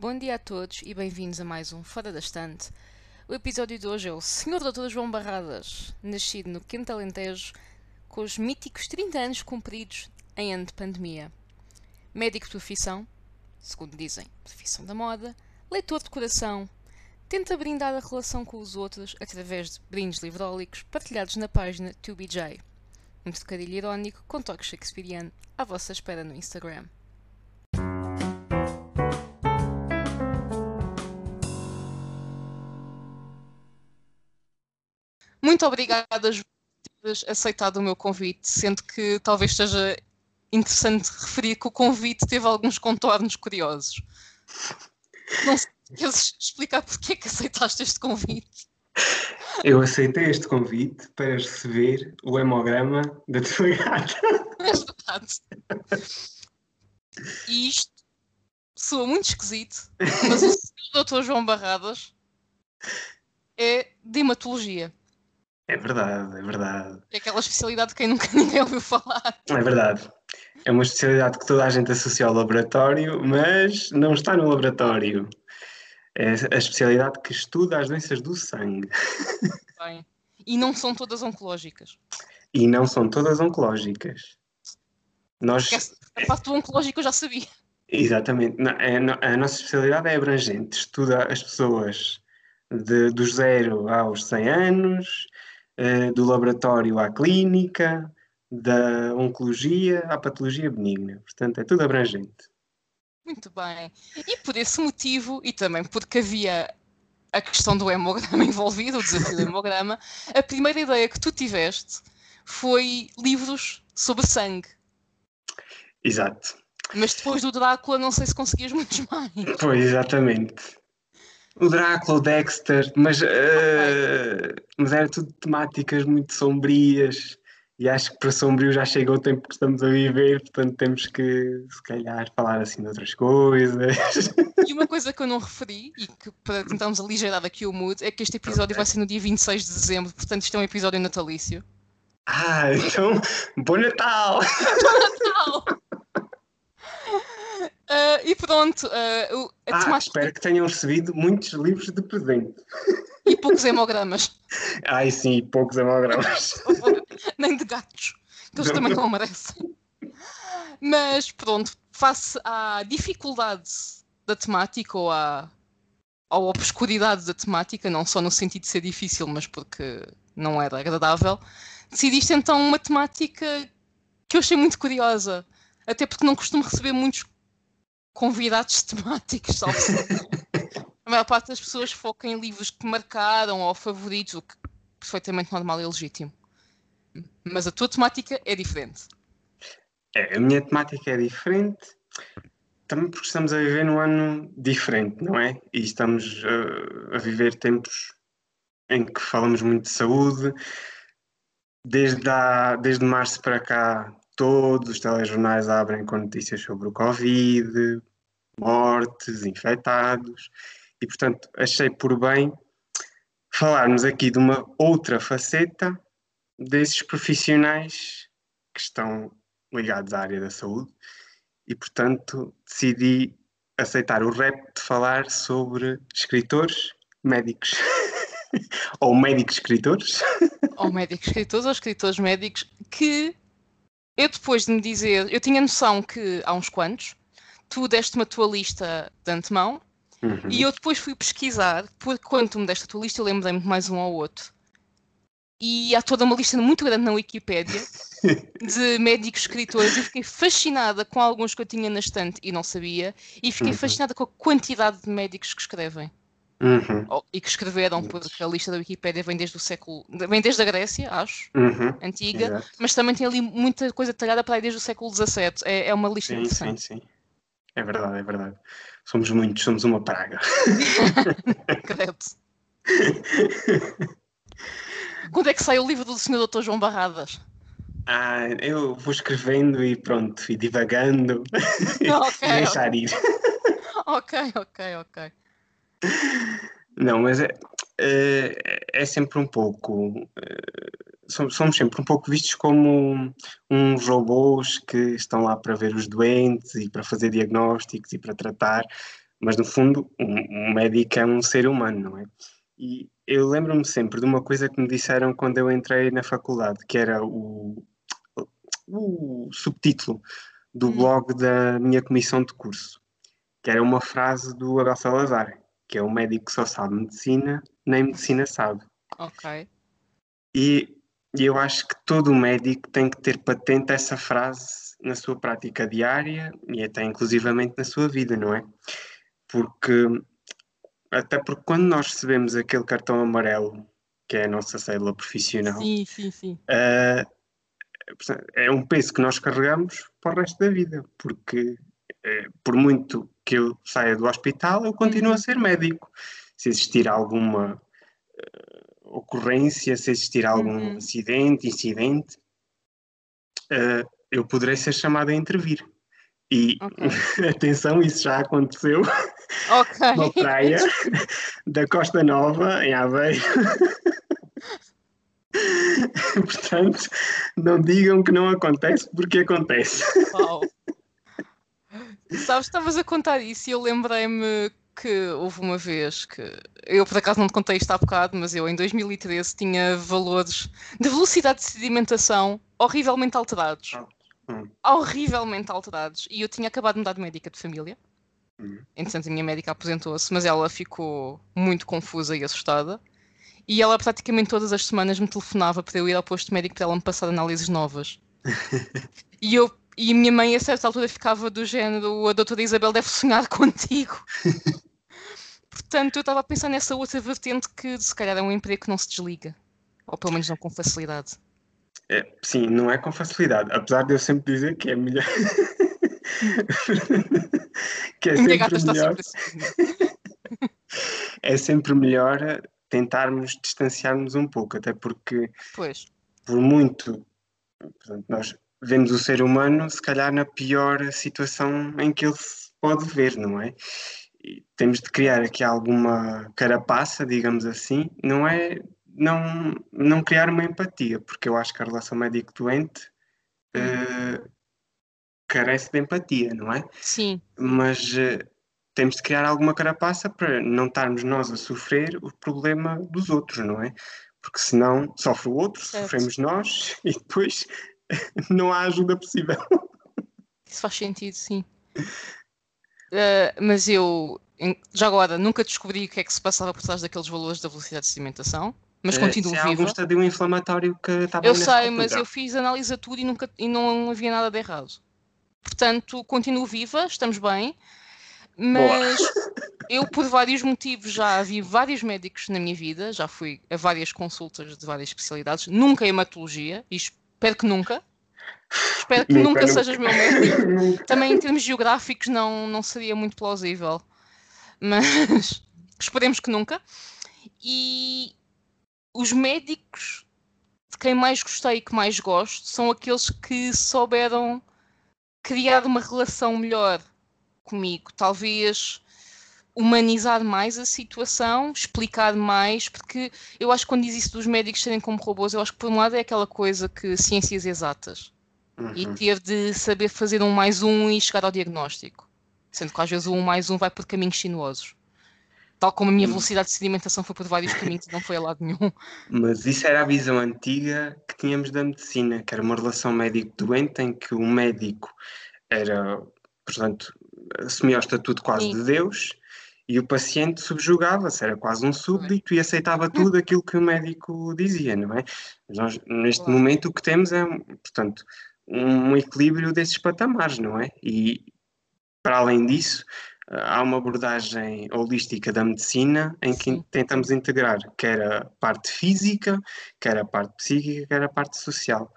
Bom dia a todos e bem-vindos a mais um Fora da Estante. O episódio de hoje é o Sr. Dr. João Barradas, nascido no Quinto Alentejo, com os míticos 30 anos cumpridos em ano de pandemia. Médico de profissão, segundo dizem, profissão da moda, leitor de coração, tenta brindar a relação com os outros através de brindes livrólicos partilhados na página 2BJ. Um trocadilho irónico com toque shakespeariano à vossa espera no Instagram. Muito obrigada, João, por teres aceitado o meu convite, sendo que talvez seja interessante referir que o convite teve alguns contornos curiosos. Não sei se queres explicar porque é que aceitaste este convite. Eu aceitei este convite para receber o hemograma da tua gata. É verdade. E isto soa muito esquisito, mas o senhor Dr. João Barradas é de hematologia. É verdade, é verdade. É aquela especialidade de quem nunca ninguém ouviu falar. É verdade. É uma especialidade que toda a gente associa ao laboratório, mas não está no laboratório. É a especialidade que estuda as doenças do sangue. Bem, e não são todas oncológicas. E não são todas oncológicas. Nós, a parte do oncológico eu já sabia. exatamente, é- a nossa especialidade é abrangente, estuda as pessoas de, dos 0 aos 100 anos, eh, do laboratório à clínica, da oncologia à patologia benigna. Portanto, é tudo abrangente. Muito bem. E por esse motivo, e também porque havia a questão do hemograma envolvido, o desafio do hemograma, a primeira ideia que tu tiveste foi livros sobre sangue. Exato. Mas depois do Drácula, não sei se conseguias muitos mais. Pois, exatamente. O Drácula, o Dexter, mas, eh, mas era tudo temáticas muito sombrias e acho que para sombrio já chega o tempo que estamos a viver, portanto temos que, se calhar, falar assim de outras coisas. E uma coisa que eu não referi, e que para tentarmos aligerar aqui o mood, é que este episódio vai ser no dia 26 de dezembro, portanto isto é um episódio natalício. Ah, então, bom Natal! Ah, e pronto, ah, o- a Ah, temática espero que tenham recebido muitos livros de presente. e poucos hemogramas. Ai sim, poucos hemogramas. nem de gatos, que eles também não merecem. Mas pronto, face à dificuldade da temática ou à, à obscuridade da temática, não só no sentido de ser difícil, mas porque não era agradável, decidiste então uma temática que eu achei muito curiosa, até porque não costumo receber muitos convidados temáticos, salvo. A maior parte das pessoas foca em livros que marcaram ou favoritos, o que é perfeitamente normal e legítimo. Mas a tua temática é diferente. É, a minha temática é diferente, também porque estamos a viver num ano diferente, não é? E estamos uh, a viver tempos em que falamos muito de saúde. Desde, há- desde março para cá, todos os telejornais abrem com notícias sobre o Covid, mortes, infectados, e portanto achei por bem falarmos aqui de uma outra faceta desses profissionais que estão ligados à área da saúde e, portanto, decidi aceitar o rep de falar sobre escritores médicos. ou médicos escritores. Ou médicos escritores ou escritores médicos que eu depois de me dizer, eu tinha noção que há uns quantos, tu deste-me a tua lista de antemão Uhum. e eu depois fui pesquisar, porque quando tu me deste a tua lista eu lembrei-me de mais um ao outro. E há toda uma lista muito grande na Wikipédia de médicos escritores e fiquei fascinada com alguns que eu tinha na estante e não sabia, e fiquei Uhum. fascinada com a quantidade de médicos que escrevem. Uhum. ou- e que escreveram, porque a lista da Wikipédia vem desde o século. vem desde a Grécia, acho, Uhum. antiga, Exato. mas também tem ali muita coisa detalhada para aí desde o século XVII. É, é uma lista Sim, sim, interessante. sim. É verdade, é verdade. Somos muitos, somos uma praga. Credo. Quando é que sai o livro do Sr. Dr. João Barradas? Ah, eu vou escrevendo e pronto, e divagando Ok, e deixar ir. ok, ok, ok. Não, mas é, é, é sempre um pouco. eh, somos, sempre um pouco vistos como uns robôs que estão lá para ver os doentes e para fazer diagnósticos e para tratar, Mas no fundo, um, um médico é um ser humano, não é? E eu lembro-me sempre de uma coisa que me disseram quando eu entrei na faculdade, que era o, o subtítulo do hum. blog da minha comissão de curso, que era uma frase do Abel Salazar, que é o médico que só sabe medicina, nem medicina sabe. Ok. E, e eu acho que todo médico tem que ter patente essa frase na sua prática diária e até inclusivamente na sua vida, não é? Porque até porque quando nós recebemos aquele cartão amarelo, que é a nossa célula profissional, sim, sim, sim. Uh, é um peso que nós carregamos para o resto da vida, porque uh, por muito que eu saia do hospital, eu continuo a uhum. ser médico. Se existir alguma uh, ocorrência, se existir algum uhum. acidente, incidente, eu poderei ser chamado a intervir. E okay. atenção, isso já aconteceu okay. na praia da Costa Nova, em Aveiro. Portanto, não digam que não acontece, porque acontece. Wow. Sabes, estavas a contar isso e eu lembrei-me que houve uma vez que eu por acaso não te contei isto há bocado, mas eu em 2013 tinha valores de velocidade de sedimentação horrivelmente alterados. Oh hum. horrivelmente alterados. E eu tinha acabado de mudar de médica de família. Hum. Entretanto, a minha médica aposentou-se, mas ela ficou muito confusa e assustada. E ela praticamente todas as semanas me telefonava para eu ir ao posto médico para ela me passar análises novas. e eu e a minha mãe a certa altura ficava do género a doutora Isabel deve sonhar contigo. Portanto, eu estava a pensar nessa outra vertente que se calhar é um emprego que não se desliga. Ou pelo menos não com facilidade. É, sim, não é com facilidade, apesar de eu sempre dizer que é melhor. que é sempre melhor. Sempre assim. é sempre melhor tentarmos distanciarmos um pouco, até porque pois. por muito portanto, nós vemos o ser humano se calhar na pior situação em que ele se pode ver, não é? Temos de criar aqui alguma carapaça, digamos assim, não é não, não criar uma empatia, porque eu acho que a relação médico-doente uh, carece de empatia, não é? Sim. Mas uh, temos de criar alguma carapaça para não estarmos nós a sofrer o problema dos outros, não é? Porque senão sofre o outro, certo. sofremos nós e depois não há ajuda possível. Isso faz sentido, sim. Uh, mas eu, já agora, nunca descobri o que é que se passava por trás daqueles valores da velocidade de sedimentação mas uh, continuo se viva. algum estadio inflamatório que estava Eu sei, mas eu fiz análise a tudo e, nunca, e não havia nada de errado. Portanto, continuo viva, estamos bem, mas eu, por vários motivos, já vi vários médicos na minha vida, já fui a várias consultas de várias especialidades, nunca hematologia, e espero que nunca. Espero que nunca, nunca sejas meu médico. Também em termos geográficos não, não seria muito plausível. Mas esperemos que nunca. E, os médicos de quem mais gostei e que mais gosto são aqueles que souberam criar uma relação melhor comigo. Talvez humanizar mais a situação, explicar mais, porque eu acho que quando diz isso dos médicos serem como robôs, eu acho que por um lado é aquela coisa que ciências exatas uhum. e ter de saber fazer um mais um e chegar ao diagnóstico. Sendo que às vezes o um mais um vai por caminhos sinuosos. Tal como a minha hum. velocidade de sedimentação foi por vários caminhos e não foi a lado nenhum. Mas isso era a visão antiga que tínhamos da medicina, que era uma relação médico-doente em que o médico era, portanto, assumia o estatuto quase Sim. de Deus e o paciente subjugava-se, era quase um súbdito e aceitava tudo aquilo que o médico dizia, não é? Mas nós, neste claro. momento, o que temos é, portanto, um equilíbrio desses patamares, não é? E, para além disso, há uma abordagem holística da medicina em que Sim. tentamos integrar quer a parte física, quer a parte psíquica, quer a parte social.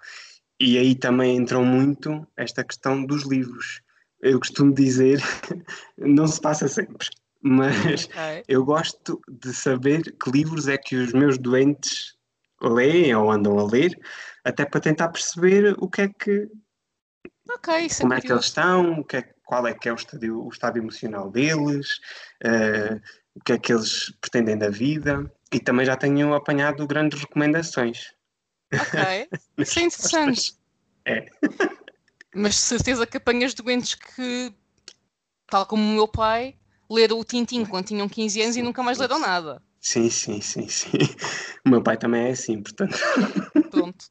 E aí também entrou muito esta questão dos livros. Eu costumo dizer, não se passa sempre, mas okay. eu gosto de saber que livros é que os meus doentes leem ou andam a ler, até para tentar perceber o que é que. Okay, é como é, é que eles estão, o que é, qual é que é o estado, o estado emocional deles, uh, o que é que eles pretendem da vida e também já tenho apanhado grandes recomendações. Ok, isso é interessante. É. Mas certeza que apanhas doentes que, tal como o meu pai, ler o Tintim quando tinham 15 anos e nunca mais leram nada. Sim, sim, sim, sim. O meu pai também é assim, portanto. Pronto.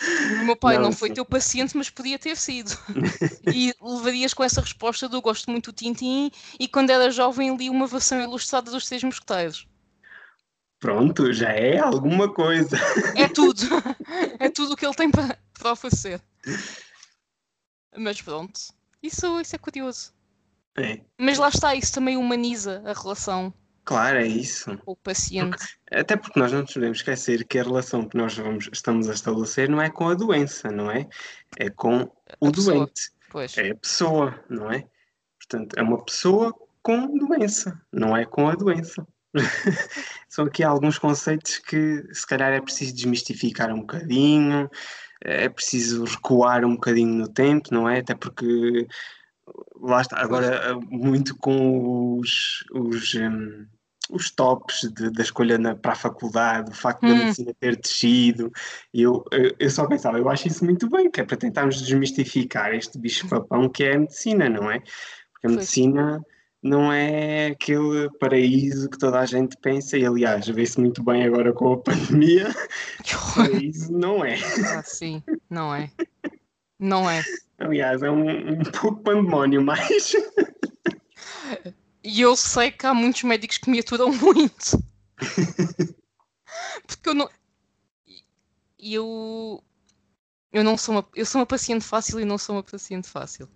O meu pai não, Não, foi sim. teu paciente, mas podia ter sido. E levarias com essa resposta do gosto muito do Tintim e quando era jovem li uma versão ilustrada dos Três Mosqueteiros. Pronto, já é alguma coisa. É tudo. É tudo o que ele tem para, para oferecer. Mas pronto. Isso, isso é curioso. É, Mas lá está, isso também humaniza a relação claro, é isso. o paciente. Até porque nós não nos podemos esquecer que a relação que nós vamos, estamos a estabelecer não é com a doença, não é? É com o pessoa. doente. Pois. É a pessoa, não é? Portanto, é uma pessoa com doença, não é com a doença. São aqui alguns conceitos que se calhar é preciso desmistificar um bocadinho, é preciso recuar um bocadinho no tempo, não é? Até porque lá está, agora muito com os, os, hum, os tops de- da escolha na- para a faculdade, o facto da Hum. medicina ter descido, eu, eu, eu só pensava, eu acho isso muito bem, que é para tentarmos desmistificar este bicho-papão que é a medicina, não é? Porque a Pois. medicina não é aquele paraíso que toda a gente pensa, e aliás, vê-se muito bem agora com a pandemia, paraíso não é. Ah, sim, não é. Não é. Aliás, é um, um pouco pandemónio, mas E eu sei que há muitos médicos que me aturam muito. Porque eu não. Eu. Eu não sou uma. Eu sou uma paciente fácil e não sou uma paciente fácil.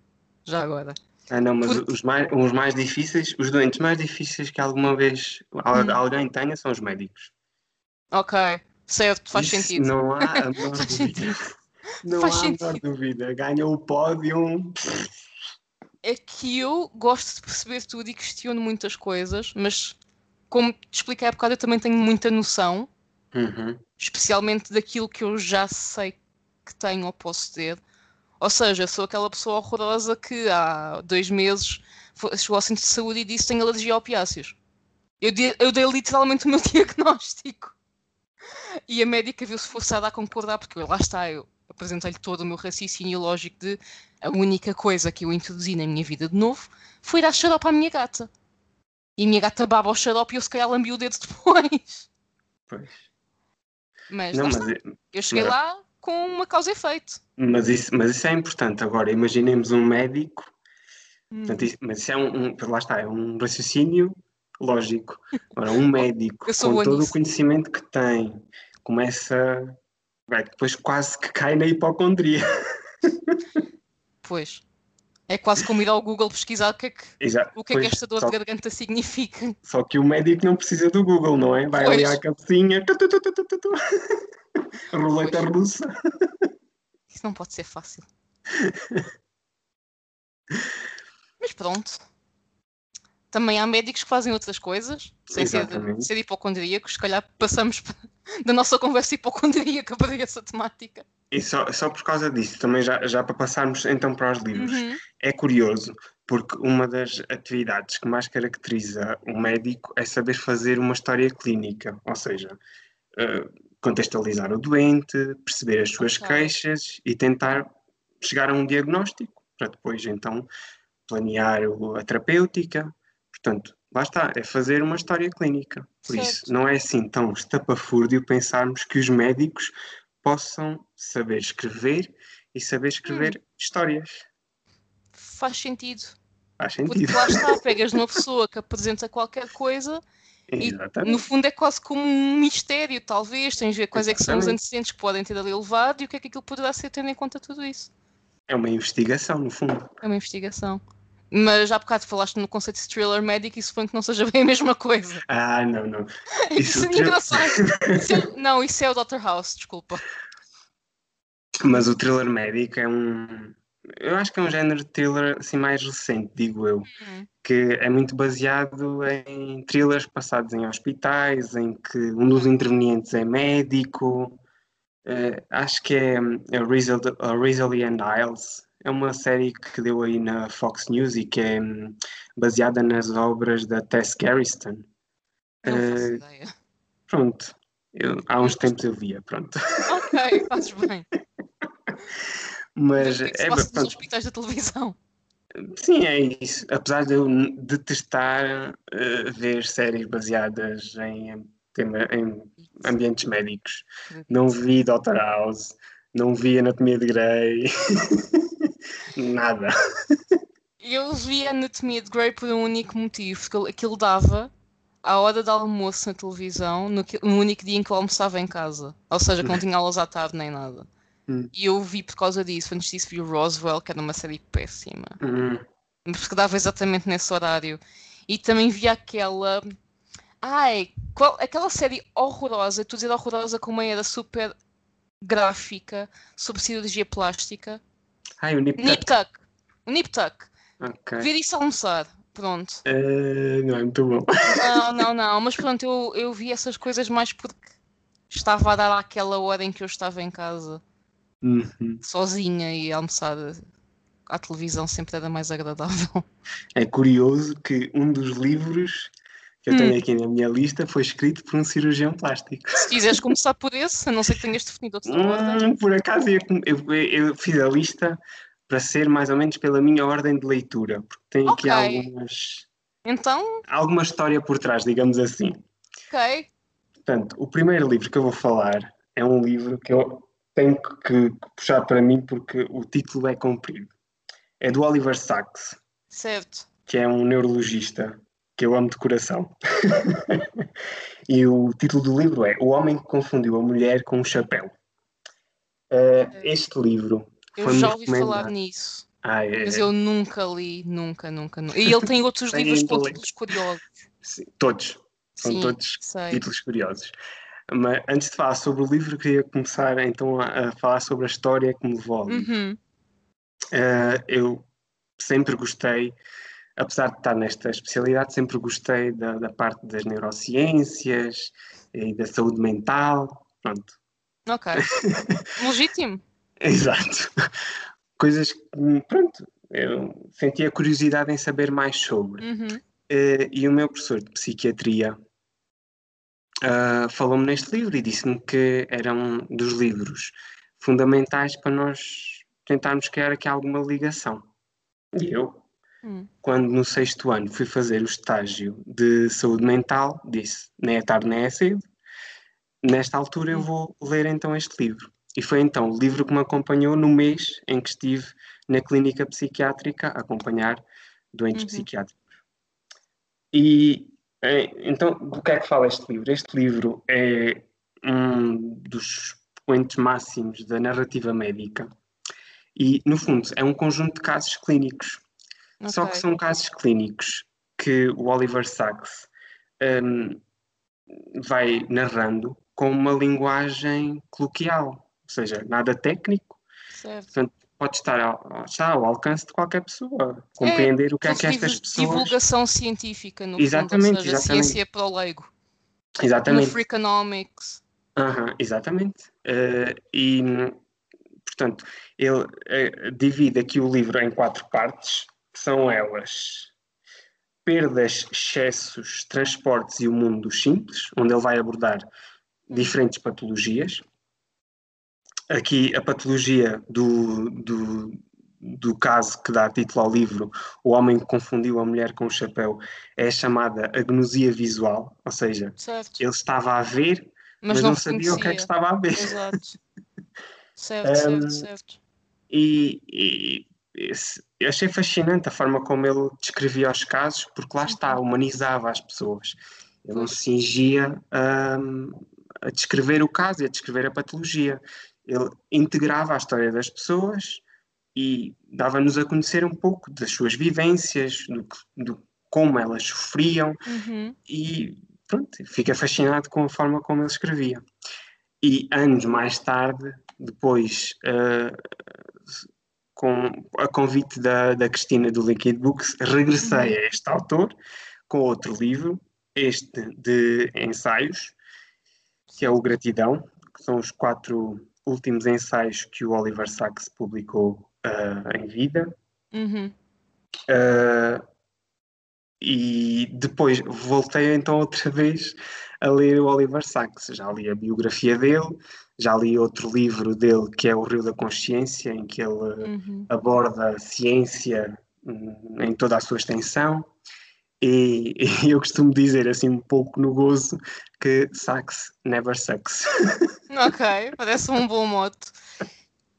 Já agora. Ah, não, mas Porque- os mais, os mais difíceis, os doentes mais difíceis que alguma vez Hum. alguém tenha são os médicos. Ok, certo, faz Isso sentido. Não há a menor dúvida. Não Faz há a menor sentido. dúvida. Ganha o pódio. É que eu gosto de perceber tudo e questiono muitas coisas, mas como te expliquei há bocado, eu também tenho muita noção, Uhum. especialmente daquilo que eu já sei que tenho ou posso ter. Ou seja, sou aquela pessoa horrorosa que há dois meses chegou ao centro de saúde e disse que tenho alergia a opiáceos. Eu dei, eu dei literalmente o meu diagnóstico. E a médica viu-se forçada a concordar, porque lá está, eu apresentei-lhe todo o meu raciocínio lógico de a única coisa que eu introduzi na minha vida de novo foi dar xarope à minha gata. E a minha gata baba ao xarope e eu se calhar lambi o dedo depois. Pois. Mas, Não, mas, está, é- eu cheguei mas- lá com uma causa e efeito. mas, isso, mas isso é importante. Agora, imaginemos um médico, Hum. portanto, isso- mas isso é um, um- lá está, é um raciocínio lógico. Agora, um médico Eu com todo nisso. o conhecimento que tem, começa, vai, depois quase que cai na hipocondria. Pois. É quase como ir ao Google pesquisar o que é que, Exato. o que, é que esta dor só, de garganta significa. só que o médico não precisa do Google, não é? Vai ali à cabecinha, tu, tu, tu, roleta Pois. russa. Isso não pode ser fácil. Mas pronto. Também há médicos que fazem outras coisas, sem ser, ser hipocondríacos. Se calhar passamos pa- da nossa conversa hipocondríaca para essa temática. E só, só por causa disso, também já, já para passarmos então para os livros, Uhum. é curioso, porque uma das atividades que mais caracteriza o médico é saber fazer uma história clínica, ou seja, eh, contextualizar o doente, perceber as suas Ok. queixas e tentar chegar a um diagnóstico, para depois então planear a terapêutica. Portanto, lá está, é fazer uma história clínica. Por isso, Certo. não é assim tão estapafúrdio pensarmos que os médicos possam saber escrever e saber escrever Hum. histórias. Faz sentido. Faz Porque sentido. lá está, pegas numa pessoa que apresenta qualquer coisa e Exatamente. no fundo é quase como um mistério, talvez. Tens de ver quais é que são os Exatamente. antecedentes que podem ter ali levado e o que é que aquilo poderá ser tendo em conta tudo isso. É uma investigação, no fundo. É uma investigação. Mas há bocado falaste no conceito de thriller médico e suponho que não seja bem a mesma coisa. Ah, não, não. Isso, é thriller- engraçado. Isso é- não, isso é o Dr. House, desculpa. Mas o thriller médico é um. Eu acho que é um género de thriller assim, mais recente, digo eu. Hum. Que é muito baseado em thrillers passados em hospitais, em que um dos intervenientes é médico. Eh, acho que é é a Rizzle- a Rizzle and Isles. É uma série que deu aí na Fox News e que é hum, baseada nas obras da Tess Garriston. Não faço Eh, ideia. Pronto, eu- há uns tempos eu via, pronto. Ok, fazes bem. Mas é é, nos hospitais da televisão? Sim, é isso. Apesar de eu detestar uh, ver séries baseadas em, tema, em ambientes médicos, não vi Doctor House, não vi Anatomia de Grey, nada. Eu vi Anatomia de Grey por um único motivo, porque aquilo dava à hora de almoço na televisão, no, no único dia em que eu almoçava em casa. Ou seja, que não tinha aulas à tarde nem nada. Hum. E eu vi por causa disso. Antes disso vi o Roswell, que era uma série péssima. Hum. Porque dava exatamente nesse horário. E também vi aquela. Ai, qual... aquela série horrorosa, tu dizer horrorosa como era super gráfica sobre cirurgia plástica. Ai, o Nip Tuck. O Nip Tuck. Ok. Ver isso almoçar. Pronto. Eh, não é muito bom. Não, não, não. Mas pronto, eu, eu vi essas coisas mais porque estava a dar àquela hora em que eu estava em casa, Uhum. sozinha e a almoçar à televisão sempre era mais agradável. É curioso que um dos livros que eu Hum. tenho aqui na minha lista foi escrito por um cirurgião plástico. Se quiseres começar por esse, a não ser que tenhas definido outra ordem. Hum, por acaso eu, eu- eu fiz a lista para ser mais ou menos pela minha ordem de leitura, porque tem aqui Ok. algumas, Então, alguma história por trás, digamos assim. ok. Portanto, o primeiro livro que eu vou falar é um livro que eu tenho que puxar para mim porque o título é comprido. É do Oliver Sacks, Certo. que é um neurologista que eu amo de coração. e o título do livro é O Homem que Confundiu a Mulher com um Chapéu. Eh, este livro Eu já ouvi falar nisso, Ah, é, mas eu nunca li, nunca, nunca. nunca. E ele tem outros Tem livros com títulos curiosos. sim, todos. São Sim, todos sei. títulos curiosos. Mas antes de falar sobre o livro, queria começar então a, a falar sobre a história que me levou. Uhum. Eh, eu sempre gostei, apesar de estar nesta especialidade, sempre gostei da, da parte das neurociências e da saúde mental. Pronto, Ok. Legítimo. exato. Coisas que, pronto, eu sentia curiosidade em saber mais sobre. Uhum. Eh, e o meu professor de psiquiatria ah, falou-me neste livro e disse-me que era um dos livros fundamentais para nós tentarmos criar aqui alguma ligação. E eu, Hum. quando no sexto ano fui fazer o estágio de saúde mental, disse: nem é tarde nem é cedo. Nesta altura eu vou ler então este livro. E foi então o livro que me acompanhou no mês em que estive na clínica psiquiátrica a acompanhar doentes Uhum. psiquiátricos. E eh, então, do que é que fala este livro? Este livro é um dos expoentes máximos da narrativa médica e, no fundo, é um conjunto de casos clínicos. Só que são casos clínicos que o Oliver Sacks hum, vai narrando com uma linguagem coloquial, ou seja, nada técnico, Certo. portanto, pode estar ao, está ao alcance de qualquer pessoa, compreender o que é que estas pessoas. divulgação científica, no Exatamente, fundo, seja, exatamente. ciência para o leigo. No Exatamente. Freakonomics. Aham, exatamente. Eh, e, portanto, ele eh, divide aqui o livro em quatro partes, são elas perdas, excessos, transportes e o mundo dos simples, onde ele vai abordar diferentes patologias. Aqui a patologia do, do, do caso que dá título ao livro, O Homem que Confundiu a Mulher com o Chapéu, é chamada agnosia visual, ou seja, Certo. ele estava a ver, Mas, mas, não, não sabia o que é que estava a ver. Exato. Certo, Um, certo, certo. E, e esse- eu achei fascinante a forma como ele descrevia os casos, porque lá está, humanizava as pessoas. Ele não se cingia hum, a descrever o caso e a descrever a patologia. Ele integrava a história das pessoas e dava-nos a conhecer um pouco das suas vivências, do, do como elas sofriam, Uhum. e pronto, fica fascinado com a forma como ele escrevia. E anos mais tarde, depois, eh, com a convite da, da Cristina do Liquid Books, regressei a este autor com outro livro, este de ensaios, que é o Gratidão, que são os quatro últimos ensaios que o Oliver Sacks publicou eh, em vida. Uhum. Uh, e depois voltei então outra vez a ler o Oliver Sacks. Já li a biografia dele, já li outro livro dele que é O Rio da Consciência, em que ele Uhum. aborda a ciência hum, em toda a sua extensão. E, e, eu costumo dizer assim um pouco no gozo que sucks never sucks. Ok, parece um bom moto.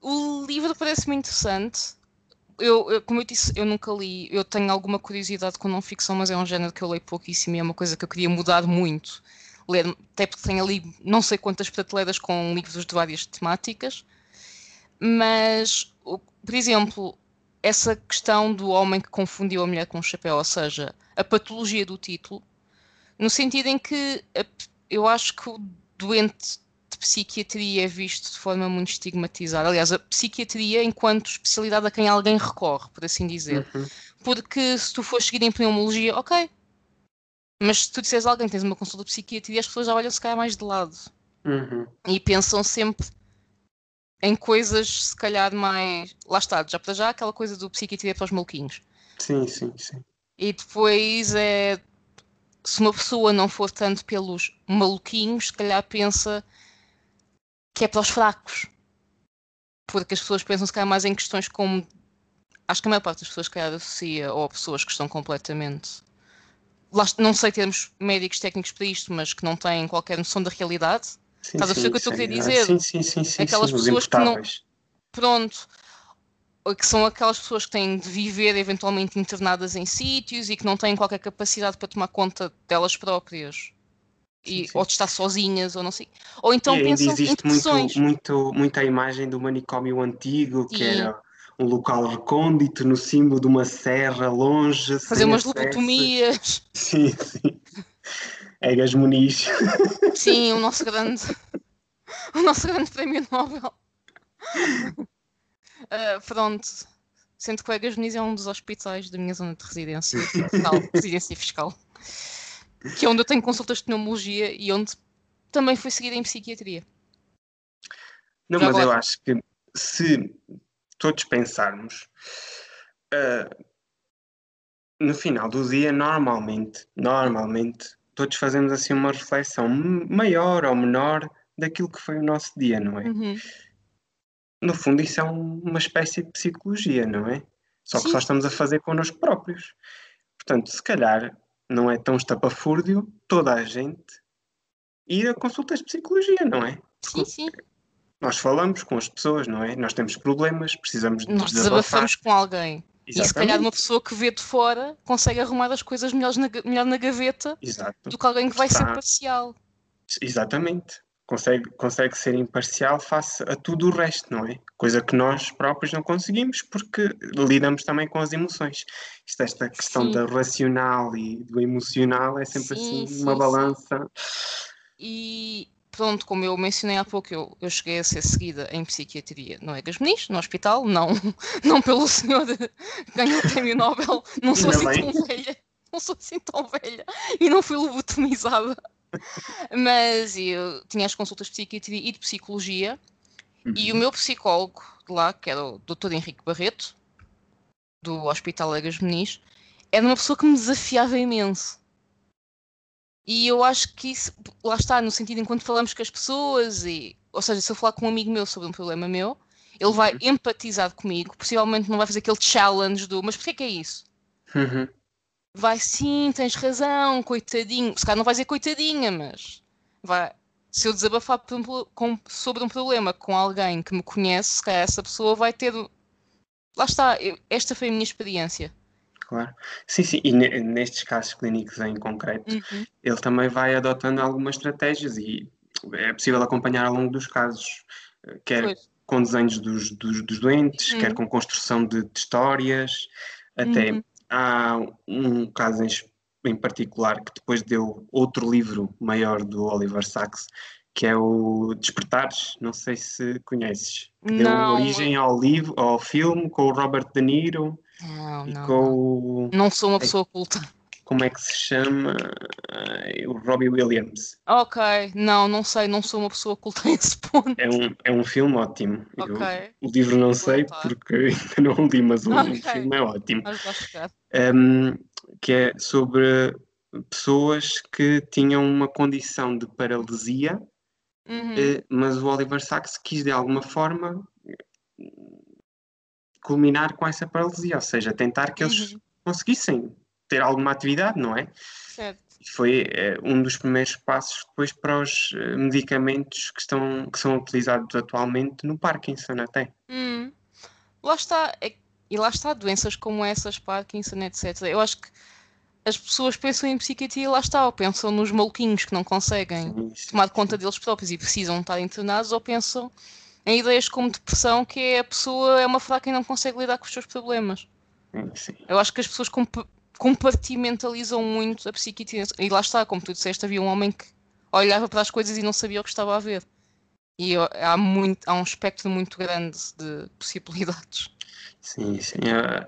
O livro parece-me interessante. Eu, eu, como eu disse, eu nunca li. Eu tenho alguma curiosidade com não ficção, mas é um género que eu leio pouquíssimo e é uma coisa que eu queria mudar muito. Ler, até porque tenho ali não sei quantas prateleiras com livros de várias temáticas. Mas, por exemplo, essa questão do homem que confundiu a mulher com o chapéu, ou seja, a patologia do título, no sentido em que eu acho que o doente psiquiatria é visto de forma muito estigmatizada. Aliás, a psiquiatria enquanto especialidade a quem alguém recorre, por assim dizer. Uhum. Porque se tu fores seguir em pneumologia, ok. Mas se tu disseres a alguém que tens uma consulta de psiquiatria, as pessoas já olham se calhar mais de lado. Uhum. E pensam sempre em coisas, se calhar, mais. Lá está, já para já, aquela coisa do psiquiatria para os maluquinhos. Sim, sim, sim. E depois é. Se uma pessoa não for tanto pelos maluquinhos, se calhar pensa que é para os fracos. Porque as pessoas pensam se calhar mais em questões como. Acho que a maior parte das pessoas, calhar, associa ou pessoas que estão completamente. Não sei termos médicos técnicos para isto, mas que não têm qualquer noção da realidade Sim, Estás a perceber o que eu estou a querer dizer? Sim, sim, sim. sim aquelas sim, pessoas que não. Pronto. Que são aquelas pessoas que têm de viver eventualmente internadas em sítios e que não têm qualquer capacidade para tomar conta delas próprias. E, sim, ou de estar sozinhas, ou não sei. Ou então e pensam existe muito, muito, muita imagem do manicômio antigo, que era um local recôndito no cimo de uma serra longe. Fazer umas lobotomias. Sim, sim. Egas Muniz. Sim, o nosso grande, o nosso grande prémio Nobel. Uh, pronto. Sendo que o Egas Muniz é um dos hospitais da minha zona de residência fiscal, residência fiscal, que é onde eu tenho consultas de pneumologia e onde também fui seguida em psiquiatria. Não, Já mas agora. eu acho que se todos pensarmos, uh, no final do dia, normalmente, normalmente, todos fazemos assim uma reflexão maior ou menor daquilo que foi o nosso dia, não é? Uhum. No fundo, isso é uma espécie de psicologia, não é? Só que Sim. só estamos a fazer connosco próprios. Portanto, se calhar não é tão estapafúrdio toda a gente ir a consultas de psicologia, não é? Sim, sim. Nós falamos com as pessoas, não é? Nós temos problemas, precisamos de Nós desabafamos com alguém. Exatamente. E se calhar uma pessoa que vê de fora consegue arrumar as coisas melhor na, melhor na gaveta Exato. do que alguém que vai Está... ser parcial. Exatamente. Consegue, consegue ser imparcial face a tudo o resto, não é? Coisa que nós próprios não conseguimos porque lidamos também com as emoções. Isto, esta questão sim. da racional e do emocional é sempre sim, assim sim, uma balança. E, pronto, como eu mencionei há pouco, eu, eu cheguei a ser seguida em psiquiatria no Egas Muniz, no hospital, não, não pelo senhor que ganhou o prémio Nobel, não sou assim tão velha, não sou assim tão velha e não fui lobotomizada. Mas eu tinha as consultas de psiquiatria e de psicologia uhum. e o meu psicólogo de lá, que era o Dr. Henrique Barreto, do Hospital Egas Muniz, era uma pessoa que me desafiava imenso e eu acho que isso, lá está, no sentido enquanto falamos com as pessoas, e, ou seja, se eu falar com um amigo meu sobre um problema meu, ele vai uhum. empatizar comigo, possivelmente não vai fazer aquele challenge do mas porquê que é isso? Uhum. Vai sim, tens razão, coitadinho. Se calhar não vai dizer coitadinha, mas vai. Se eu desabafar com, sobre um problema com alguém que me conhece, se calhar essa pessoa vai ter. Lá está, eu, esta foi a minha experiência claro. Sim, sim, e nestes casos clínicos em concreto, uhum. ele também vai adotando algumas estratégias e é possível acompanhar ao longo dos casos, quer pois. com desenhos dos, dos, dos doentes, uhum. quer com construção de, de histórias, até uhum. Há um caso em, particular que depois deu outro livro maior do Oliver Sacks, que é o Despertares, não sei se conheces, que deu origem ao livro, ao filme com o Robert De Niro. Não, não, não. não sou uma pessoa culta. Como é que se chama? O Robbie Williams. Ok, não, não sei, não sou uma pessoa culta a esse ponto. É um, é um filme ótimo. Ok. Eu, o livro não sei porque ainda não li, mas o okay. filme é ótimo. Um, que é sobre pessoas que tinham uma condição de paralisia, uhum. Eh, mas o Oliver Sacks quis de alguma forma culminar com essa paralisia, ou seja, tentar que eles Uhum. conseguissem ter alguma atividade, não é? Certo. Foi eh, um dos primeiros passos depois para os eh, medicamentos que, estão, que são utilizados atualmente no Parkinson até. Hum. Lá está. É- E lá está, doenças como essas, Parkinson, etc. Eu acho que as pessoas pensam em psiquiatria, lá está, ou pensam nos maluquinhos que não conseguem Sim, sim, tomar conta deles próprios e precisam estar internados, ou pensam em ideias como depressão, que é a pessoa é uma fraca e não consegue lidar com os seus problemas. sim. Eu acho que as pessoas compartimentalizam muito a psiquiatria. E lá está, como tu disseste, havia um homem que olhava para as coisas e não sabia o que estava a ver. E há, muito, há um espectro muito grande de possibilidades. Sim, sim. ah,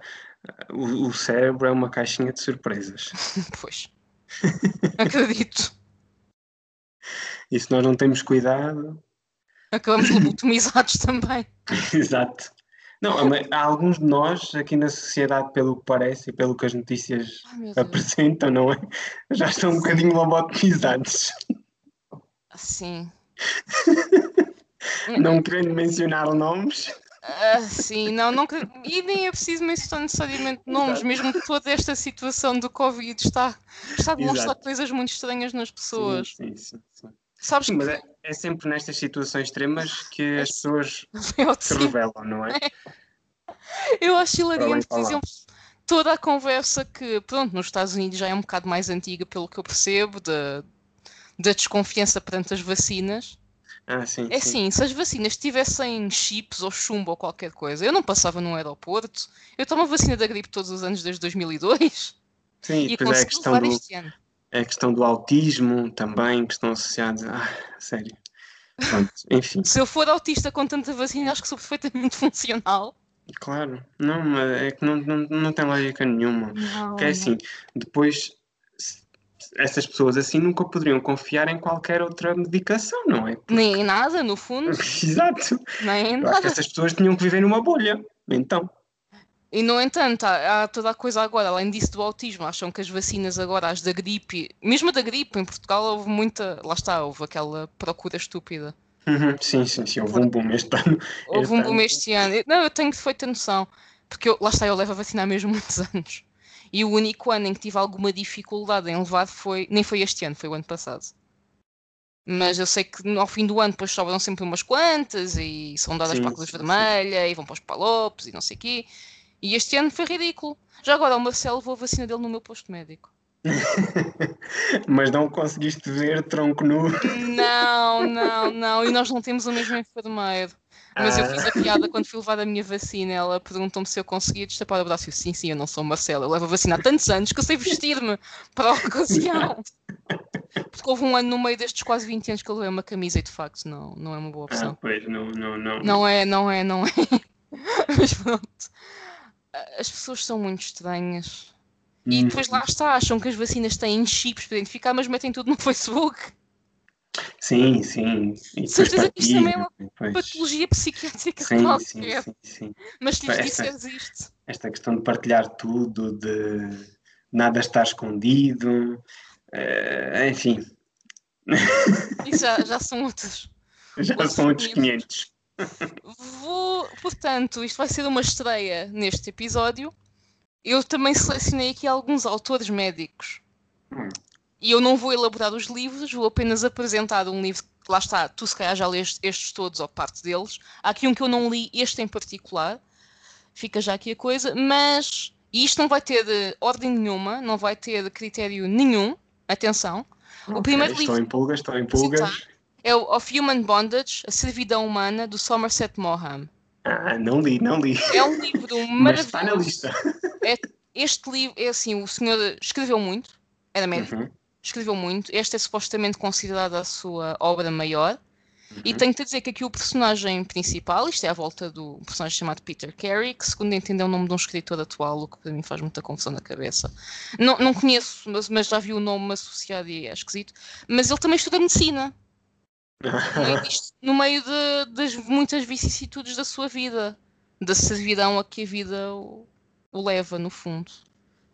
ah, o, o cérebro é uma caixinha de surpresas. Pois. Acredito. E se nós não temos cuidado. Acabamos lobotomizados também. Exato. Não, há- alguns de nós aqui na sociedade, pelo que parece e pelo que as notícias Ai apresentam, não é? Já estão um bocadinho lobotomizados. Sim. Não querendo mencionar nomes. Ah, sim, não, não, e nem é preciso mencionar necessariamente nomes, Exato. mesmo que toda esta situação do Covid está, está a demonstrar coisas muito estranhas nas pessoas. Sim, sim, sim. Sabes Sim, mas que é, é sempre nestas situações extremas que as pessoas se revelam, não é? Eu acho hilariante, por exemplo, toda a conversa que, pronto, nos Estados Unidos já é um bocado mais antiga, pelo que eu percebo, da, da desconfiança perante as vacinas. Ah, sim, É sim. assim, se as vacinas tivessem chips ou chumbo ou qualquer coisa, eu não passava no aeroporto. Eu tomo a vacina da gripe todos os anos desde 2002 Sim, e depois é a questão levar do, este ano. A questão do autismo também, que estão associados. Ah, sério. Pronto, enfim, Se eu for autista com tanta vacina, acho que sou perfeitamente funcional. claro. Não, mas é que não, não, não tem lógica nenhuma. Não, Porque é assim, depois essas pessoas assim nunca poderiam confiar em qualquer outra medicação, não é? Nem em nada, no fundo, Exato. nem em Eu acho que nada. essas pessoas tinham que viver numa bolha. Então, E, no entanto, há, há toda a coisa agora, além disso do autismo, acham que as vacinas agora, as da gripe, mesmo a da gripe, em Portugal houve muita, lá está, houve aquela procura estúpida. uhum, sim, sim, sim, houve um boom este ano. Houve um boom ano. este ano. Não, eu tenho feita noção, porque eu- lá está, eu levo a vacina há mesmo muitos anos. E o único ano em que tive alguma dificuldade em levar foi, nem foi este ano, foi o ano passado. Mas eu sei que ao fim do ano depois sobram sempre umas quantas e são dadas Sim, para a Cruz sim, sim. Vermelha e vão para os palopes e não sei o quê. E este ano foi ridículo. Já agora o Marcelo levou a vacina dele no meu posto médico. Mas não conseguiste ver tronco nu. Não, não, não. E nós não temos o mesmo enfermeiro. Mas eu Ah. fiz a piada quando fui levar a minha vacina. Ela perguntou-me se eu conseguia destapar o braço. Eu, sim, sim, eu não sou Marcelo. Eu levo a vacina há tantos anos que eu sei vestir-me para a ocasião. Porque houve um ano no meio destes quase 20 anos que eu levei uma camisa e de facto não, não é uma boa Ah, opção. pois, não, não, não. Não é, não é, não é. Mas pronto. As pessoas são muito estranhas. E Hum, depois lá está, acham que as vacinas têm chips para identificar, mas metem tudo no Facebook. Sim, sim. E Certeza que isto também é uma depois- Patologia psiquiátrica Sim, sim, qualquer. sim, sim. Mas se disseres isto. Esta questão de partilhar tudo, de nada estar escondido, eh, enfim, Isso já, já são outros. já Outros são outros 500. 500. Vou, portanto, isto vai ser uma estreia neste episódio. Eu também selecionei aqui alguns autores médicos. Hum. E eu não vou elaborar os livros, vou apenas apresentar um livro. que Lá está, tu se calhar já leste estes todos ou parte deles. Há aqui um que eu não li, este em particular. Fica já aqui a coisa. Mas e isto não vai ter eh, ordem nenhuma, não vai ter critério nenhum. Atenção. O Ok, primeiro livro- em pulgas, estou em Sim, pulgas. É o Of Human Bondage, A Servidão Humana, do Somerset Maugham. Ah, não li, não li. É um livro Mas está na maravilhoso. lista. Este livro, é assim, o senhor escreveu muito, era médico, Uhum, escreveu muito. Esta é supostamente considerada a sua obra maior. E uhum. tenho-te a dizer que aqui o personagem principal, isto é à volta do personagem chamado Peter Carey, que segundo entendo é o nome de um escritor atual, o que para mim faz muita confusão na cabeça. Não, não conheço, mas, mas já vi o nome associado e é esquisito. Mas ele também estuda medicina. no meio, de- das muitas vicissitudes da sua vida, da servidão a que a vida o, o leva, no fundo.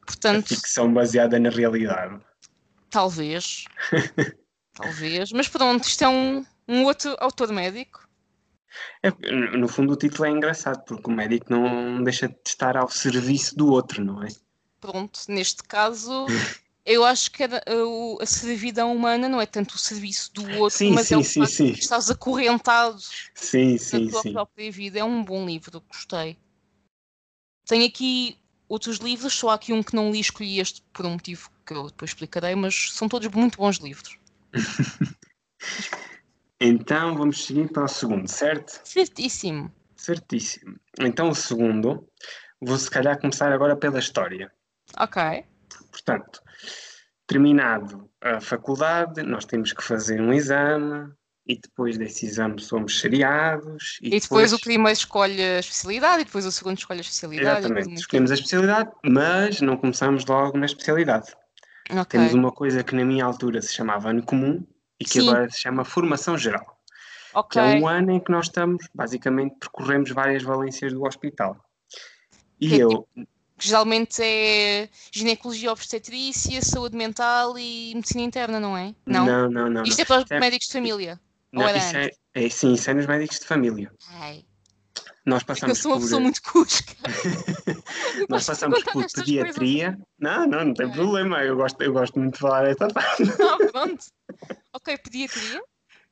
A Portanto, ficção baseada na realidade. talvez, talvez, mas pronto, isto é um, um outro autor médico É, no fundo, o título é engraçado, porque o médico não deixa de estar ao serviço do outro, não é? Pronto, neste caso, eu acho que a, a, a servidão humana não é tanto o serviço do outro, Sim, mas é sim, o sim, sim. que estás acorrentado Sim, na tua própria vida. É um bom livro, gostei. Tenho aqui outros livros, só há aqui um que não li, escolhi este por um motivo que eu depois explicarei, mas são todos muito bons livros. Então vamos seguir para o segundo, certo? Certíssimo. Certíssimo. Então o segundo, vou se calhar começar agora pela história. Ok. Portanto, terminado a faculdade, nós temos que fazer um exame e depois desse exame somos seriados. E, depois, o primeiro escolhe a especialidade e depois o segundo escolhe a especialidade. e depois Exatamente, escolhemos a especialidade, mas não começamos logo na especialidade. Ok. Temos uma coisa que na minha altura se chamava ano comum e que Sim. agora se chama formação geral, Ok. que é um ano em que nós estamos, basicamente, percorremos várias valências do hospital. E Que é eu, que geralmente é ginecologia obstetrícia, saúde mental e medicina interna, não é? Não. não, não, não. Isto não. é para os é- médicos de família. não, isso é, é, sim, isso é nos médicos de família. Ai, Nós eu passamos sou uma por, pessoa muito cusca. nós passamos por pediatria. Não, não, não tem Ok. problema. Eu gosto, eu gosto muito de falar esta parte. Ah, pronto. Ok, pediatria.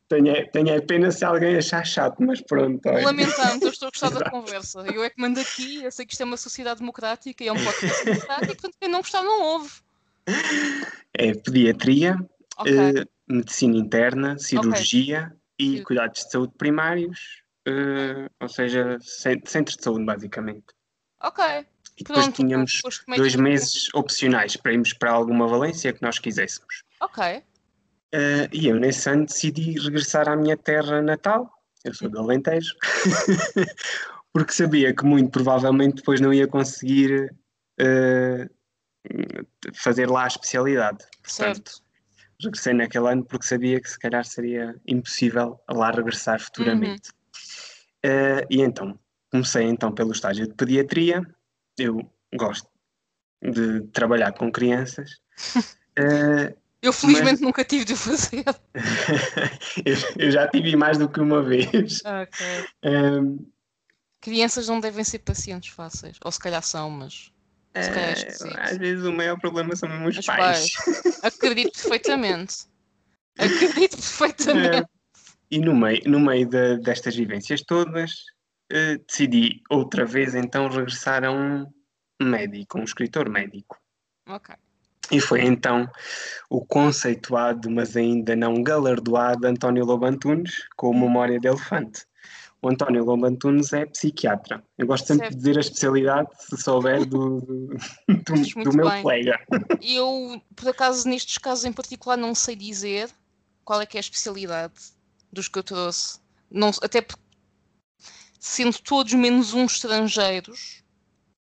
Tenho, é- tenho é pena se alguém achar chato, mas pronto. olha. Lamentamos, eu estou a gostar da conversa. Eu é que mando aqui, eu sei que isto é uma sociedade democrática e é um podcast democrático, portanto, quem não gostar não ouve. É pediatria, Ok, eh, medicina interna, cirurgia e Sim. cuidados de saúde primários, eh, ou seja, cen- centros de saúde, basicamente. ok. E depois Pronto. tínhamos depois como é dois meses opcionais para irmos para alguma valência que nós quiséssemos. Ok, Eh, e eu, nesse ano, decidi regressar à minha terra natal. Eu sou do Alentejo. Porque sabia que muito provavelmente depois não ia conseguir eh, fazer lá a especialidade. Portanto, certo. regressei naquele ano porque sabia que se calhar seria impossível lá regressar futuramente. Eh, e então, comecei então pelo estágio de pediatria. Eu gosto de trabalhar com crianças. Eh, Eu felizmente nunca tive de o fazer. eu, eu já tive mais do que uma vez. Ok. Ehm, Crianças não devem ser pacientes fáceis. Ou se calhar são, mas Se calhar é esquisito. às vezes o maior problema são mesmo os Os pais. acredito perfeitamente. Acredito perfeitamente. E no meio, no meio de- destas vivências todas, eh, decidi outra vez então regressar a um médico, um escritor médico. Ok. E foi então o conceituado, mas ainda não galardoado António Lobo Antunes com Memória de Elefante. O António Lobo Antunes é psiquiatra. Eu gosto sempre Certo. de dizer a especialidade, se souber, do, do, do- do meu bem. colega. Eu, por acaso, nestes casos em particular, não sei dizer qual é que é a especialidade dos que eu trouxe. Não, até porque, sendo todos menos uns estrangeiros,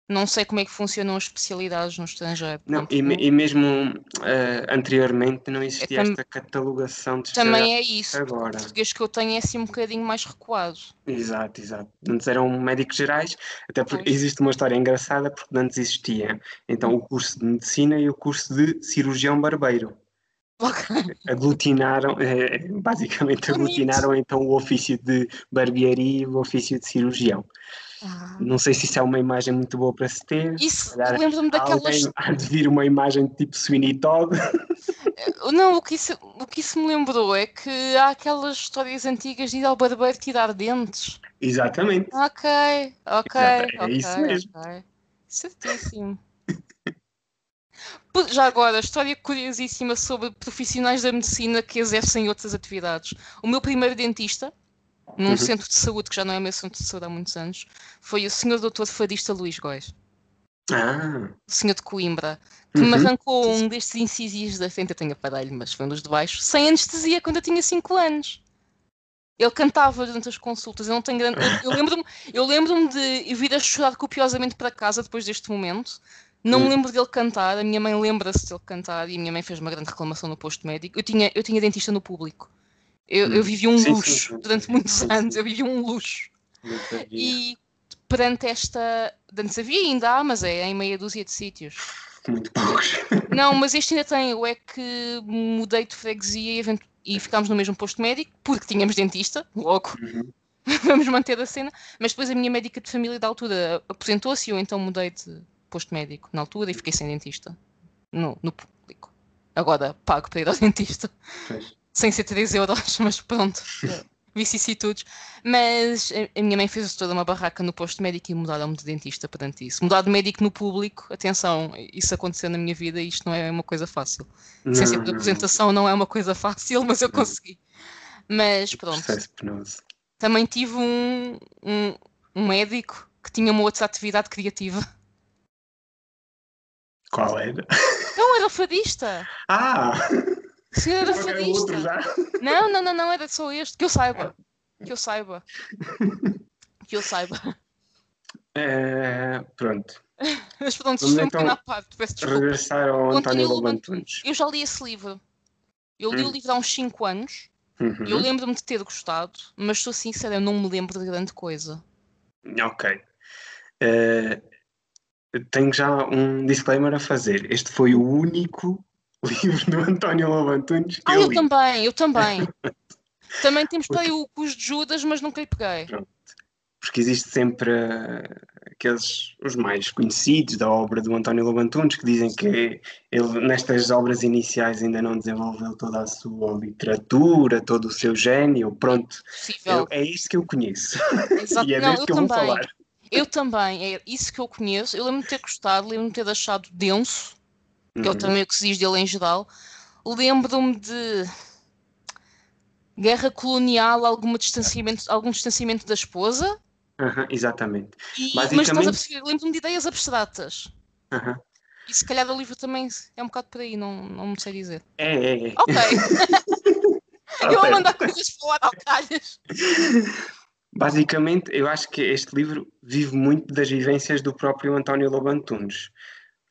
não sei como é que funcionam as especialidades no estrangeiro. Não, e, e mesmo eh, anteriormente não existia É tam- esta catalogação de também é isso. agora. O português que eu tenho é assim um bocadinho mais recuado. Exato, exato. Antes eram médicos gerais, até porque Pois. existe uma história engraçada, porque antes existia então o curso de medicina e o curso de cirurgião barbeiro. Ok. Aglutinaram, eh, basicamente Bonito. aglutinaram então o ofício de barbearia e o ofício de cirurgião. Ah. Não sei se isso é uma imagem muito boa para se ter. Isso, lembro-me daquelas. Há de vir uma imagem tipo Sweeney Todd. Não, o que, isso, o que isso me lembrou é que há aquelas histórias antigas de ir ao barbeiro tirar dentes. Exatamente. Ok, ok. Exato, é ok, isso mesmo. ok. Certíssimo. Já agora, história curiosíssima sobre profissionais da medicina que exercem outras atividades. O meu primeiro dentista, num Uhum. centro de saúde, que já não é meu centro de saúde há muitos anos, foi o senhor doutor fadista Luís Góis, Ah, o senhor de Coimbra, que me Uhum. arrancou um destes incisivos da frente, eu tenho aparelho, mas foi um dos de baixo, sem anestesia, quando eu tinha 5 anos. Ele cantava durante as consultas, eu não tenho grande... Eu, eu lembro-me eu lembro de vir a chorar copiosamente para casa depois deste momento. Não me Hum. lembro dele cantar, a minha mãe lembra-se dele cantar e a minha mãe fez uma grande reclamação no posto médico. Eu tinha, eu tinha dentista no público. Eu, eu Hum. vivi um Sim, luxo sim, durante sim. muitos Sim, anos, sim. eu vivi um luxo. E perante esta. Antes havia ainda há, mas é em meia dúzia de sítios. Muito poucos. Não, mas este ainda tem. Eu é que mudei de freguesia e, event- e ficámos no mesmo posto médico, porque tínhamos dentista, logo. Uhum. vamos manter a cena. Mas depois a minha médica de família da altura aposentou-se e eu então mudei de posto médico na altura e fiquei sem dentista no, no público. Agora pago para ir ao dentista. Pois. Sem ser 3 euros, mas pronto. vicissitudes. Mas a, minha mãe fez toda uma barraca no posto médico e mudaram-me de dentista perante isso. Mudar de médico no público, atenção, isso aconteceu na minha vida e isto não é uma coisa fácil. Licenciatura de Não, não. apresentação não é uma coisa fácil, mas eu consegui. Mas pronto, Processo penoso. também tive um, um, um médico que tinha uma outra atividade criativa. Qual era? Não, era fadista. Ah! Era outro já. Não, não, não, não, era só este. Que eu saiba. Que eu saiba. Que eu saiba. Eh, pronto. Mas pronto, Vamos um então à parte, peço desculpa. Regressar ao António António Loban Loban Tunes. Eu já li esse livro. Eu li Hum. o livro há uns 5 anos. Uhum. Eu lembro-me de ter gostado, mas sou sincera, eu não me lembro de grande coisa. Ok. Eh, tenho já um disclaimer a fazer. Este foi o único livro do António Loban Tunes que Ah, eu eu também, eu também. também temos para o Cus de Judas, mas nunca lhe peguei. Porque existe sempre eh, aqueles, os mais conhecidos da obra do António Loban Tunes, que dizem que ele, nestas obras iniciais, ainda não desenvolveu toda a sua literatura, todo o seu gênio. Pronto, eu- é isto que eu conheço. Exato. e é Não, eu que eu vou também. falar. Eu também, é isso que eu conheço. Eu lembro-me de ter gostado, lembro-me de ter achado denso, que é o Uhum. também que se diz dele em geral. Lembro-me de guerra colonial, alguma distanciamento, algum distanciamento da esposa. Aham, exatamente. E, mas estás Basicamente- lembro-me de ideias abstratas. Aham. E se calhar o livro também é um bocado por aí, não, não me sei dizer. É, é, é. Ok, eu certo. mandar coisas para lá ao calhas. Basicamente, eu acho que este livro vive muito das vivências do próprio António Loban Tunes.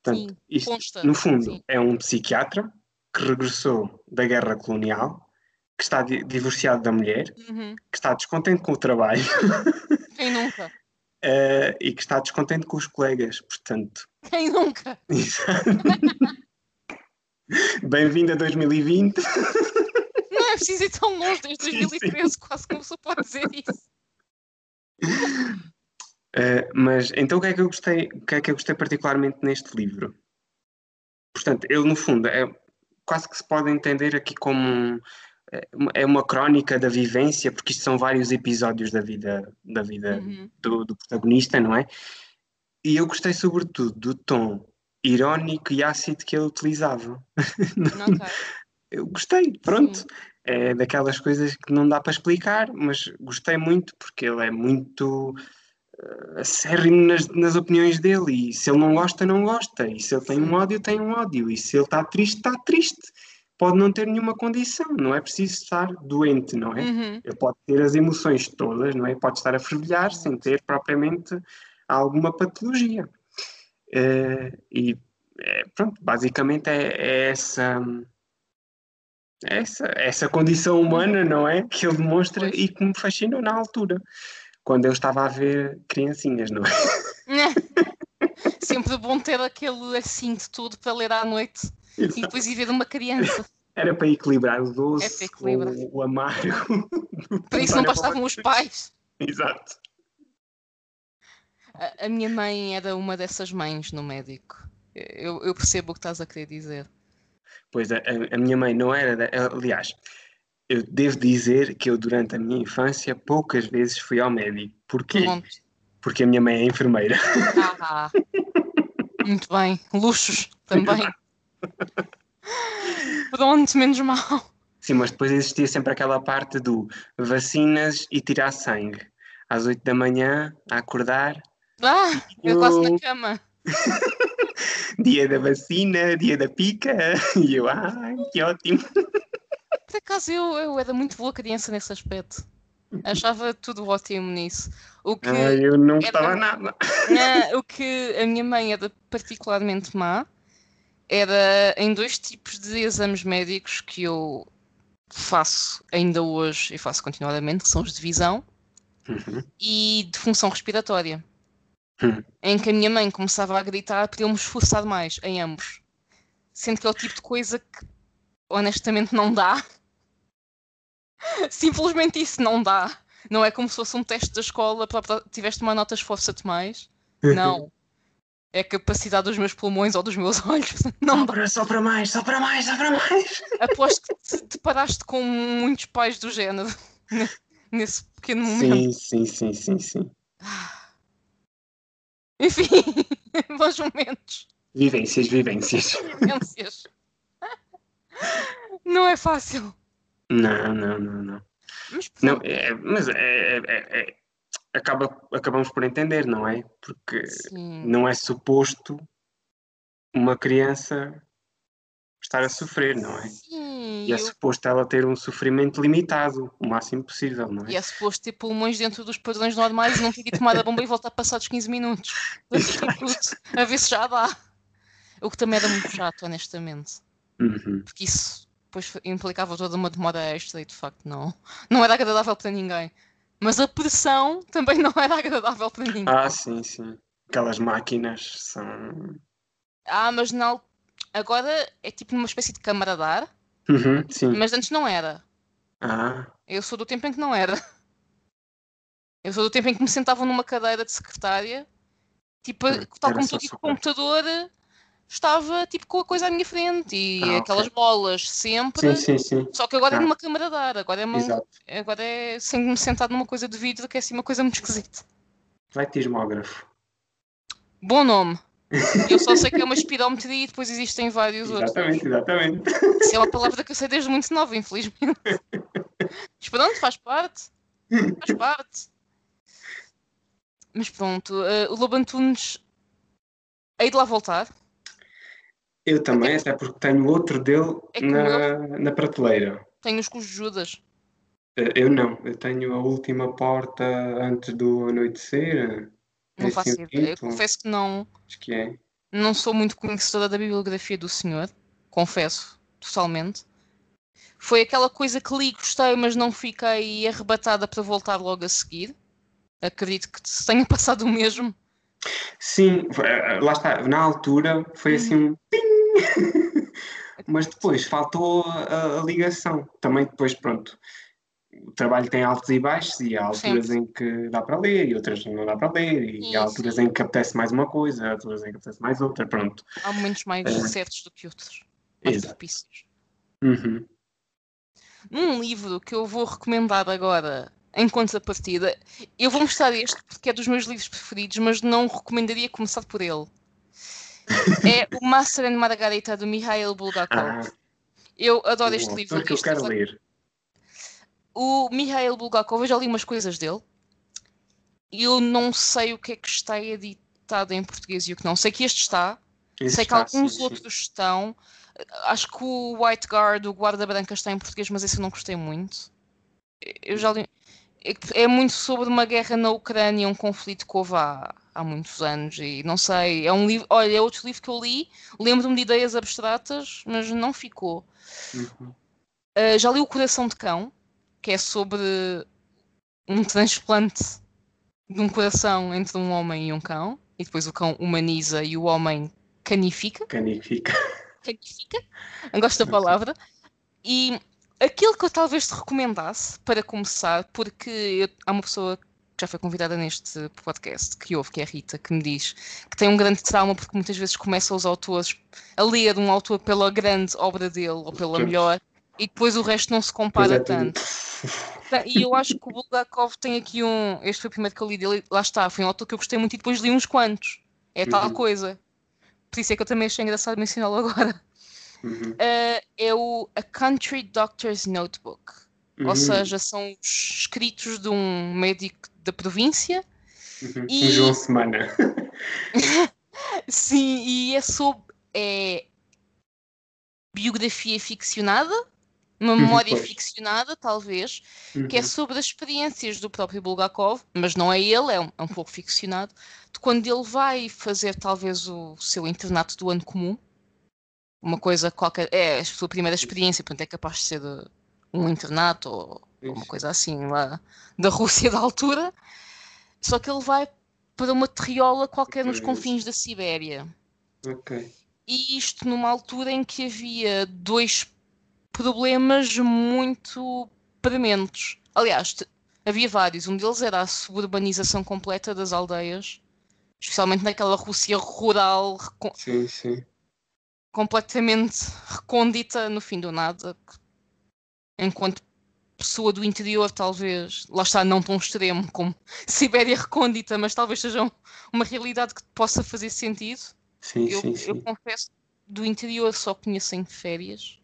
Portanto, Sim, isto, consta, no fundo, sim. é um psiquiatra que regressou da guerra colonial, que está di- divorciado da mulher, Uhum. que está descontente com o trabalho Quem nunca? eh, e que está descontente com os colegas. Portanto, Quem nunca? bem-vindo a 2020. Não é preciso ir tão longe, desde Sim, sim. 2013 quase começou a dizer isso. Uh, mas então o que é que eu gostei, o que é que eu gostei particularmente neste livro? Portanto, ele no fundo é quase que se pode entender aqui como um- é uma- crónica da vivência, porque isto são vários episódios da vida da vida Uhum. do, do protagonista, não é? E eu gostei sobretudo do tom irónico e ácido que ele utilizava. Não, ok. Eu gostei, pronto. Sim. É daquelas coisas que não dá para explicar, mas gostei muito porque ele é muito eh, acérrimo nas, nas opiniões dele. E se ele não gosta, não gosta. E se ele tem um ódio, tem um ódio. E se ele está triste, está triste. Pode não ter nenhuma condição, não é preciso estar doente, não é? Uhum. Ele pode ter as emoções todas, não é? Pode estar a fervilhar sem ter propriamente alguma patologia. Eh, e eh, pronto, basicamente é, é essa, é essa, essa condição humana, não é? Que ele demonstra Pois. e que me fascinou na altura, quando eu estava a ver criancinhas, não é? Sempre bom ter aquele assim de tudo para ler à noite e depois ir ver uma criança. Era para equilibrar o É doce, para equilibrar. o, o amargo. Para isso não bastavam os pais. Exato. A, a minha mãe era uma dessas mães no médico. Eu, eu percebo o que estás a querer dizer. Pois a, a- minha mãe não era. aliás, eu devo dizer que eu, durante a minha infância, poucas vezes fui ao médico. Porquê? Pronto. Porque a minha mãe é enfermeira. Ah, muito bem. Luxos também. Pronto, menos mal. Sim, mas depois existia sempre aquela parte do vacinas e tirar sangue. Às 8 da manhã, a acordar, Ah, eu quase na Eu- cama. dia da vacina, dia da pica. E eu, ai, que ótimo. Por acaso eu, eu era muito boa criança nesse aspecto. Achava tudo ótimo nisso. O que, Ai, eu não era- gostava nada. Ah, o que a minha mãe era particularmente má era em dois tipos de exames médicos que eu faço ainda hoje e faço continuadamente, que são os de visão Uhum. e de função respiratória. Hum. Em que a minha mãe começava a gritar para eu me esforçar mais em ambos. Sendo que é o tipo de coisa que honestamente não dá. Simplesmente isso não dá. Não é como se fosse um teste da escola para para- tiveste uma nota, esforça-te mais. Não. É a capacidade dos meus pulmões ou dos meus olhos. Não dá. Sopra, sopra mais, sopra mais, sopra mais. Aposto que te deparaste com muitos pais do género ne- nesse pequeno momento. Sim, sim, sim, sim, sim. Enfim, bons momentos. Vivências, vivências. Vivências. Não é fácil. Não, não, não, não. Mas Não, é, mas é, é- é- é- acaba, acabamos por entender, não é? Porque sim. não é suposto uma criança estar a sofrer, não é? Sim, E é eu- suposto ela ter um sofrimento limitado, o máximo possível, não E é? é suposto ter pulmões dentro dos padrões normais e não ter que tomar a bomba e voltar passados 15 minutos. Exato. a ver se já dá. O que também era muito chato, honestamente. Uhum. Porque isso depois implicava toda uma demora extra e de facto não, não era agradável para ninguém. Mas a pressão também não era agradável para ninguém. Ah, sim, sim. Aquelas máquinas são. Ah, mas não. Agora é tipo numa espécie de câmara de ar, Uhum, sim. mas antes não era. Ah, Eu sou do tempo em que não era. Eu sou do tempo em que me sentavam numa cadeira de secretária, tipo, Hum, tal era como estou tipo, computador, estava tipo com a coisa à minha frente e Ah, aquelas bolas sempre. sim, sim, sim. Só que agora é Ah. numa câmara de ar, agora é, uma, agora é sem me sentar numa coisa de vidro, que é assim uma coisa muito esquisita. Letismógrafo. Bom nome. Eu só sei que é uma espirometria e depois existem vários outros. Exatamente, exatamente. Isso é uma palavra que eu sei desde muito nova, infelizmente. Mas pronto, faz parte. Faz parte. Mas pronto, eh, o Lobo Antunes hei de lá voltar. Eu também, até porque tenho outro dele É na, na prateleira. Tenho os cujos Judas. Eh, Eu não, eu tenho a última porta antes do anoitecer. Não É faço assim ideia. Eu confesso que não, Acho que é. não sou muito conhecedora da bibliografia do senhor. Confesso, totalmente. Foi aquela coisa que li, gostei, mas não fiquei arrebatada para voltar logo a seguir. Acredito que se tenha passado o mesmo. Sim, eh, lá está, na altura foi assim um ping, mas depois faltou a, a ligação. Também depois, pronto, o trabalho tem altos e baixos e há alturas em que dá para ler e outras não dá para ler e Sim, há alturas sim. em que apetece mais uma coisa, há alturas em que apetece mais outra, pronto. Há momentos mais É. certos do que outros. Mais Exato. propícios. Uhum. Um livro que eu vou recomendar agora em contrapartida, eu vou mostrar este porque é dos meus livros preferidos, mas não recomendaria começar por ele. É o Master and Margarita do Mikhail Bulgakov. Ah, eu adoro este autor livro. que eu Este quero livro- ler. O Mikhail Bulgakov, eu já li umas coisas dele. Eu não sei o que é que está editado em português e o que não. Sei que este está, Esse sei que está, alguns sim, sim. outros estão. Acho que o White Guard, o Guarda Branca, está em português, mas esse eu não gostei muito. Eu já li. É é muito sobre uma guerra na Ucrânia, um conflito que houve há, há muitos anos e não sei. É um livro. Olha, é outro livro que eu li. Lembro-me de ideias abstratas, mas não ficou. Uhum. Uh, já li O Coração de Cão, que é sobre um transplante de um coração entre um homem e um cão, e depois o cão humaniza e o homem canifica. Canifica. Canifica? Gosto da palavra. E aquilo que eu talvez te recomendasse para começar, porque eu- há uma pessoa que já foi convidada neste podcast que ouve, que é a Rita, que me diz que tem um grande trauma porque muitas vezes começa os autores a ler um autor pela grande obra dele ou pela melhor e depois o resto não se compara tudo. tanto. E eu acho que o Bulgakov tem aqui um. Este foi o primeiro que eu li dele, lá está, foi um autor que eu gostei muito e depois li uns quantos. É tal Uhum. coisa. Por isso é que eu também achei engraçado mencioná-lo agora. Uhum. Uh, é o A Country Doctor's Notebook. Ou Uhum. seja, são os escritos de um médico da província. Uhum. e- Um João Semana. Sim, e é sobre. É biografia ficcionada, uma memória pois. ficcionada, talvez, Uhum. que é sobre as experiências do próprio Bulgakov, mas não é ele, é um, é um pouco ficcionado, de quando ele vai fazer talvez o seu internato do ano comum, uma coisa qualquer, é a sua primeira experiência, portanto é capaz de ser um internato ou uma Isso. coisa assim lá da Rússia da altura, só que ele vai para uma terriola qualquer nos confins da Sibéria. Ok. E isto numa altura em que havia dois problemas muito prementes. Aliás, havia vários. Um deles era a suburbanização completa das aldeias, especialmente naquela Rússia rural, sim, sim. completamente recôndita no fim do nada. Enquanto pessoa do interior, talvez, lá está, não tão extremo como Sibéria recôndita, mas talvez seja uma realidade que possa fazer sentido. Sim, eu, sim, sim. eu confesso, do interior só conheço em férias.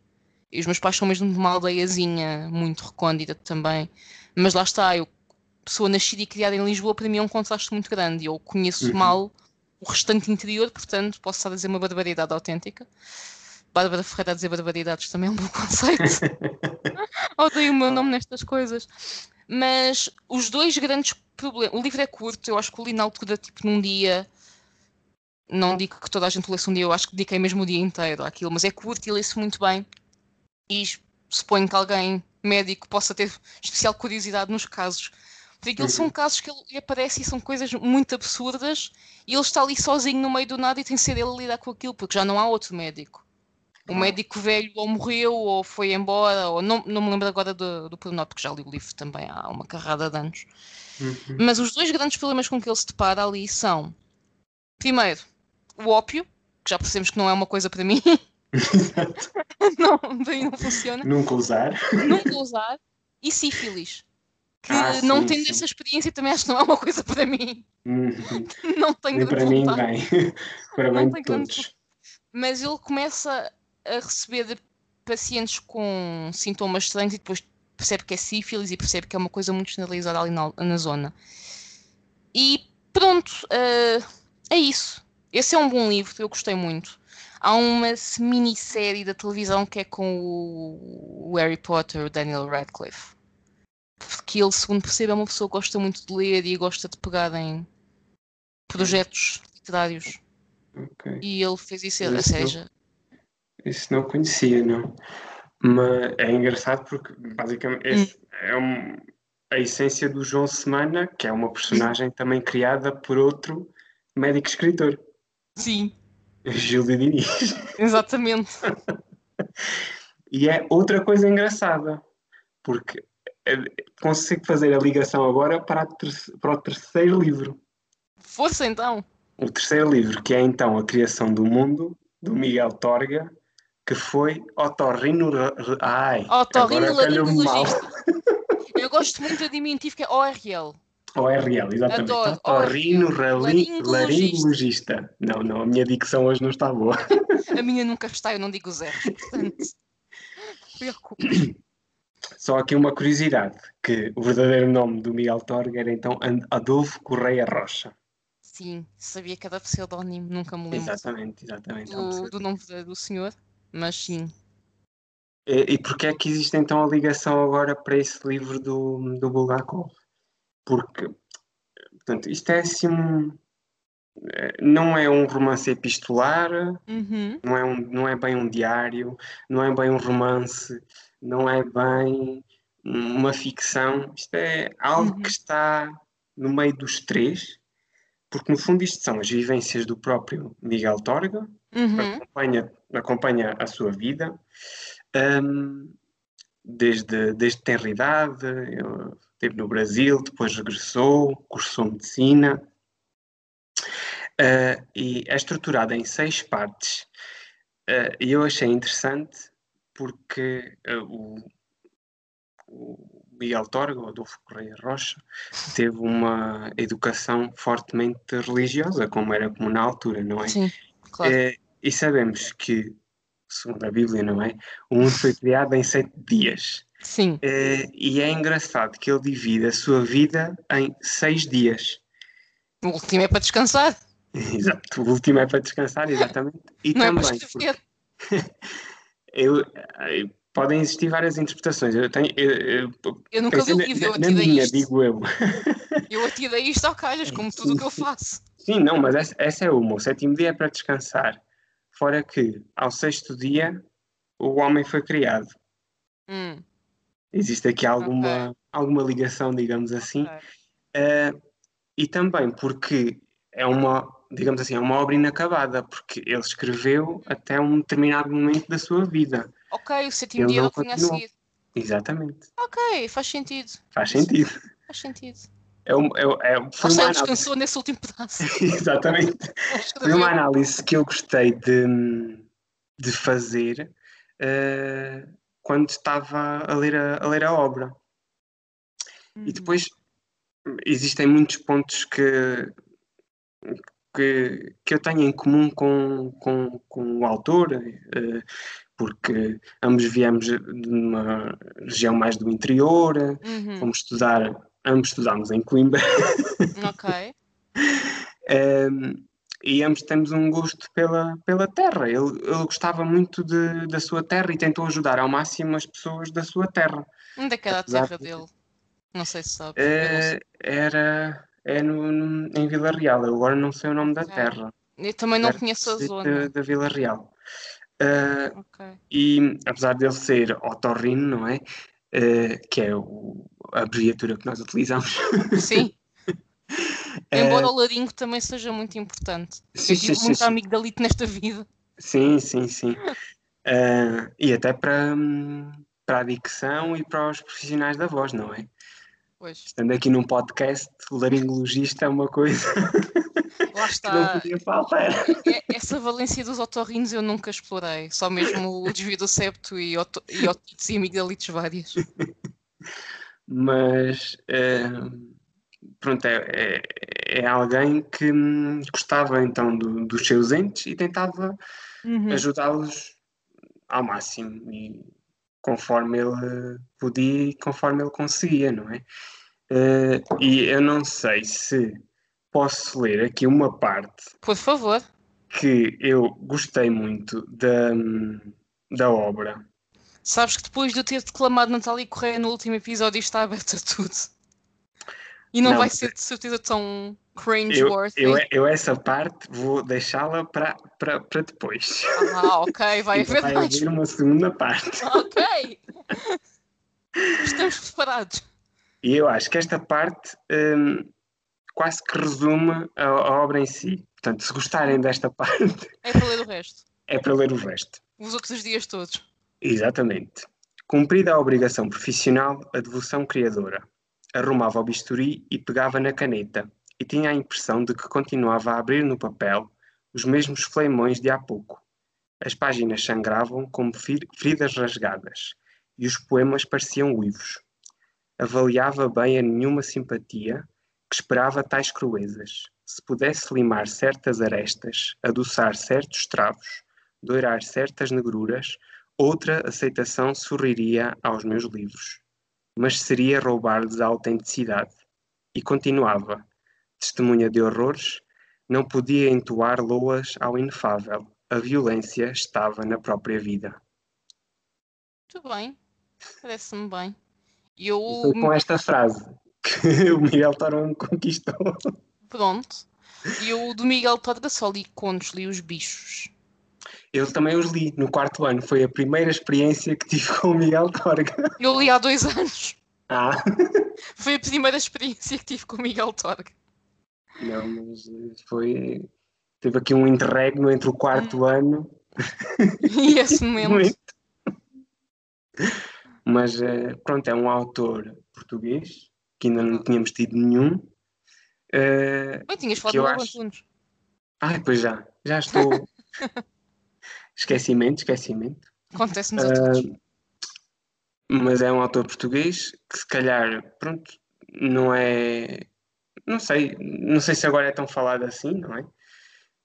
E os meus pais são mesmo de uma aldeiazinha muito recôndita também. Mas lá está, eu, pessoa nascida e criada em Lisboa, para mim é um contraste muito grande. Eu conheço Uhum. mal o restante interior, portanto, posso estar a dizer uma barbaridade autêntica. Bárbara Ferreira a dizer barbaridades também é um bom conceito. Odeio o meu nome nestas coisas. Mas os dois grandes problemas. O livro é curto, eu acho que o li na altura, tipo, num dia. Não digo que toda a gente lesse um dia, eu acho que dediquei mesmo o dia inteiro àquilo, mas é curto e lê-se muito bem. E suponho que alguém médico possa ter especial curiosidade nos casos. Porque aquilo são Uhum. casos que ele aparece e são coisas muito absurdas e ele está ali sozinho no meio do nada e tem de ser ele a lidar com aquilo, porque já não há outro médico. O Ah. médico velho ou morreu ou foi embora, ou não, não me lembro agora do, do pormenor, porque já li o livro também há uma carrada de anos. Uhum. Mas os dois grandes problemas com que ele se depara ali são, primeiro, o ópio, que já percebemos que não é uma coisa para mim, Exato. não, daí não funciona, Nunca usar. nunca usar, e sífilis, que Ah, não sim, tendo sim. essa experiência também acho que não é uma coisa para mim. Uhum. Não tenho Nem para vontade. ninguém. Para bem de todos. mas ele começa a receber pacientes com sintomas estranhos e depois percebe que é sífilis e percebe que é uma coisa muito generalizada ali na, na zona. E pronto, eh, é isso. Esse é um bom livro, eu gostei muito. Há uma minissérie da televisão que é com o, o Harry Potter, o Daniel Radcliffe. Porque ele, segundo percebo, é uma pessoa que gosta muito de ler e gosta de pegar em projetos literários. Ok. E ele fez isso, ou seja, Isso não conhecia, não. Mas é engraçado porque, basicamente, esse é um- a essência do João Semana, que é uma personagem também criada por outro médico escritor, sim, Gildo Diniz. exatamente. E é outra coisa engraçada, porque eh, consigo fazer a ligação agora para, para o terceiro livro. Força então. O terceiro livro, que é então A Criação do Mundo, do Miguel Torga, que foi Otorrino... Ai. Otorrinolaringologista. Eu gosto muito do diminutivo que é ORL. ORL, exatamente. Adoro. Otorrino Laringologista. Não, não, a minha dicção hoje não está boa. A minha nunca está, eu não digo erros, portanto. Só aqui uma curiosidade, que o verdadeiro nome do Miguel Torga era então Adolfo Correia Rocha. Sim, sabia que era pseudónimo, nunca me lembro Exatamente, exatamente. do, do nome do senhor, mas sim. E, e porquê é que existe então a ligação agora para esse livro do, do Bulgakov? Porque, portanto, isto é assim um... eh, Não é um romance epistolar, Uhum. não é, um, não é bem um diário, não é bem um romance, não é bem uma ficção. Isto é algo Uhum. que está no meio dos três, porque no fundo isto são as vivências do próprio Miguel Torga, Uhum. acompanha, acompanha a sua vida, hum, desde, desde tenra idade, esteve no Brasil, depois regressou, cursou medicina, ah, e é estruturada em seis partes. Ah, e eu achei interessante porque o, o Miguel Torga, o Adolfo Correia Rocha, teve uma educação fortemente religiosa, como era comum na altura, não é? Sim, claro. Eh, e sabemos que, segundo a Bíblia, não é? O mundo foi criado em sete dias. Sim, Eh, e é engraçado que ele divide a sua vida em seis dias. o último é para descansar, Exato, o último é para descansar, exatamente. E não é para também, escrever. eu, eh, podem existir várias interpretações. Eu tenho, eu, eu, Eu nunca pensei o livro, eu atirei minha, isto. digo eu. Eu atirei isto ao calhas, como tudo o que eu faço. Sim, não, mas essa, essa é uma. O sétimo dia é para descansar. Fora que, ao sexto dia, o homem foi criado. Hum, Existe aqui alguma, alguma ligação, digamos assim. Ok. Eh, e também porque é uma, digamos assim, é uma obra inacabada, porque ele escreveu até um determinado momento da sua vida. Ok, o sétimo Ele dia eu tinha seguir. Exatamente. Ok, faz sentido. Faz sentido. Faz sentido. É, um- é, é, foi uma análise, descansou nesse último pedaço. exatamente. Foi uma análise que eu gostei de, de fazer eh, quando estava a ler a, a ler a obra. Uhum. E depois existem muitos pontos que, que, que eu tenho em comum com, com, com o autor, eh, porque ambos viemos de uma região mais do interior, Uhum. fomos estudar, ambos estudámos em Coimbra, Ok. ehm, e ambos temos um gosto pela, pela terra. Ele, ele gostava muito de, da sua terra e tentou ajudar ao máximo as pessoas da sua terra. Onde é que era a terra de- dele? Não sei se sabe. Sei. Eh, era é no, no- em Vila Real, eu agora não sei o nome da Ok. terra. Eu também não Era conheço a zona. Da Vila Real. Eh, Ok. e apesar dele ser otorrino, não é? Eh, que é o- a abreviatura que nós utilizamos. Sim. Eh, Embora o laringo também seja muito importante. sim, Eu sim, tive sim, muito sim. amigo dalito nesta vida. Sim, sim, sim. Eh, e até para, hum, para a dicção e para os profissionais da voz, não é? Pois. Estando aqui num podcast, o laringologista é uma coisa Que não está. podia faltar. É- Essa valência dos otorrinos eu nunca explorei. Só mesmo o desvio do septo e, oto- e otites e amigdalites várias. Mas eh, pronto, é, é, é alguém que hum, gostava então do- dos seus entes e tentava Uhum. ajudá-los ao máximo e conforme ele podia e conforme ele conseguia, não é? Eh, e eu não sei se posso ler aqui uma parte Por favor. que eu gostei muito da, da obra. Sabes que depois de eu ter declamado Natália Correia no último episódio está aberto a tudo. E não, Não, vai ser de certeza tão Eu, cringe-worthy. eu, eu essa parte vou deixá-la para, depois. Ah, ok, vai haver vai haver uma segunda parte. Ok. Estamos preparados. E eu acho que esta parte hum, quase que resume a, a obra em si. Portanto, se gostarem desta parte, É para ler o resto. é para ler o resto. Os outros dias todos. Exatamente. Cumprida a obrigação profissional, a devoção criadora. Arrumava o bisturi e pegava na caneta, e tinha a impressão de que continuava a abrir no papel os mesmos fleimões de há pouco. As páginas sangravam como fer- feridas rasgadas, e os poemas pareciam uivos. Avaliava bem a nenhuma simpatia que esperava tais cruezas. Se pudesse limar certas arestas, adoçar certos travos, dourar certas negruras, outra aceitação sorriria aos meus livros. Mas seria roubar-lhes a autenticidade. E continuava. Testemunha de horrores, não podia entoar loas ao inefável. A violência estava na própria vida. Muito bem. Parece-me bem. E E eu. foi com esta frase que o Miguel Torão conquistou. Pronto. E eu do Miguel Torga só li contos, li os bichos. Eu também os li no quarto ano. Foi a primeira experiência que tive com o Miguel Torga. Eu li há dois anos. Ah, Foi a primeira experiência que tive com o Miguel Torga. não, mas eh, foi. Teve aqui um interregno entre o quarto ano E esse momento. Muito. Mas eh, pronto, é um autor português que ainda não tínhamos tido nenhum. Eh, Bem, tinhas falado do acho- Antunes. ai, pois já, já estou. esquecimento, esquecimento. Acontece-nos a Ah, todos. mas é um autor português que se calhar, pronto, não é. Não sei, não sei se agora é tão falado assim, não é?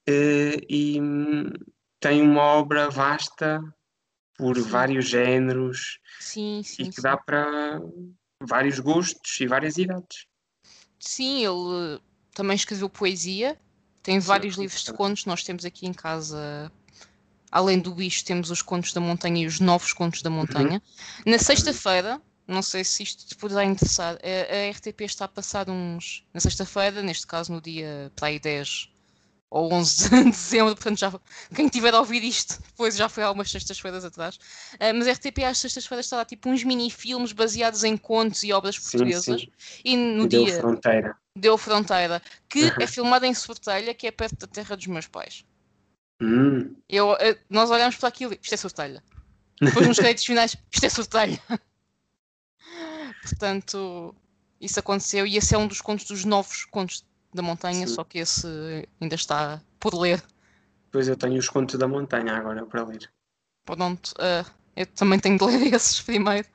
Eh, e tem uma obra vasta por Sim. vários géneros Sim, sim. e que dá para vários gostos e várias idades. Sim, ele eh, também escreveu poesia, tem Sim, vários livros de contos. Nós temos aqui em casa, além do bicho, temos os contos da montanha e os novos contos da montanha. Na sexta-feira, não sei se isto te poderá interessar, a, a RTP está a passar uns. Na sexta-feira, neste caso no dia para aí 10 ou 11 de dezembro, portanto já quem tiver a ouvir isto depois já foi há umas sextas-feiras atrás. Ah, mas a RTP às sextas-feiras está lá tipo uns mini-filmes baseados em contos e obras Sim, portuguesas. sim. E no deu dia fronteira. deu fronteira, que é filmada em Sortelha, que é perto da terra dos meus pais. Hum, Eu, eh, nós olhamos para aquilo isto é Sortelha. Depois nos créditos finais, isto é Sortelha. Portanto, isso aconteceu e esse é um dos contos dos novos contos da montanha, Sim. só que esse ainda está por ler. Depois eu tenho os contos da montanha agora para ler. Pronto, ah, eu também tenho de ler esses primeiro.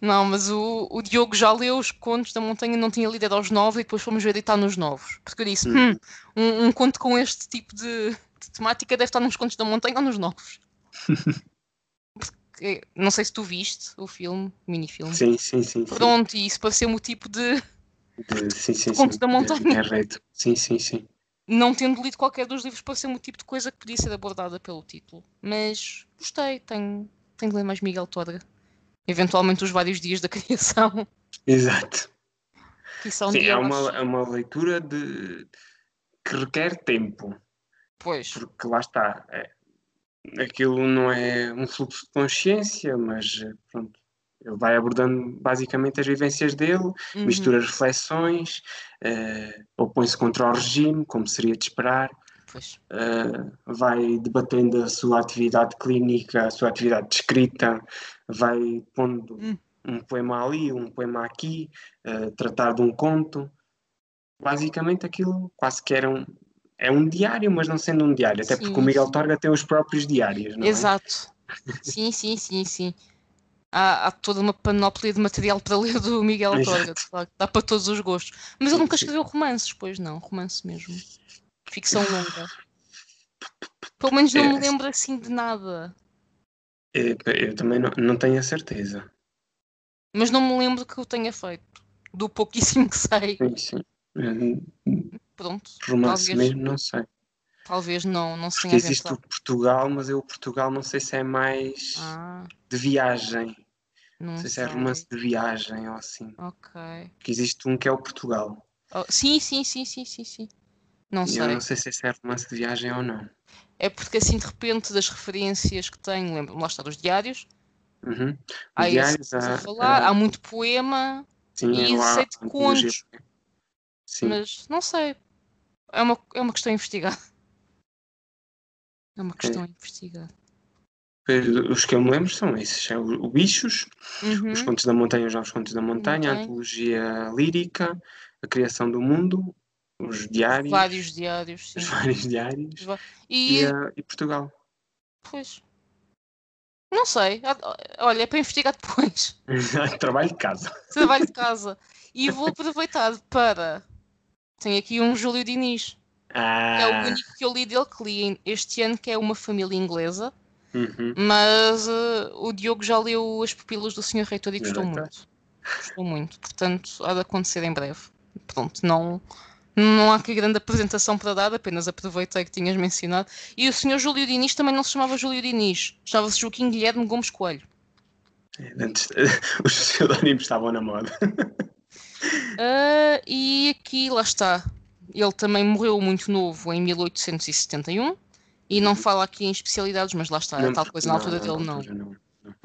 Não, mas o, o Diogo já leu os contos da montanha, não tinha lido, era aos nove, e depois fomos ver e está nos novos. Porque eu disse, Uhum. "Hum, um, um conto com este tipo de, de temática deve estar nos contos da montanha ou nos novos. Porque, não sei se tu viste o filme, o minifilme. Sim, sim, sim. sim. Pronto, e isso pareceu-me o tipo de. Sim, sim, sim. da montanha. Guerreiro. Sim, sim, sim. Não tendo lido qualquer dos livros, pareceu-me o tipo de coisa que podia ser abordada pelo título. Mas gostei, tenho, tenho de ler mais Miguel Torga. Eventualmente os vários dias da criação. Exato. Que são Sim, é uma, é uma leitura de, que requer tempo. Pois, Porque lá está. é, aquilo não é um fluxo de consciência, mas eh, pronto. Ele vai abordando basicamente as vivências dele, uhum, mistura reflexões, eh, opõe-se contra o regime, como seria de esperar, pois. eh, vai debatendo a sua atividade clínica, a sua atividade de escrita, vai pondo Hum. um poema ali, um poema aqui, eh, tratar de um conto. Basicamente aquilo quase que era um, é um diário, mas não sendo um diário, até porque o Sim. Miguel Torga tem os próprios diários, não é? Exato. Sim, sim, sim, sim. Há, há toda uma panóplia de material para ler do Miguel. Torga, claro, dá para todos os gostos. Mas ele nunca escreveu romances, pois não, romance mesmo. Ficção longa. Pelo menos não É, me lembro assim de nada. Eh, Eu também não, não tenho a certeza. Mas não me lembro que eu tenha feito. Do pouquíssimo que sei. Sim, sim. Pronto. Romance talvez, mesmo, não sei. talvez não, não se Porque tenha existe o. Portugal, mas eu o Portugal não sei se é mais Ah, de viagem. Não Não sei se sei. é romance de viagem ou assim. Ok. Porque existe um que é o Portugal. Oh, sim, sim, sim, sim, sim, sim. Não E eu sei. não sei se esse é romance de viagem ou não. É porque assim de repente das referências que tenho, lembro-me lá está dos diários, Uhum. há diários, há, falar, há- há muito poema, sim, e lá sei de há contos. Sim. mas não sei. É uma, é uma questão a investigar. É uma questão a investigar. Os que eu me lembro são esses: é o, o Bichos, Uhum, Os Contos da Montanha, os Novos Contos da Montanha, a Montanha. antologia lírica, a criação do mundo, os diários, Vários diários, sim. os vários diários e, E, a- e Portugal. pois. Não sei. Ah, Olha, é para investigar depois. Trabalho de casa. Trabalho de casa. E vou aproveitar para. Tenho aqui um Júlio Diniz. É o Ah, único que eu li dele, que li este ano, que é uma família inglesa. Uhum. Mas eh, o Diogo já leu As Pupilas do Sr. Reitor e Senhor gostou muito. Gostou muito. Portanto, há de acontecer em breve. Pronto, não, não há aqui grande apresentação para dar, apenas aproveitei que tinhas mencionado. E o Sr. Júlio Diniz também não se chamava Júlio Diniz, chamava-se Joaquim Guilherme Gomes Coelho. Antes, os pseudónimos estavam na moda. Ah, e aqui, lá está. Ele também morreu muito novo, em 1871. E não fala aqui em especialidades, mas lá está, é Não, tal coisa na não, altura na dele, não. altura não.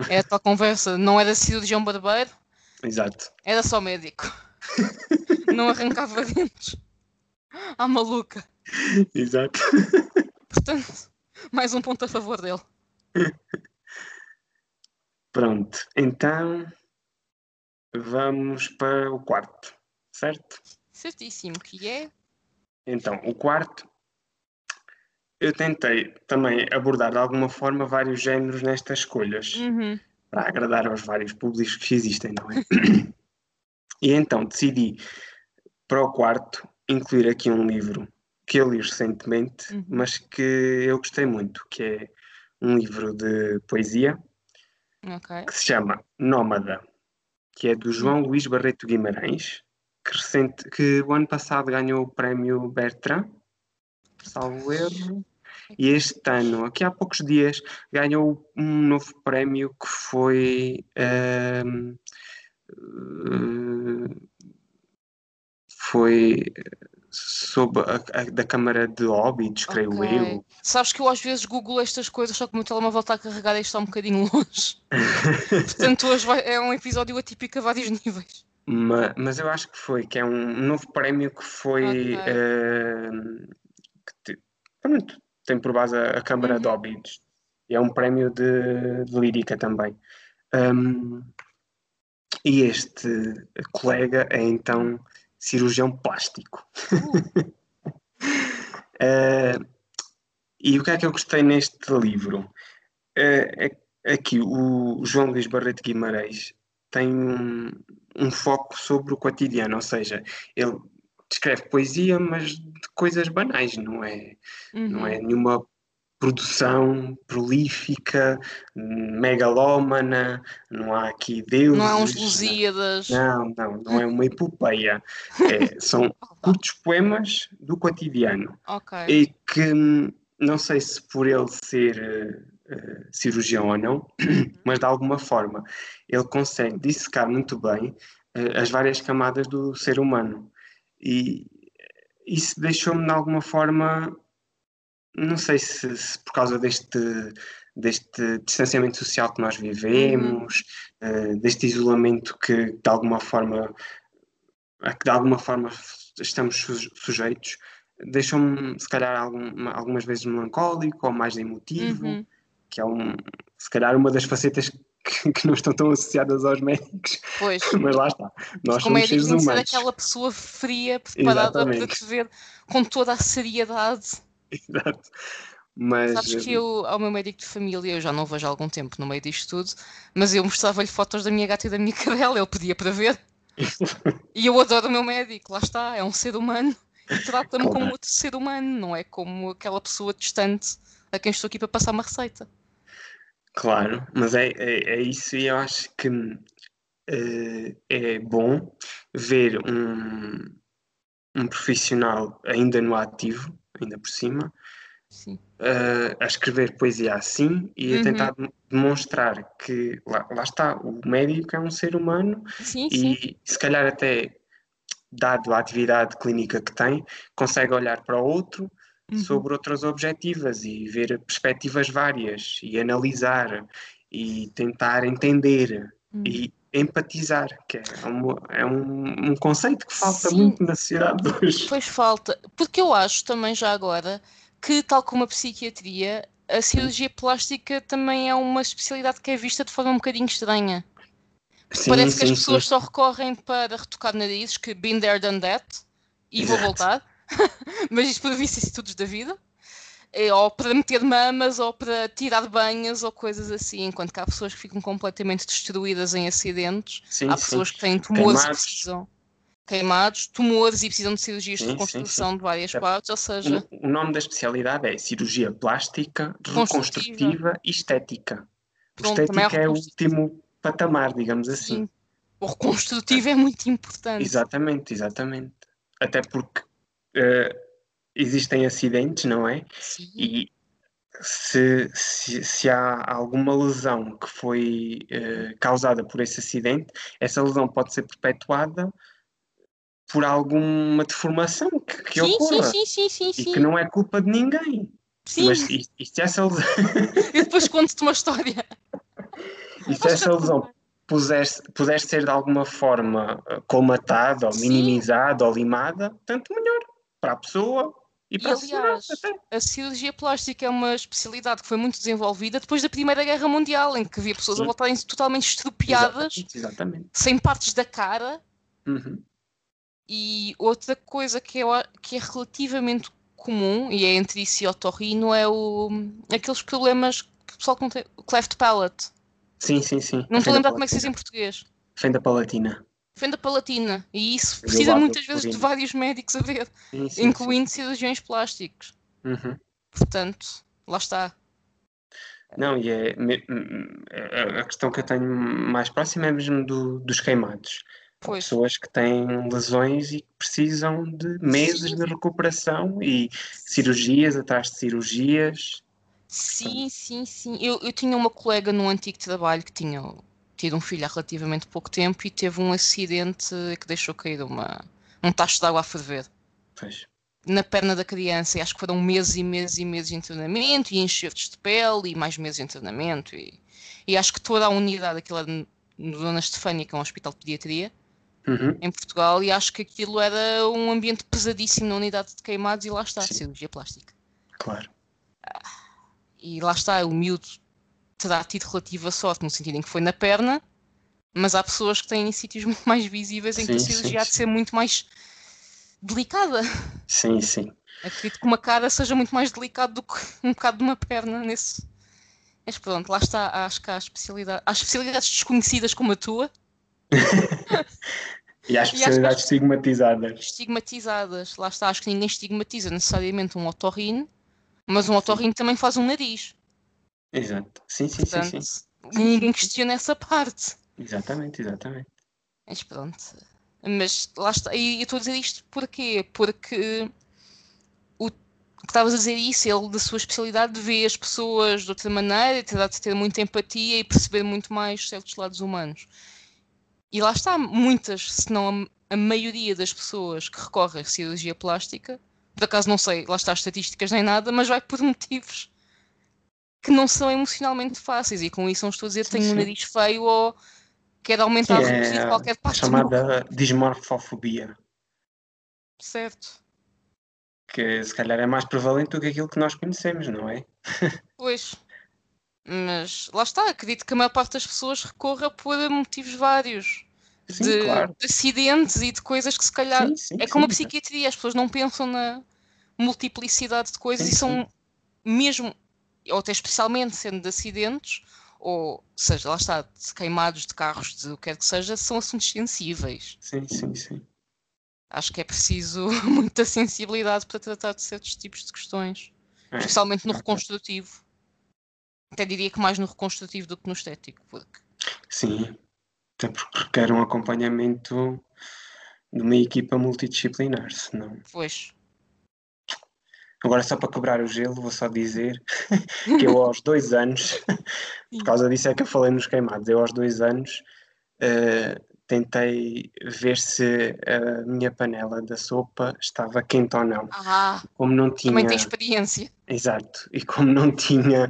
É a tal conversa, não era cirurgião barbeiro, Exato. era só médico. não arrancava dentes. À maluca. Exato. Portanto, mais um ponto a favor dele. Pronto, então vamos para o quarto, certo? Certíssimo, que é. Então, o quarto, eu tentei também abordar de alguma forma vários géneros nestas escolhas, Uhum. para agradar aos vários públicos que existem, não é? E então decidi, para o quarto, incluir aqui um livro que eu li recentemente, Uhum. mas que eu gostei muito, que é um livro de poesia Ok. que se chama Nómada, que é do João Luís Barreto Guimarães, que, recente, que o ano passado ganhou o prémio Bertrand, salvo erro, e este ano, aqui há poucos dias, ganhou um novo prémio que foi ehm, eh, foi sob a, a- da Câmara de Óbidos, creio Ok. eu. Sabes que eu às vezes google estas coisas, só que o meu telemóvel está a carregar e está um bocadinho longe. Portanto, hoje vai- é um episódio atípico a vários níveis. Ma- Mas, eu acho que foi, que é um novo prémio que foi. Ok. ehm, que te- pronto, tem por base a, a Câmara de Uhum. Óbidos. E é um prémio de, de lírica também. Ahm, E este colega é então cirurgião plástico. uh, e o que é que eu gostei neste livro? Uh, é, que o João Luís Barreto Guimarães tem um, um foco sobre o cotidiano, ou seja, ele descreve poesia, mas de coisas banais, não é, uhum. não é nenhuma produção prolífica, megalómana, não há aqui deuses. Não há uns Lusíadas. Não, não, não é uma epopeia. É, são curtos poemas do cotidiano. Okay. E que não sei se por ele ser uh, cirurgião ou não, mas de alguma forma ele consegue dissecar muito bem uh, as várias camadas do ser humano. E isso deixou-me de alguma forma não sei se, se, por causa deste, deste distanciamento social que nós vivemos, uhum. uh, deste isolamento que de alguma forma a que de alguma forma estamos sujeitos, deixou-me se calhar algum, algumas vezes melancólico ou mais emotivo, uhum. que é um, se calhar uma das facetas que, que, não estão tão associadas aos médicos. Pois. Mas lá está. Nós Como somos é seres humanos. ser aquela pessoa fria, preparada para te ver com toda a seriedade Exato. Mas... Sabes que eu, ao meu médico de família, eu já não vejo há algum tempo no meio disto tudo, mas eu mostrava-lhe fotos da minha gata e da minha cadela, ele pedia para ver. e eu adoro o meu médico, lá está, é um ser humano e trata-me como outro ser humano, não é como aquela pessoa distante a quem estou aqui para passar uma receita. Claro, mas é, é, é isso e eu acho que uh, é bom ver um, um profissional ainda no ativo ainda por cima, uh, a escrever poesia assim e uhum. a tentar demonstrar que lá, lá, está, o médico é um ser humano sim, e sim. se calhar até dado a atividade clínica que tem, consegue olhar para o outro uhum. sobre outras objetivas e ver perspectivas várias e analisar e tentar entender uhum. e empatizar, que é um, é um, um conceito que falta Sim. muito na sociedade hoje. Pois falta, porque eu acho também já agora que, tal como a psiquiatria, a cirurgia plástica também é uma especialidade que é vista de forma um bocadinho estranha. Sim, Parece sim, que as pessoas sim. só recorrem para retocar narizes, que been there, done that, e Exato. vou voltar. Mas isto por vicissitudes da vida. É, ou para meter mamas, ou para tirar banhas, ou coisas assim. Enquanto que há pessoas que ficam completamente destruídas em acidentes, sim, há pessoas sim. que têm tumores queimados. e precisam queimados, tumores e precisam de cirurgias sim, de reconstrução de várias é, partes, ou seja... O, nome da especialidade é cirurgia plástica, reconstrutiva e estética. Pronto, estética é, é o último patamar, digamos assim. O reconstrutivo é muito importante. Exatamente, exatamente. Até porque uh, existem acidentes, não é? Sim. E se, se, se, há alguma lesão que foi uh, causada por esse acidente, essa lesão pode ser perpetuada por alguma deformação que, que sim, ocorra. Sim, sim, sim, sim, E que não é culpa de ninguém. Sim. Mas e, e se essa lesão... Eu depois conto-te uma história. E se essa lesão pudesse, pudesse ser de alguma forma eh, colmatada, ou minimizada, ou limada, tanto melhor para a pessoa e, e aliás, a, a cirurgia plástica é uma especialidade que foi muito desenvolvida depois da Primeira Guerra Mundial, em que havia pessoas Sim. a voltarem totalmente estrupiadas, exatamente, exatamente. sem partes da cara. Uhum. E outra coisa que, eu, que é relativamente comum, e é entre isso e otorrino, é o, aqueles problemas que o pessoal tem, o cleft palate. Sim, sim, sim. Não estou a lembrar como é que se diz em português. Fenda palatina fenda palatina. E isso precisa muitas vezes de vários médicos a ver, sim, sim, incluindo sim. cirurgiões plásticos. Uhum. Portanto, lá está. Não, e é, a questão que eu tenho mais próxima é mesmo do, dos queimados. Pois. Pessoas que têm lesões e que precisam de meses de recuperação e cirurgias atrás de cirurgias. Sim, sim, sim. Eu, eu tinha uma colega no antigo trabalho que tinha tido um filho há relativamente pouco tempo e teve um acidente que deixou cair uma, um tacho de água a ferver. Pois. Na perna da criança, e acho que foram meses e meses e meses de internamento, e enxertos de pele, e mais meses de internamento, e, e acho que toda a unidade, aquilo era no Dona Estefânia, que é um hospital de pediatria, uhum. em Portugal, e acho que aquilo era um ambiente pesadíssimo na unidade de queimados, e lá está, Sim. cirurgia plástica. Claro. E lá está, o miúdo terá tido relativa sorte, no sentido em que foi na perna, Mas há pessoas que têm sítios muito mais visíveis em que a Sim, sim, cirurgia há de sim. ser muito mais delicada. Sim, sim. Acredito que uma cara seja muito mais delicado do que um bocado de uma perna nesse. Mas pronto, lá está, acho que há, especialidade, há especialidades desconhecidas como a tua, E há especialidades estigmatizadas. estigmatizadas. Lá está, acho que ninguém estigmatiza necessariamente um otorrino, mas um otorrino também faz um nariz. Exato. Sim, sim, sim, Portanto, sim. ninguém questiona essa parte. Exatamente, exatamente. Mas pronto. Mas lá está. E eu estou a dizer isto porquê? Porque o que estavas a dizer isso, ele da sua especialidade vê as pessoas de outra maneira, terá de ter muita empatia e perceber muito mais certos lados humanos. E lá está, muitas, se não a, a maioria das pessoas que recorrem à cirurgia plástica, por acaso não sei, lá está as estatísticas nem nada, mas vai por motivos que não são emocionalmente fáceis. E com isso não estou a dizer Sim, tenho um sim. nariz feio ou quero aumentar Sim, é qualquer parte chamada dismorfofobia, Certo. que se calhar é mais prevalente do que aquilo que nós conhecemos, não é? Pois. Mas lá está, acredito que a maior parte das pessoas recorra por motivos vários. Sim, de, claro. de acidentes e de coisas que se calhar. Sim, sim, é como a psiquiatria, as pessoas não pensam na multiplicidade de coisas e são mesmo, ou até especialmente sendo de acidentes, ou seja, lá está, de queimados de carros, de o que quer que seja, são assuntos sensíveis. Sim, sim, sim. Acho que é preciso muita sensibilidade para tratar de certos tipos de questões. É. especialmente no reconstrutivo. Até diria que mais no reconstrutivo do que no estético, porque Sim, até porque requer um acompanhamento de uma equipa multidisciplinar, senão. pois, Agora, só para quebrar o gelo, vou só dizer que eu aos dois anos, por causa disso é que eu falei nos queimados, eu aos dois anos eh, tentei ver se a minha panela da sopa estava quente ou não. ah, Como não também tinha. tem experiência. Exato, e como não tinha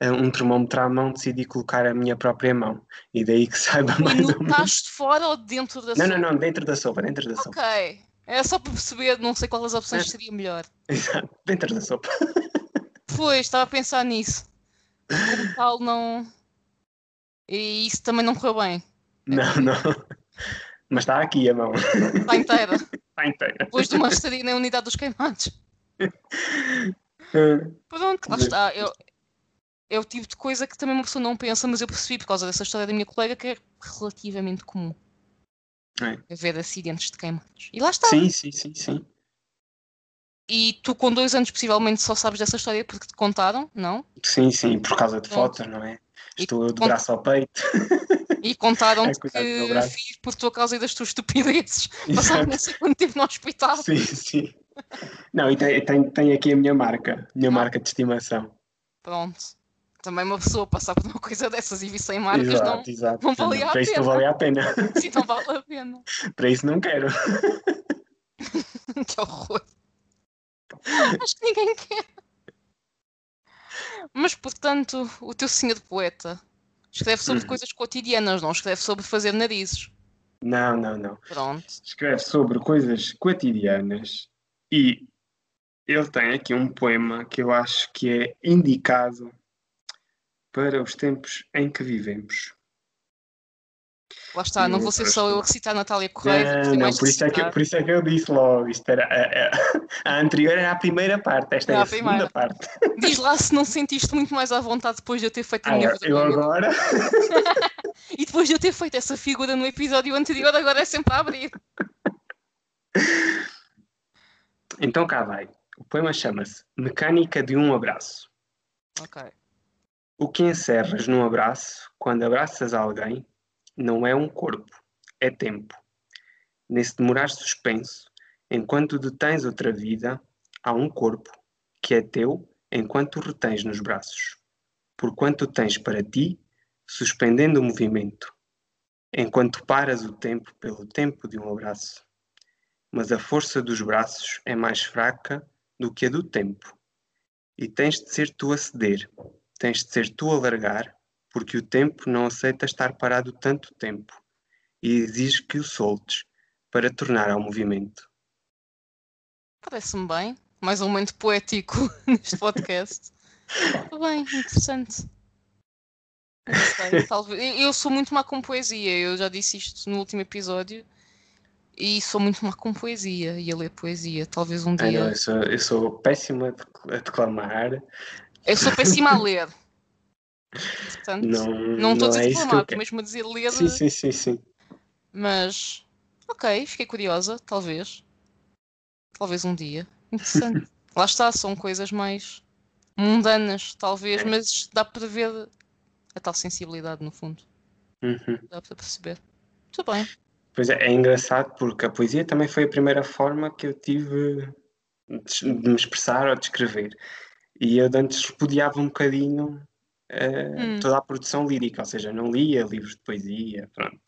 eh, um termómetro à mão, decidi colocar a minha própria mão. E daí que saiba E mais ou menos. notaste fora ou dentro da Não, sopa? não, não, dentro da sopa, dentro da sopa. Ok. É só para perceber, não sei qual das opções É. seria melhor. Exato, dentro da sopa. Pois, estava a pensar nisso. Como tal, não. E isso também não correu bem. Não, não. Mas está aqui a mão, Está inteira. está inteira. Depois de uma estadia na unidade dos queimados. Pronto, lá está. Eu, é o tipo de coisa que também uma pessoa não pensa, mas eu percebi por causa dessa história da minha colega que é relativamente comum. É. Haver acidentes de queimados. E lá está. Sim, sim, sim, sim. E tu com dois anos possivelmente só sabes dessa história porque te contaram, não? Sim, sim, por causa de fotos, não é? E Estou de cont- braço ao peito. E contaram-te É, que fiz por tua causa e das tuas estupidezes. Passaram não sei quanto tempo no hospital. Sim, sim. Não, e tem, tem, tem aqui a minha marca, minha Ah. marca de estimação. Pronto. Também uma pessoa passar por uma coisa dessas e vir sem marcas não, exato, exato. não valia a Para isso não pena. valia a pena. assim não vale a pena. Para isso não quero. que horror. Acho que ninguém quer. Mas portanto, o teu senhor poeta escreve sobre Uhum. coisas cotidianas, não escreve sobre fazer narizes. Não, não, não. Pronto. Escreve sobre coisas cotidianas e ele tem aqui um poema que eu acho que é indicado para os tempos em que vivemos. Lá está, não vou ser só eu a recitar Natália Correia, Não, não, por isso, é que, por isso é que eu disse logo. Isto era a, a- a anterior era a primeira parte, esta é Era a, primeira. segunda parte. Diz lá se não sentiste muito mais à vontade depois de eu ter feito a Ah, minha eu, agora. E depois de eu ter feito essa figura no episódio anterior, agora é sempre a abrir. Então cá vai. O poema chama-se Mecânica de um Abraço. Ok. O que encerras num abraço, quando abraças alguém, não é um corpo, é tempo. Nesse demorar suspenso, enquanto detens outra vida, há um corpo que é teu enquanto o retens nos braços. Porquanto tens para ti, suspendendo o movimento, enquanto paras o tempo pelo tempo de um abraço. Mas a força dos braços é mais fraca do que a do tempo. E tens de ser tu a ceder, tens de ser tu a largar, porque o tempo não aceita estar parado tanto tempo e exige que o soltes para tornar ao movimento. Parece-me bem. Mais um momento poético neste podcast. Muito bem, interessante. Sei, talvez. Eu sou muito má com poesia, eu já disse isto no último episódio. E sou muito má com poesia e a ler poesia. Talvez um Ah, dia. não, eu, sou, eu sou péssimo a dec- a declamar. Eu sou péssima a ler. Portanto, Não, não estou a dizer é quero. mesmo a dizer ler. Sim, sim, sim, sim. Mas, ok, fiquei curiosa, talvez. Talvez um dia. Interessante. Lá está, são coisas mais mundanas, talvez, É. mas dá para ver a tal sensibilidade no fundo. Uhum. Dá para perceber. Muito bem. Pois é, é engraçado porque a poesia também foi a primeira forma que eu tive de me expressar ou de escrever. E eu de antes repudiava um bocadinho eh, Hum. toda a produção lírica, ou seja, não lia livros de poesia, pronto.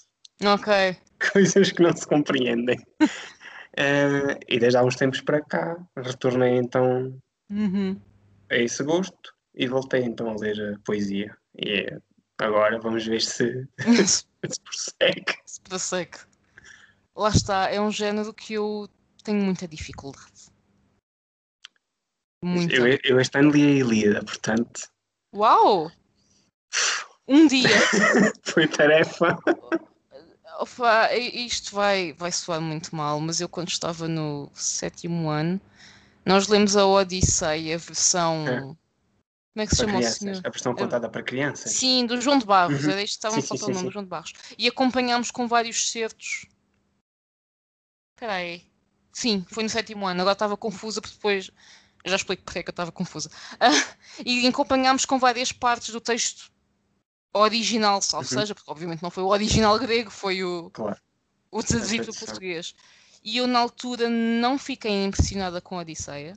Ok. Coisas que não se compreendem. Eh, e desde há uns tempos para cá retornei então Uhum. a esse gosto e voltei então a ler a poesia. E é- agora vamos ver se, se prossegue. Se prossegue. Lá está, é um género que eu tenho muita dificuldade. Muita. Eu, eu este ano li a Ilíada, portanto Uau! Um dia. foi tarefa. Opa, isto vai, vai soar muito mal, mas eu quando estava no sétimo ano, nós lemos a Odisseia, a versão. É. Como é que se chama o senhor? A versão contada para crianças. Sim, do João de Barros, Uhum. era isto estava Sim, o nome, sim. João de Barros. E acompanhámos com vários certos. Espera aí. Sim, foi no sétimo ano, agora estava confusa porque depois. Eu já explico porque é que eu estava confusa. Ah, e acompanhámos com várias partes do texto original, salvo Uhum. seja, porque obviamente não foi o original grego, foi o, Claro. o traduzido para português. E eu, na altura, não fiquei impressionada com a Odisseia,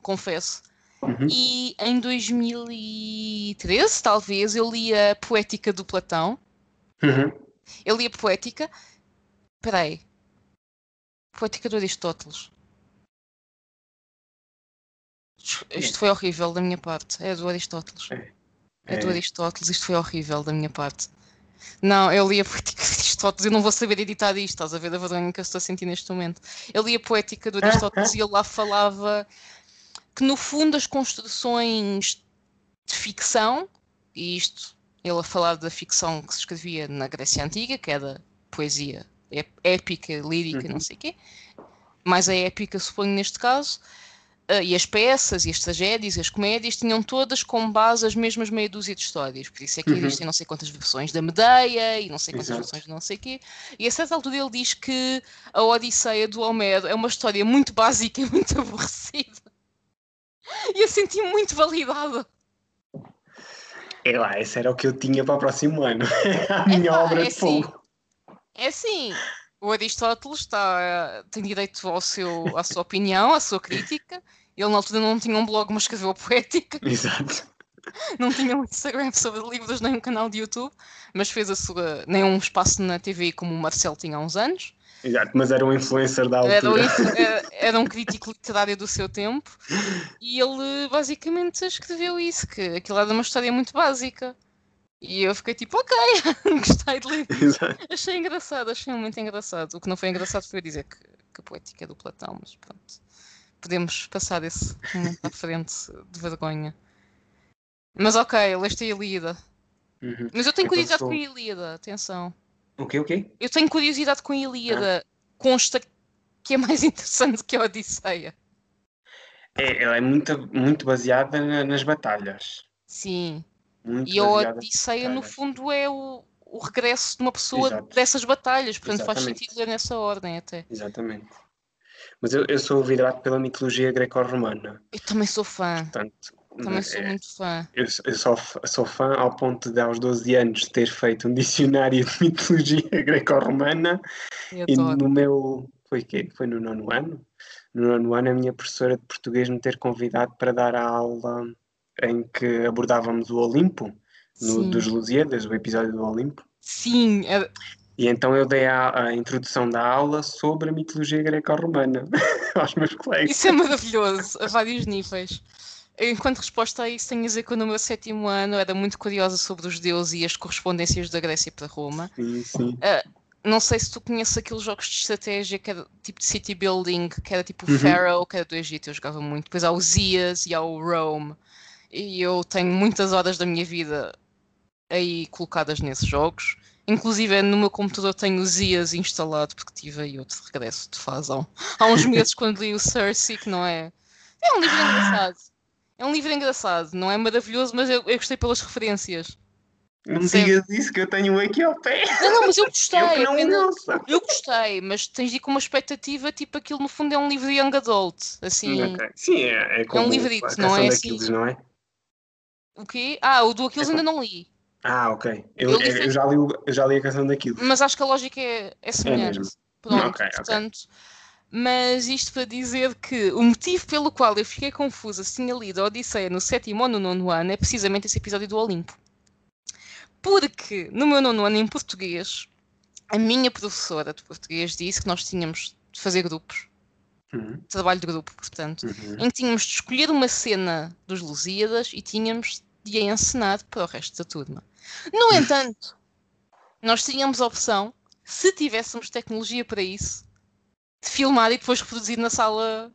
confesso. Uhum. E em 2013, talvez, eu li a Poética do Platão. Uhum. Eu li a Poética. Espera aí. Poética do Aristóteles. Isto foi horrível da minha parte. É do Aristóteles. É do É. Aristóteles, isto foi horrível da minha parte. Não, eu li a Poética de Aristóteles, eu não vou saber editar isto, estás a ver a vergonha que eu estou a sentir neste momento. Eu li a Poética do Aristóteles e ele lá falava que no fundo as construções de ficção, e isto, ele a falar da ficção que se escrevia na Grécia Antiga, que era poesia ép- épica, lírica, não Uhum. sei o quê, mais a épica, suponho, neste caso, e as peças, e as tragédias, e as comédias, tinham todas como base as mesmas meia dúzia de histórias. Por isso é que Uhum. existem não sei quantas versões da Medeia, e não sei quantas Exato. versões de não sei o quê. E a certa altura ele diz que a Odisseia do Homero é uma história muito básica e muito aborrecida. E eu senti-me muito validada. É lá, esse era o que eu tinha para o próximo ano. a minha Epá, obra é de assim. fogo. É assim, o Aristóteles está, tem direito ao seu, à sua opinião, à sua crítica. Ele na altura não tinha um blog, mas escreveu a poética. Exato. Não tinha um Instagram sobre livros, nem um canal de YouTube, mas fez a sua, nem um espaço na TV como o Marcelo tinha há uns anos. Exato, mas era um influencer da Era, um altura. era- era um crítico literário do seu tempo e ele basicamente escreveu isso, que aquilo era uma história muito básica. E eu fiquei tipo, ok, gostei de ler. Exato. Achei engraçado, achei muito engraçado. O que não foi engraçado foi dizer que, que a poética é do Platão, mas pronto. Podemos passar esse momento à frente de vergonha. Mas ok, leste a Ilíada. Uhum. Mas eu tenho Então curiosidade com a Ilíada, atenção. O quê, o quê? Eu tenho curiosidade com a Ilíada. Consta que é mais interessante que a Odisseia. É, ela é muito, muito baseada na- nas batalhas. Sim. Muito E a Odisseia, no fundo, é o, o regresso de uma pessoa Exato. dessas batalhas. Portanto, faz Exatamente. sentido ler nessa ordem até. Exatamente. Mas eu, eu sou vidrado pela mitologia greco-romana. Eu também sou fã. Portanto, Também sou é, muito fã. eu, eu sou, sou fã ao ponto de, aos 12 anos, ter feito um dicionário de mitologia greco-romana e no meu. Foi quê? Foi no nono ano? No nono ano, a minha professora de português me ter convidado para dar a aula em que abordávamos o Olimpo, no, dos Lusíadas, o episódio do Olimpo. Sim, é- E então eu dei a, a introdução da aula sobre a mitologia greco-romana aos meus colegas. isso é maravilhoso, a vários níveis. Enquanto resposta a isso, tenho a dizer que no meu sétimo ano era muito curiosa sobre os deuses e as correspondências da Grécia para Roma. Sim, sim. Não sei se tu conheces aqueles jogos de estratégia que era tipo de city building, que era tipo o Uhum. Pharaoh, que era do Egito, eu jogava muito. Depois há o Zias e há o Rome. E eu tenho muitas horas da minha vida aí colocadas nesses jogos. Inclusive no meu computador tenho o Zias instalado porque tive aí outro regresso de fase há, há uns meses quando li o Cersei, que não é. É um livro engraçado. É um livro engraçado, não é maravilhoso, mas eu, eu gostei pelas referências. Não me digas isso que eu tenho aqui ao pé. Não, não, mas eu gostei. Eu, não apenas... eu gostei, mas tens de ir com uma expectativa, tipo aquilo no fundo é um livro de young adult. Assim, okay. Sim, é, é, como é um livrito, não é assim. Não é? O quê? Ah, o do Aquiles é ainda não li. Ah, ok. Eu, eu, eu, já, li, eu já li a canção daquilo. Mas acho que a lógica é, é semelhante. É Pronto, okay, portanto. Okay. Mas isto para dizer que o motivo pelo qual eu fiquei confusa se tinha lido a Odisseia no sétimo ou no nono ano é precisamente esse episódio do Olimpo. Porque no meu nono ano em português, a minha professora de português disse que nós tínhamos de fazer grupos. Uhum. Trabalho de grupo, portanto. Uhum. Em que tínhamos de escolher uma cena dos Lusíadas e tínhamos de a encenar para o resto da turma. No entanto, nós tínhamos a opção, se tivéssemos tecnologia para isso, de filmar e depois reproduzir na sala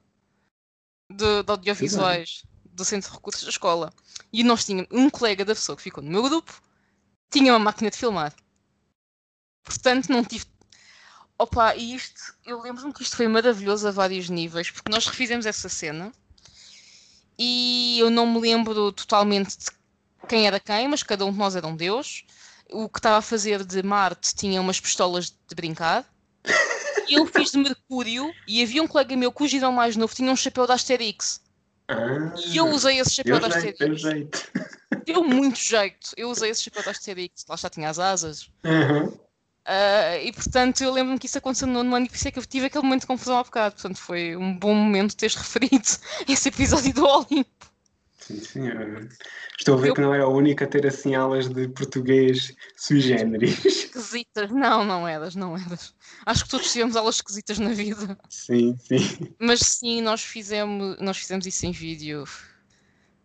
de, de audiovisuais do Centro de Recursos da escola. E nós tínhamos um colega da pessoa que ficou no meu grupo, tinha uma máquina de filmar. Portanto, não tive. Opa, e isto, eu lembro-me que isto foi maravilhoso a vários níveis, porque nós refizemos essa cena e eu não me lembro totalmente de quem era quem, mas cada um de nós era um deus. O que estava a fazer de Marte tinha umas pistolas de brincar. Eu fiz de Mercúrio e havia um colega meu cujo irmão mais novo tinha um chapéu da Asterix. Ah, e eu usei esse chapéu da Asterix. Deu jeito. Deu muito jeito. Eu usei esse chapéu da Asterix. Lá já tinha as asas. Uhum. Uh, e portanto eu lembro-me que isso aconteceu no ano e por isso é que eu tive aquele momento de confusão ao bocado. Portanto foi um bom momento teres referido esse episódio do Olimpo. Sim, senhora. Estou a ver eu... que não era a única a ter assim aulas de português sui generis. Esquisitas. Não, não eras, não eras. Acho que todos tivemos aulas esquisitas na vida. Sim, sim. Mas sim, nós fizemos, nós fizemos isso em vídeo.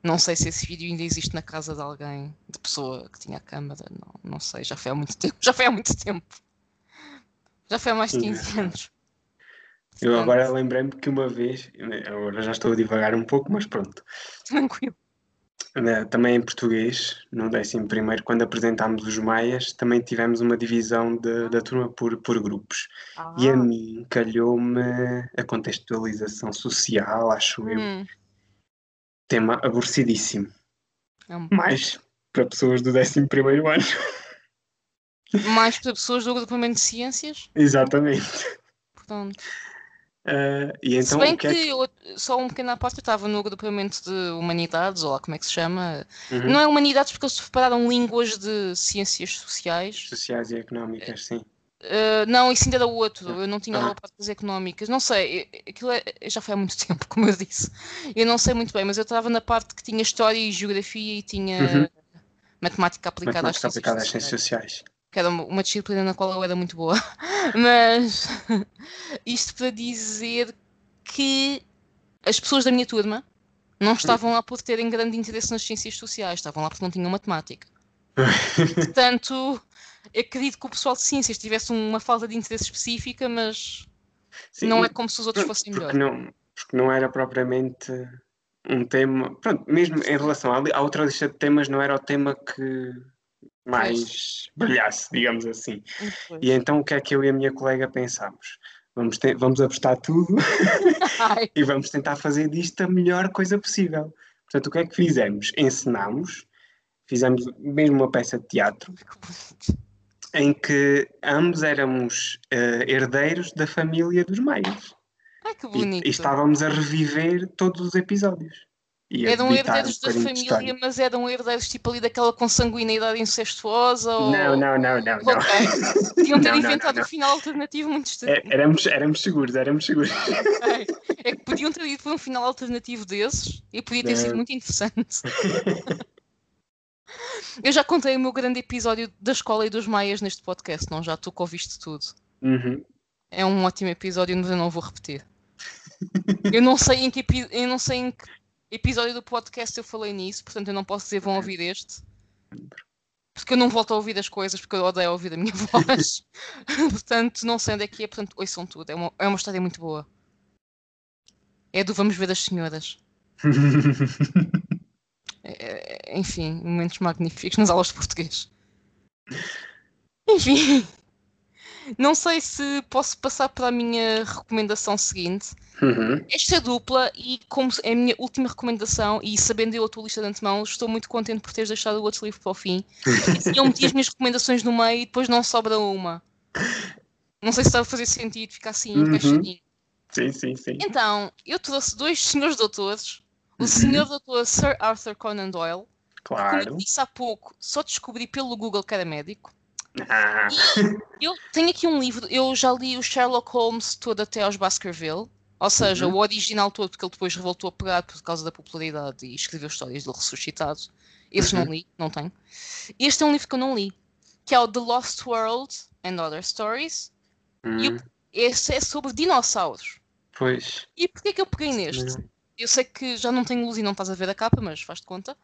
Não sei se esse vídeo ainda existe na casa de alguém, de pessoa que tinha a câmera. Não, não sei, já foi há muito tempo. Já foi há muito tempo. Já foi há mais de 15 anos. Eu agora lembrei-me que uma vez, agora já estou a divagar um pouco, mas pronto. Tranquilo. Né, também em português, no 11, quando apresentámos os Maias, também tivemos uma divisão de, da turma por, por grupos. Ah. E a mim calhou-me a contextualização social, acho hum. eu. Tema aborrecidíssimo. É um... Mais para pessoas do 11 ano. Mais para pessoas do agrupamento de ciências? Exatamente. Portanto. Uh, e então, se bem que, é que... Eu, só um pequeno parte, eu estava no agrupamento de humanidades, ou lá como é que se chama. Uhum. Não é humanidades porque eles separaram línguas de ciências sociais. Sociais e económicas, sim. Uh, não, isso ainda era o outro. Eu não tinha ah. partes económicas. Não sei, aquilo é, já foi há muito tempo, como eu disse. Eu não sei muito bem, mas eu estava na parte que tinha história e geografia e tinha uhum. matemática aplicada, matemática às, aplicada às ciências sociais que era uma disciplina na qual eu era muito boa. Mas isto para dizer que as pessoas da minha turma não estavam lá por terem grande interesse nas ciências sociais, estavam lá porque não tinham matemática. Portanto, acredito que o pessoal de ciências tivesse uma falta de interesse específica, mas Sim, não é como se os outros fossem melhores. Não, porque não era propriamente um tema. Pronto, mesmo em relação à, à outra lista de temas, não era o tema que mais brilhasse, digamos assim. E então o que é que eu e a minha colega pensámos? Vamos, ter, vamos apostar tudo e vamos tentar fazer disto a melhor coisa possível. Portanto, o que é que fizemos? Encenámos, fizemos mesmo uma peça de teatro em que ambos éramos uh, herdeiros da família dos Maias. Ai, que bonito. E, e estávamos a reviver todos os episódios eram herdeiros da família, mas eram herdeiros tipo ali daquela consanguinidade incestuosa? Ou... Não, não, não, não. não. Okay. Podiam ter inventado um final alternativo muito estranho. É, éramos, éramos seguros, éramos seguros. Okay. É que podiam ter ido para um final alternativo desses e podia ter sido muito interessante. Eu já contei o meu grande episódio da escola e dos maias neste podcast, não? Já tu que ouviste tudo. Uhum. É um ótimo episódio, mas eu não vou repetir. Eu não sei em que, eu não sei em que episódio do podcast eu falei nisso, portanto eu não posso dizer vão ouvir este. Porque eu não volto a ouvir as coisas, porque eu odeio ouvir a minha voz. portanto, não sei onde é que é, portanto, ouçam tudo. É uma, é uma história muito boa. É do Vamos Ver as Senhoras. é, é enfim, momentos magníficos nas aulas de português. Enfim, não sei se posso passar para a minha recomendação seguinte. Uhum. Esta dupla, e como é a minha última recomendação, e sabendo eu a tua lista de antemão, estou muito contente por teres deixado o outro livro para o fim. E eu meti as minhas recomendações no meio e depois não sobra uma. Não sei se está a fazer sentido ficar assim Uhum. encaixadinho. Sim, sim, sim. Então, eu trouxe dois senhores doutores. O Uhum. senhor doutor Sir Arthur Conan Doyle, como eu Claro. disse há pouco, só descobri pelo Google que era médico. Ah, Eu tenho aqui um livro, eu já li o Sherlock Holmes todo até aos Baskerville, ou seja, Uhum. o original todo, porque ele depois voltou a pegar por causa da popularidade e escreveu histórias dele ressuscitado. Esse não Uhum. li, não tenho. Este é um livro que eu não li, que é o The Lost World and Other Stories. E hum, Este é sobre dinossauros. pois. E porquê que eu peguei neste? Eu sei que já não tenho luz e não estás a ver a capa, mas faz-te conta.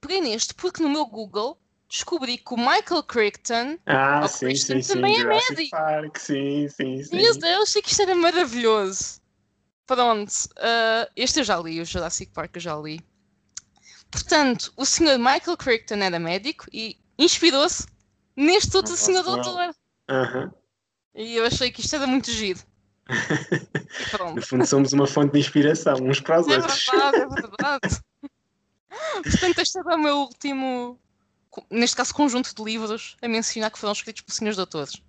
Peguei neste porque no meu Google descobri que o Michael Crichton Ah, sim, Christian sim, sim. também é Jurassic médico. Park, sim, sim, sim. Meu Deus, achei que isto era maravilhoso. Pronto, ah, este eu já li, o Jurassic Park eu já li. Portanto, o senhor Michael Crichton era médico e inspirou-se neste outro No senhor doutor. E eu achei que isto era muito giro. No fundo, somos uma fonte de inspiração uns para os É outros. verdade, é verdade. Portanto, este era o meu último, neste caso, conjunto de livros a mencionar que foram escritos por senhores doutores.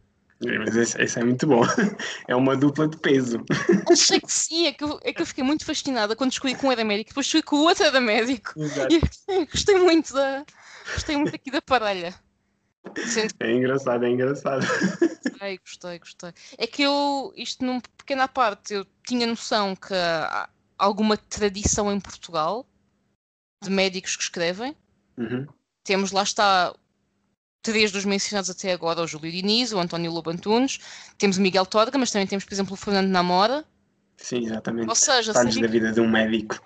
Mas esse, esse é muito bom. É uma dupla de peso. Achei que sim, é que, eu, é que eu fiquei muito fascinada quando descobri que um era médico, depois descobri que o outro era médico. Exato. E gostei muito da. Gostei muito aqui da parelha. Sendo É engraçado, é engraçado. gostei, gostei, gostei. É que eu, isto numa pequena parte, eu tinha noção que há alguma tradição em Portugal de médicos que escrevem. Uhum. Temos, lá está, três dos mencionados até agora, o Júlio Diniz, o António Lobo Antunes, temos o Miguel Torga, mas também temos, por exemplo, o Fernando Namora. Sim, exatamente. Ou seja, Detalhes da vida de um médico.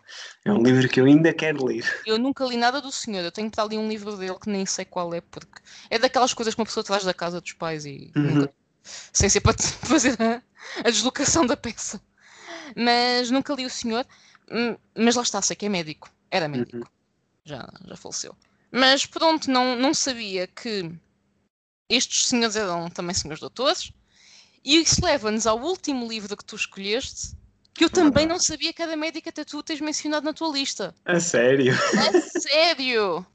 É um livro que eu ainda quero ler. Eu nunca li nada do senhor, eu tenho para ali um livro dele que nem sei qual é, porque é daquelas coisas que uma pessoa traz da casa dos pais e Uhum. nunca, sem ser para fazer a, a deslocação da peça. Mas nunca li o senhor, hum, mas lá está, sei que é médico, era médico, Uhum. já, já faleceu. Mas pronto, não, não sabia que estes senhores eram também senhores doutores, e isso leva-nos ao último livro que tu escolheste, que eu também não sabia que era médico até tu o tens mencionado na tua lista. A sério. É sério!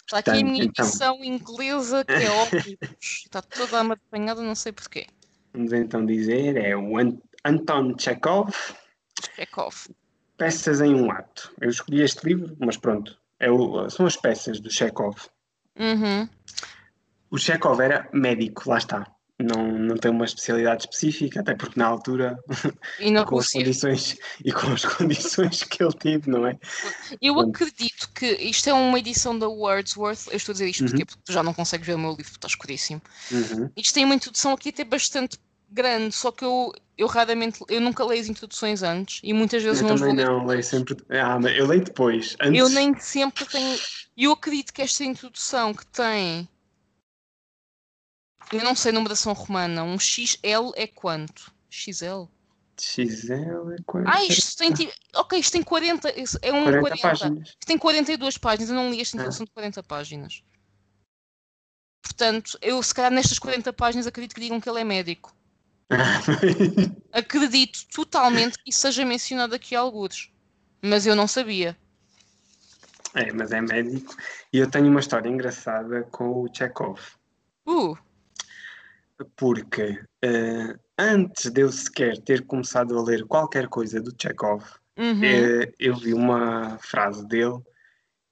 Está aqui a minha Então. edição inglesa, que é óbvio. Está toda apanhada, não sei porquê. Vamos então dizer, é o An- Anton Chekhov, Chekhov. Peças em um Ato. Eu escolhi este livro, mas pronto, é o- são as peças do Chekhov. Uhum. O Chekhov era médico, lá está. Não, não tem uma especialidade específica, até porque na altura, E com as condições e com as condições que ele teve, não é? Eu Bom. acredito que isto é uma edição da Wordsworth. Eu estou a dizer isto Uhum. porque, porque tu já não consegues ver o meu livro, está escuríssimo. Uhum. Isto tem uma introdução aqui até bastante grande, só que eu, eu raramente, eu nunca leio as introduções antes e muitas vezes Eu não também não, leio sempre. Ah, mas eu leio depois. Antes, Eu nem sempre tenho. Eu acredito que esta introdução que tem. Eu não sei numeração romana. Um XL é quanto? XL? XL é quanto? Ah, isto tem. Ok, isto tem 40. isso É um 40, 40. páginas. Isto tem 42 páginas. Eu não li esta Ah. introdução de 40 páginas. Portanto, eu se calhar nestas 40 páginas acredito que digam que ele é médico. Acredito totalmente que isso seja mencionado aqui a algures. Mas eu não sabia. é, mas é médico. E eu tenho uma história engraçada com o Chekhov. Uh, Porque eh, antes de eu sequer ter começado a ler qualquer coisa do Chekhov, uhum. eh, eu vi uma frase dele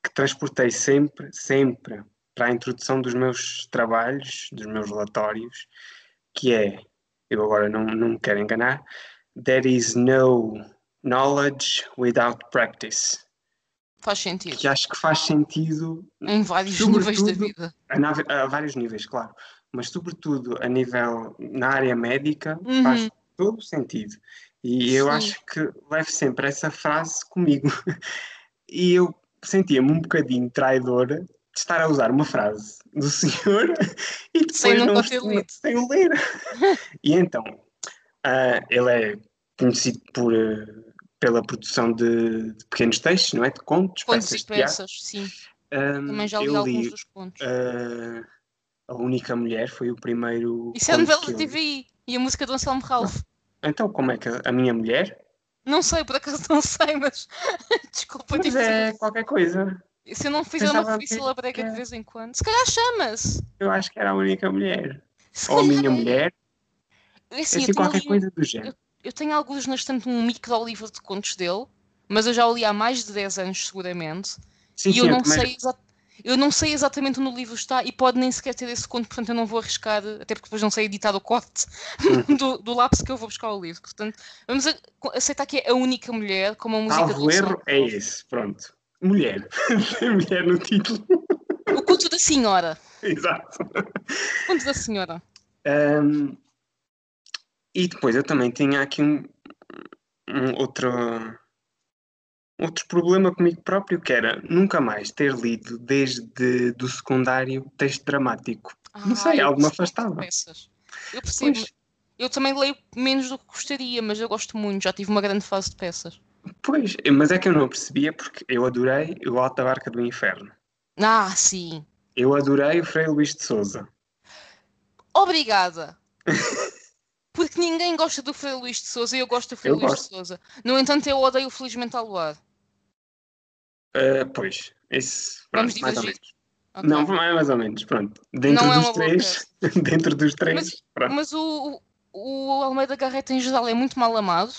que transportei sempre, sempre para a introdução dos meus trabalhos, dos meus relatórios, que é, eu agora não, não me quero enganar, there is no knowledge without practice. Faz sentido. Que acho que faz sentido Em vários níveis da vida. a, a vários níveis, claro, mas sobretudo a nível na área médica Uhum. faz todo sentido. E eu Sim. acho que levo sempre essa frase comigo. E eu sentia-me um bocadinho traidora estar a usar uma frase do senhor e depois nunca não não- lido. sem o ler. e então, ah, ele é conhecido por, eh, pela produção de, de pequenos textos, não é? De contos, Contos peças e peças, sim. Um, Também já li eu alguns li dos contos. uh, A Única Mulher, foi o primeiro. Isso é conto novela da li. TVI e a música do Anselmo Ralph. Então, como é que a minha mulher? Não sei, por acaso não sei, mas desculpa Mas é qualquer coisa. Se eu não fizer uma pensava revista que- labrega que- de vez em quando, se calhar chama-se. Eu acho que era a única mulher. Se Ou a minha é. mulher. É É Assim, eu, assim tenho qualquer coisa do género. eu tenho alguns na estante um micro livro de contos dele, mas eu já o li há mais de 10 anos seguramente. Sim, e sim, eu eu não, sei exa- eu não sei exatamente onde o livro está e pode nem sequer ter esse conto, portanto eu não vou arriscar, até porque depois não sei editar o corte Hum. do, do lápis que eu vou buscar o livro. Portanto, vamos a- aceitar que é a única mulher com uma música Salvo do erro, é esse. Pronto. Mulher. Tem mulher no título. O conto da senhora. Exato. O conto da senhora. Um, e depois eu também tinha aqui um, um outro, outro problema comigo próprio, que era nunca mais ter lido desde do secundário texto dramático. Não sei, algo me afastava. Eu percebo. Pois, Eu também leio menos do que gostaria, mas eu gosto muito. Já tive uma grande fase de peças. Pois, mas é que eu não percebia porque eu adorei o Alta Barca do Inferno. Ah, sim. Eu adorei o Frei Luís de Souza. Obrigada. Porque ninguém gosta do Frei Luís de Souza e eu gosto do Frei Eu Luís gosto. de Souza. No entanto, eu odeio o Felizmente ao Luar. Ah, pois, esse, Vamos pronto, mais ou divergir. menos. Ok. Não, mais mais ou menos, pronto. Dentro Não é dos boa três, dentro dos três, Mas-. Mas o, o, o Almeida Garreta em geral é muito mal amado.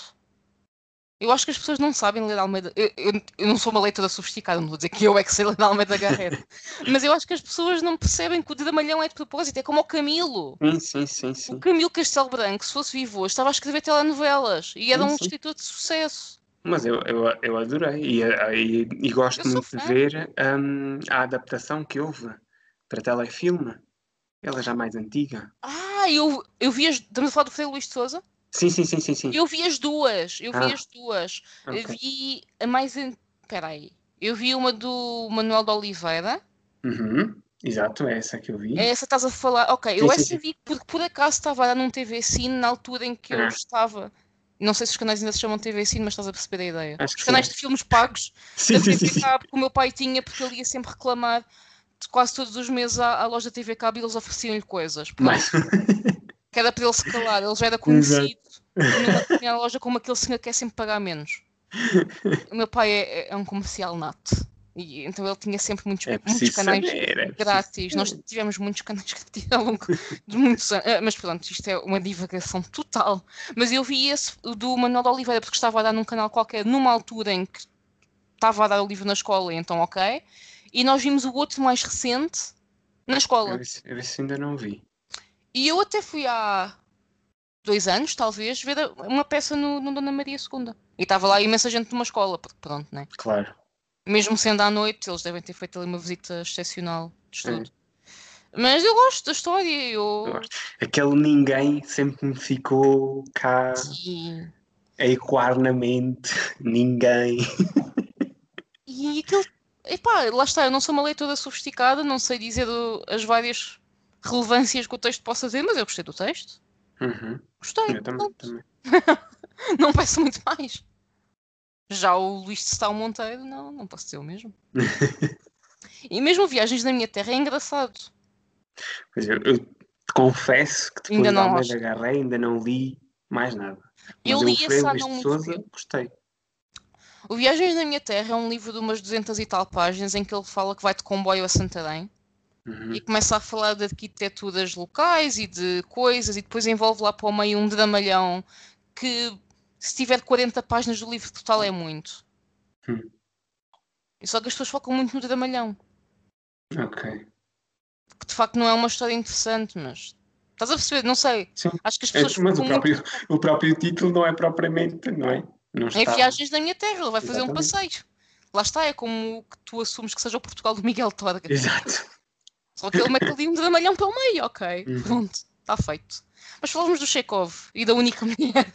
Eu acho que as pessoas não sabem ler Almeida. Eu, eu, eu não sou uma leitora sofisticada, não vou dizer que eu é que sei ler Almeida Garreta. mas eu acho que as pessoas não percebem que o Dramalhão é de propósito. É como o Camilo. Sim, sim, sim, O. Camilo Castelo Branco, se fosse vivo hoje, estava a escrever telenovelas e era Sim, um sim. escritor de sucesso. Mas eu, eu, eu adorei e, e, e gosto muito de ver hum, a adaptação que houve para telefilme. Ela já mais antiga. Ah, eu, eu vi as. Estamos a falar do Frei Luís de Souza? Sim, sim, sim, sim, sim. Eu vi as duas. Eu vi Ah, as duas. Eu ok. vi a mais. Espera aí. Eu vi uma do Manuel de Oliveira. Uhum, Exato, é essa que eu vi. É essa que estás a falar. Ok, eu Sim, sim, essa vi porque por acaso estava dar num TV Cine na altura em que eu Ah. estava. Não sei se os canais ainda se chamam TV Cine, mas estás a perceber a ideia. Acho que Os canais sim. de filmes pagos Sim, da sim, sim, TV sim. Cabo que o meu pai tinha, porque ele ia sempre reclamar quase todos os meses à, à loja TV Cabo e eles ofereciam-lhe coisas. Mas, que era para ele se calar, ele já era conhecido no- na loja como aquele senhor que quer sempre pagar menos. O meu pai é, é um comercial nato. E, então ele tinha sempre muitos, é muitos canais saber. É grátis. Nós tivemos muitos canais grátis ao longo de muitos anos. Ah, Mas pronto, isto é uma divagação total. Mas eu vi esse do Manuel de Oliveira porque estava a dar num canal qualquer, numa altura em que estava a dar o livro na escola, então ok. E nós vimos o outro mais recente na escola. Eu esse, eu esse ainda não vi. E eu até fui há dois anos, talvez, ver uma peça no, no Dona Maria II. E estava lá imensa gente numa escola, porque pronto, né? Claro. Mesmo sendo à noite, eles devem ter feito ali uma visita excepcional de estudo. Mas eu gosto da história, eu. Aquele ninguém sempre me ficou cá E, a ecoar na mente. Ninguém. e aquele. Epá, lá está, eu não sou uma leitora sofisticada, não sei dizer as várias relevâncias que o texto possa ter, mas eu gostei do texto. Uhum. Gostei. Eu também, também. Não peço muito mais. Já o Luís de Stal Monteiro, não, não posso dizer o mesmo. E mesmo Viagens da Minha Terra é engraçado. Pois eu, eu confesso que depois Ainda da não gosto. Garré ainda não li mais nada. Eu Mas li Frei esse há não muito tempo. gostei. O Viagens da Minha Terra é um livro de umas 200 e tal páginas em que ele fala que vai de comboio a Santarém Uhum. e começa a falar de arquiteturas locais e de coisas e depois envolve lá para o meio um dramalhão que se tiver 40 páginas do livro total é muito. Hum. E só que as pessoas focam muito no dramalhão. Ok. que de facto não é uma história interessante, mas estás a perceber? Não sei. Sim. Acho que as É, pessoas mas o ficam muito... próprio, o próprio título não é propriamente, não é? Não É está. Viagens da Minha Terra, ele vai fazer um passeio. Lá está, é como que tu assumes que seja o Portugal do Miguel Torga. Exato. Só que ele mete ali um dramalhão pelo meio, ok. Uhum. Pronto, está feito. Mas falamos do Chekhov e da única mulher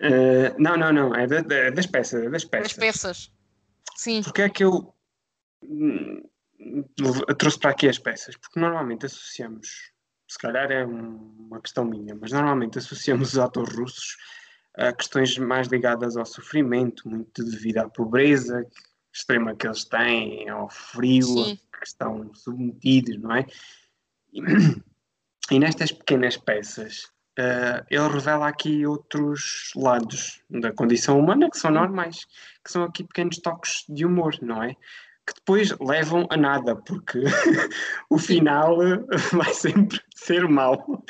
Eh, não, não, não. É da- da- das peças. é das peças. das peças. Sim, Porque é que eu hum, trouxe para aqui as peças? Porque normalmente associamos, se calhar é um- uma questão minha, mas normalmente associamos os autores russos a questões mais ligadas ao sofrimento, muito devido à pobreza, extrema que eles têm, ao frio Sim. Que estão submetidos, não é? E, e nestas pequenas peças, uh, ele revela aqui outros lados da condição humana que são normais, que são aqui pequenos toques de humor, não é? Que depois levam a nada, porque o final vai sempre ser mau.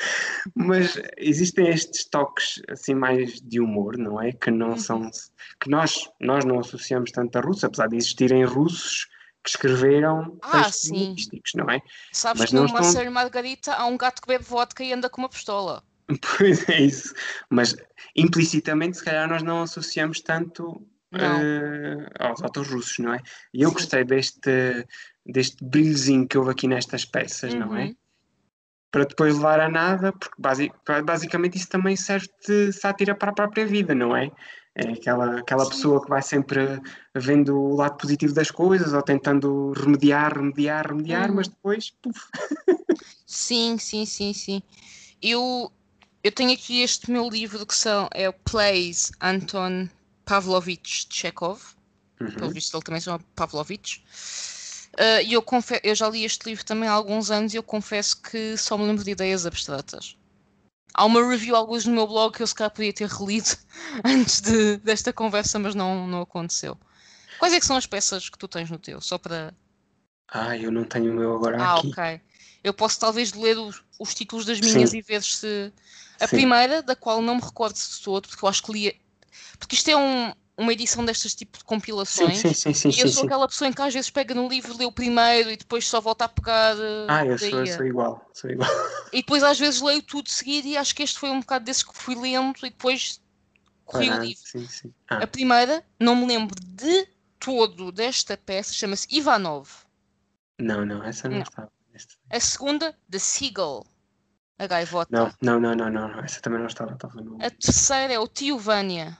Mas existem estes toques assim mais de humor, não é? Que não são que nós nós não associamos tanto a russos, apesar de existirem russos que escreveram Ah, textos sim. não é? Sabes Mas que numa estão- série Margarita há um gato que bebe vodka e anda com uma pistola. Pois é isso. Mas implicitamente, se calhar, nós não associamos tanto eh, aos autores russos, não é? E eu Sim. gostei deste, deste brilhozinho que houve aqui nestas peças, não é? Uhum. Para depois levar a nada, porque basi- basicamente isso também serve de sátira para a própria vida, não é? É aquela, aquela pessoa que vai sempre vendo o lado positivo das coisas ou tentando remediar, remediar, remediar, Uhum. mas depois, puf, Sim, sim, sim, sim. Eu, eu tenho aqui este meu livro que são, é o Plays Anton Pavlovich Chekhov. Pelo uhum. visto ele também se chama Pavlovich. E eu, confe- eu já li este livro também há alguns anos e eu confesso que só me lembro de ideias abstratas. Há uma review, alguns no meu blog, que eu se calhar podia ter relido antes de, desta conversa, mas não, não aconteceu. Quais é que são as peças que tu tens no teu? Só para. Ah, eu não tenho o meu agora Ah, aqui. ok. Eu posso talvez ler os, os títulos das minhas Sim. e ver se. A Sim. primeira, da qual não me recordo de todo, porque eu acho que li. Porque isto é um- uma edição destas tipo de compilações. sim, sim, sim, E eu sou aquela pessoa em que às vezes pega no livro, lê o primeiro e depois só volta a pegar. eh, Ah, eu sou, eu daí. sou igual, sou igual. E depois às vezes leio tudo seguido e acho que este foi um bocado desses que fui lendo e depois corri o Parado, livro. sim, sim. A Ah, primeira, não me lembro de todo desta peça, chama-se Ivanov. não, não, essa não Não. estava. neste- A segunda, The Seagull, a gaivota. Não, não, não, não, não, não, essa também não estava, estava no... A terceira é o Tio Vânia.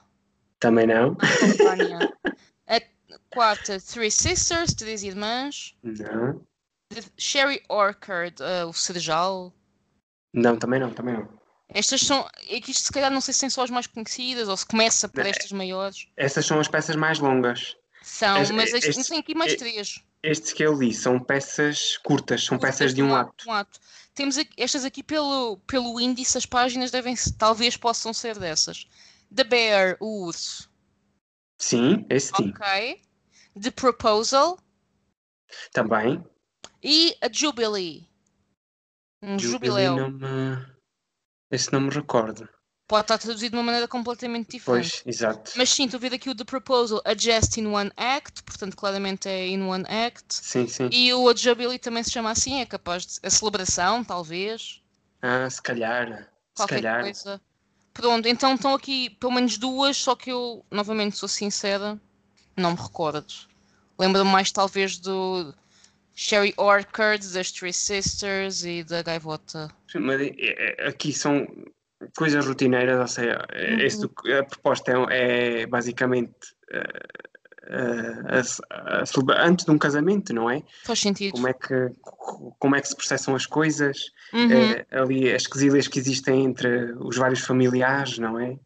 Também não? Vânia. A quarta, Three Sisters, Três Irmãs. Não, The Sherry Orchard, uh, o Cerjal. não, também não, também não. Estas são. É que isto se calhar não sei se são só as mais conhecidas ou se começa por Não, é- estas maiores. Essas são as peças mais longas. São, Este- mas este, este- tem aqui mais e- três. Estes que eu li são peças curtas, são peças de um ato. Um ato. Temos aqui- estas aqui pelo, pelo índice, as páginas devem talvez possam ser dessas. The Bear, o urso. Sim, esse sim. Ok. The Proposal Também. e a Jubilee. Um Jubilee jubileu. não me... Esse não me recordo. Pode estar traduzido de uma maneira completamente diferente. Pois, exato. Mas sim, estou a ver aqui o The Proposal, a Just in One Act, portanto, claramente é in One Act. Sim, sim. E o A Jubilee também se chama assim, é capaz de. A celebração, talvez. Ah, se calhar. Se Qualquer calhar. coisa. Pronto, então estão aqui pelo menos duas, só que eu, novamente, sou sincera, não me recordo. Lembro-me mais, talvez, do Sherry Orchard, das Three Sisters e da Gaivota. Mas é- é- aqui são coisas rotineiras, ou seja, Uhum. este do- a proposta é, é basicamente eh, a- a celebra- antes de um casamento, não é? Faz sentido. Como é que, como é que se processam as coisas, Uhum. eh, ali as quesilhas que existem entre os vários familiares, não é?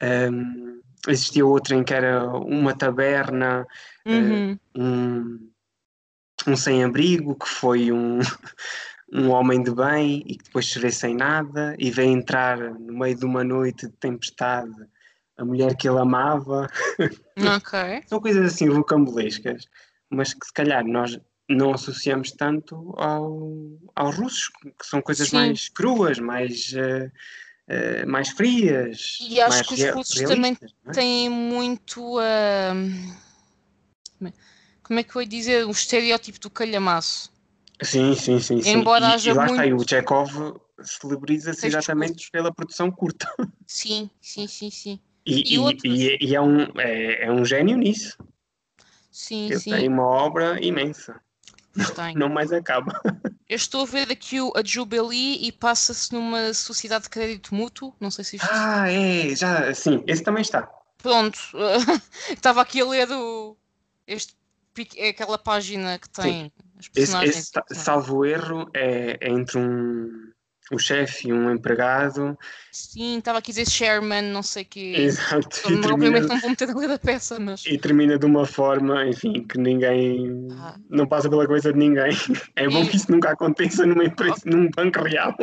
Ahm, existia outra em que era uma taberna, Uhum. um, um sem-abrigo que foi um, um homem de bem e que depois se vê sem nada e vem entrar no meio de uma noite de tempestade a mulher que ele amava. Ok. São coisas assim rocambolescas, mas que se calhar nós não associamos tanto ao, aos russos, que são coisas Sim. mais cruas, mais, eh, eh, mais frias. E acho que os russos também é? Tem muito. ahm, como é- Como é que eu ia dizer? O estereótipo do calhamaço. Sim, sim, sim. sim. Embora e, haja e lá está, e muito- o Chekhov celebriza-se exatamente curtos. pela produção curta. Sim, sim, sim, sim. E, E e- outros? e- e é, um, é, é um gênio nisso. Sim, Ele sim. tem uma obra imensa. tem. Não mais acaba. Eu estou a ver aqui o, a Jubilee e passa-se numa sociedade de crédito mútuo. Não sei se isto. Ah, é, já, sim, esse também está. Pronto. Estava aqui a ler o. Este, é aquela página que tem as Esse, personagens. esse, sa- salvo erro, é, é entre um. O chefe e um empregado. Sim, estava aqui a dizer chairman, não sei o quê. Exato. Eu, E obviamente termina, não vou meter a da peça, mas. e termina de uma forma, enfim, que ninguém. Ah. Não passa pela cabeça de ninguém. É bom E- que isso nunca aconteça numa empresa, num banco real.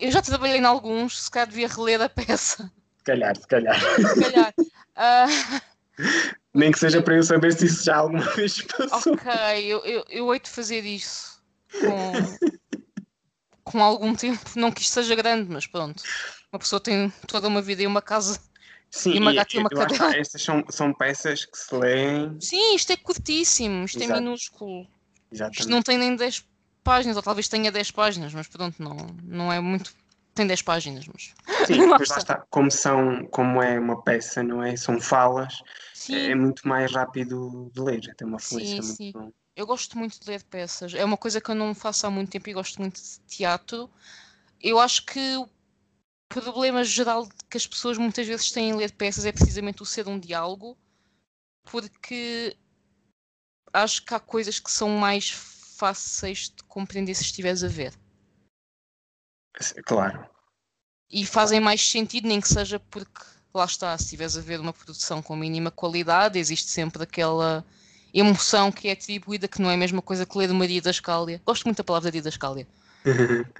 Eu já trabalhei em alguns, se calhar devia reler a peça. Se calhar, se calhar. Se calhar. Ah, Nem que seja para eu saber se isso já alguma vez passou. ok, eu, eu, eu hei de fazer isso com, com algum tempo. Não que isto seja grande, mas pronto. Uma pessoa tem toda uma vida e uma casa. Sim, E uma gata e uma cadela. Estas são, são peças que se leem. Sim, isto é curtíssimo, isto é Exato. minúsculo. Isto Exatamente. não tem nem 10 páginas, ou talvez tenha 10 páginas, mas pronto, não, não é muito. Tem 10 páginas, mas. Sim, lá está. está. Como, são, como é uma peça, não é? São falas, Sim, é muito mais rápido de ler. Tem uma fluência Sim, muito sim. bom. Eu gosto muito de ler peças. É uma coisa que eu não faço há muito tempo e gosto muito de teatro. Eu acho que o problema geral que as pessoas muitas vezes têm em ler peças é precisamente o ser um diálogo, porque acho que há coisas que são mais fáceis de compreender se estiveres a ver. Claro. E fazem mais sentido, nem que seja porque, lá está, se estiveres a ver uma produção com mínima qualidade, existe sempre aquela emoção que é atribuída, que não é a mesma coisa que ler uma Didascália. Gosto muito da palavra Didascália.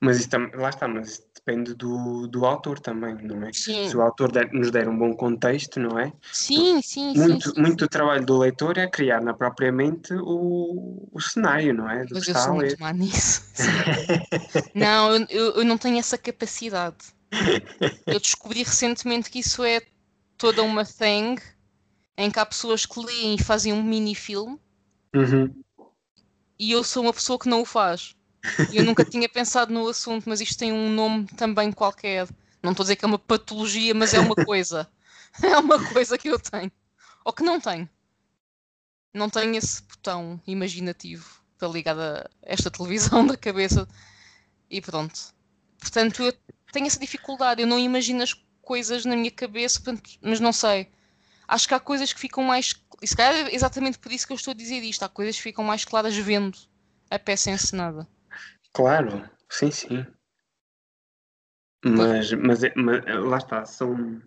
mas isso tam- lá está, mas depende do, do autor também, não é? Sim. Se o autor der- nos der um bom contexto, não é? Sim, sim, sim. Muito, sim, muito do trabalho do leitor é criar na própria mente o, o cenário, não é? Do Mas eu sou muito má nisso. não, eu, eu, eu não tenho essa capacidade. Eu descobri recentemente que isso é toda uma thing em que há pessoas que leem e fazem um mini-filme Uhum. e eu sou uma pessoa que não o faz. E Eu nunca tinha pensado no assunto, mas isto tem um nome também qualquer. Não estou a dizer que é uma patologia, mas é uma coisa. É uma coisa que eu tenho. Ou que não tenho. Não tenho esse botão imaginativo para ligar a esta televisão da cabeça. E pronto. Portanto, eu tenho essa dificuldade. Eu não imagino as coisas na minha cabeça, mas não sei. Acho que há coisas que ficam mais. E se calhar é exatamente por isso que eu estou a dizer isto. Há coisas que ficam mais claras vendo a peça encenada. Claro, sim, sim. Mas, mas, é- mas, é, lá está, são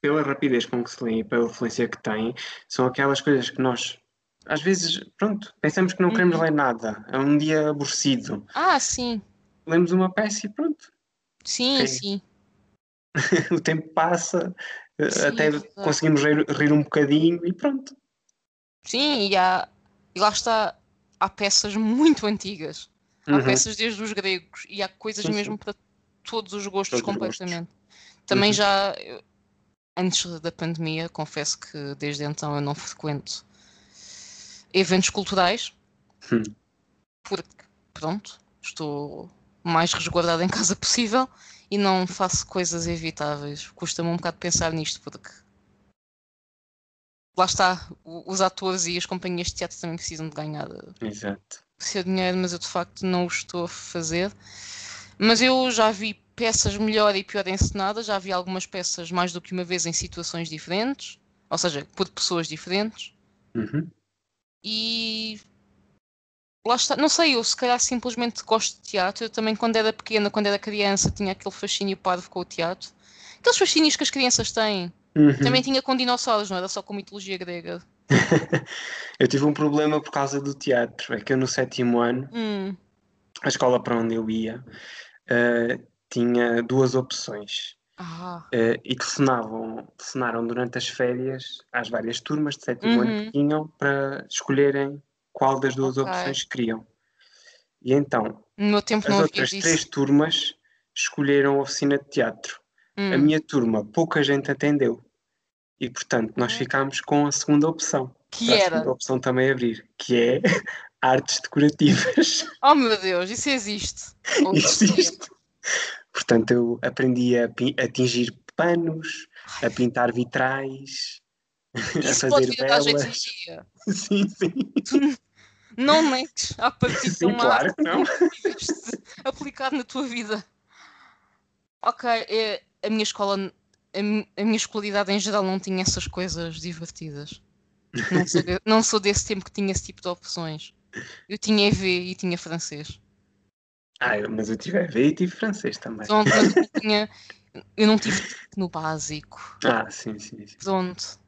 pela rapidez com que se lê e pela influência que tem, são aquelas coisas que nós às vezes, pronto, pensamos que não queremos Uhum. ler nada, é um dia aborrecido. Ah, sim. Lemos uma peça e pronto, Sim, Ok. sim. o tempo passa, eh, Sim, até verdade. conseguimos rir, rir um bocadinho e pronto. Sim, e, há, e lá está. Há peças muito antigas. Há Uhum. peças desde os gregos e há coisas Sim, sim. mesmo para todos os gostos Todos os gostos. completamente. Também Uhum. já, antes da pandemia, confesso que desde então eu não frequento eventos culturais, Hum. porque, pronto, estou mais resguardada em casa possível e não faço coisas evitáveis. Custa-me um bocado pensar nisto, porque lá está, o- os atores e as companhias de teatro também precisam de ganhar Exato. seu dinheiro, mas eu de facto não o estou a fazer. Mas eu já vi peças melhor e pior encenadas, já vi algumas peças mais do que uma vez em situações diferentes, ou seja, por pessoas diferentes, Uhum. e lá está, não sei, eu se calhar simplesmente gosto de teatro. Eu também, quando era pequena, quando era criança, tinha aquele fascínio parvo com o teatro. Aqueles fascínios que as crianças têm. Uhum. Também tinha com dinossauros, não era só com mitologia grega. Eu tive um problema por causa do teatro, é que eu no sétimo ano Hum, a escola para onde eu ia eh, tinha duas opções ah, eh, e telefonavam, telefonaram durante as férias às várias turmas de sétimo ano Uhum. que tinham para escolherem qual das duas Ok. opções queriam. E então, as outras três turmas escolheram a oficina de teatro. Hum, A minha turma, pouca gente atendeu. E, portanto, nós ficámos com a segunda opção. que Para a era? segunda opção também abrir, que é artes decorativas. Oh meu Deus, isso existe. Existe. Portanto, eu aprendi a, a tingir panos, a pintar vitrais, a Isso fazer a um velas. Sim, sim. Não negues à partida Sim, uma claro que não. aplicado na tua vida. Ok, é, a minha escola, a, mi- a minha escolaridade em geral não tinha essas coisas divertidas. Não sou, de- não sou desse tempo que tinha esse tipo de opções. Eu tinha EV e tinha francês. Ah, mas eu tive EV e tive francês também. Pronto, eu, tinha, eu não tive no básico. Ah, sim, sim, sim. Pronto.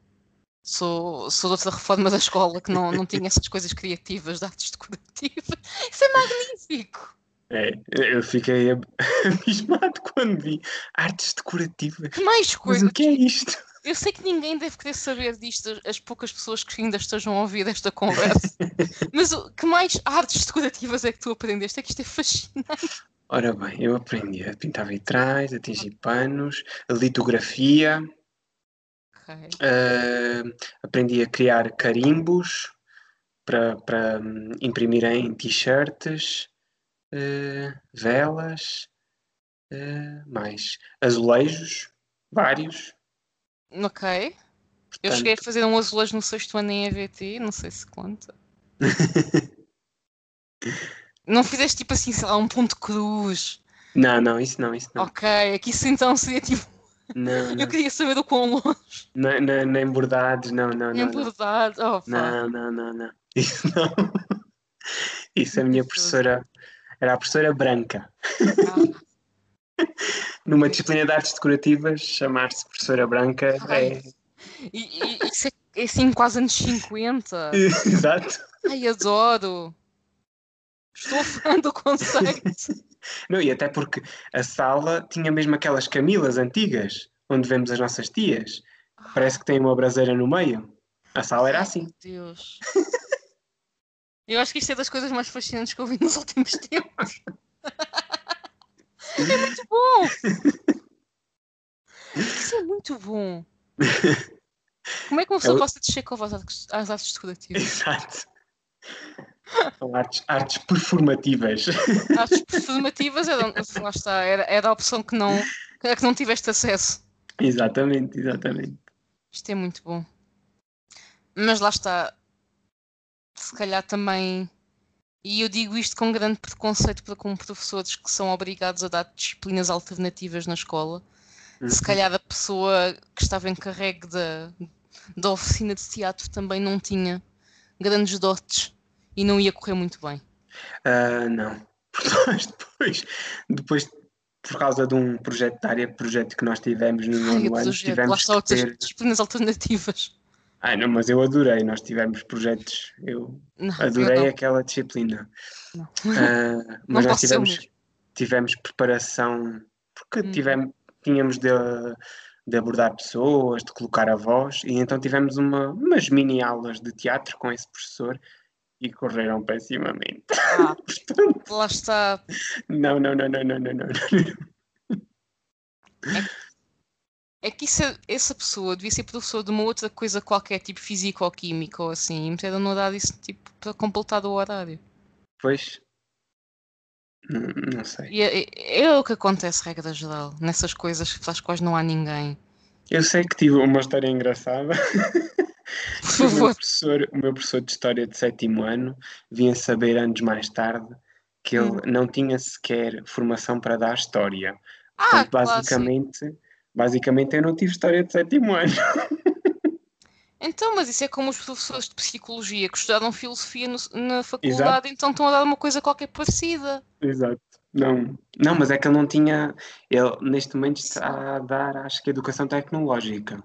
Sou, sou de outra reforma da escola que não, não tinha essas coisas criativas de artes decorativas. Isso é magnífico! É, eu fiquei ab- abismado quando vi artes decorativas. Que mais Mas coisas? o que é isto? Eu sei que ninguém deve querer saber disto, as- as poucas pessoas que ainda estejam a ouvir esta conversa. Mas o que mais artes decorativas é que tu aprendeste? É que isto é fascinante. Ora bem, eu aprendi a pintar vitrais, a tingir panos, a litografia, Eh, aprendi a criar carimbos para, para hum, imprimir em t-shirts, eh, velas, eh, mais azulejos, vários. Ok. Eu Portanto, cheguei a fazer um azulejo no sexto ano em EVT, não sei se conta. Não fizeste tipo assim, sei lá, um ponto cruz. Não, não, isso não, isso não. Ok, aqui isso então seria tipo. Não, Eu não. queria saber do quão longe. Nem, nem, nem bordados, não, não, Em não. não. verdade. Oh. Não, não, não, não. Isso não. Isso a minha professora era a professora branca. Ah, Numa disciplina de artes decorativas, chamar-se professora branca Ai. é. E, e isso é, é assim quase anos 50. Exato. Ai, adoro. Estou fã do conceito. Não, e até porque a sala tinha mesmo aquelas camilas antigas, onde vemos as nossas tias. Parece que tem uma braseira no meio. A sala era assim. Deus. Eu acho que isto é das coisas mais fascinantes que eu vi nos últimos tempos. É muito bom! Isso é muito bom! Como é que uma pessoa Eu- pode descer com às artes decorativas? Exato. São artes, artes performativas. Artes performativas era, lá está, era, era a opção que não, a que não tiveste acesso. exatamente, exatamente. Isto é muito bom. Mas lá está. Se calhar também. E eu digo isto com grande preconceito para com professores que são obrigados a dar disciplinas alternativas na escola. Se Uhum. calhar a pessoa que estava encarregue da, da oficina de teatro também não tinha grandes dotes e não ia correr muito bem. Ah, não. Depois, depois, por causa de um projeto de área, projeto que nós tivemos no nono ano, tivemos que ter... disciplinas alternativas. Ai, não, mas eu adorei, nós tivemos projetos, eu Não, eu adorei não. aquela disciplina. Não. Ah, Não mas nós tivemos, tivemos preparação, porque Hum. tivemos, tínhamos de, de abordar pessoas, de colocar a voz, e então tivemos uma, umas mini aulas de teatro com esse professor e correram pessimamente. Ah, Portanto, lá está. não, não, não, não, não, não, não. É que isso é- essa pessoa devia ser professor de uma outra coisa qualquer, tipo física ou química ou assim, e meteram no horário isso tipo para completar o horário. Pois, não, não sei. E é, é- é o que acontece, regra geral, nessas coisas para as quais não há ninguém. Eu sei que tive uma história engraçada. Por O meu, professor, o meu professor de História de sétimo ano vinha saber anos mais tarde que ele Hum. não tinha sequer formação para dar História. Ah, Portanto, basicamente, basicamente eu não tive História de sétimo ano. Então, mas isso é como os professores de psicologia que estudaram filosofia no- na faculdade, então estão a dar uma coisa qualquer parecida. Exato. Não, não, mas é que ele não tinha. Ele neste momento está a dar, acho que educação tecnológica.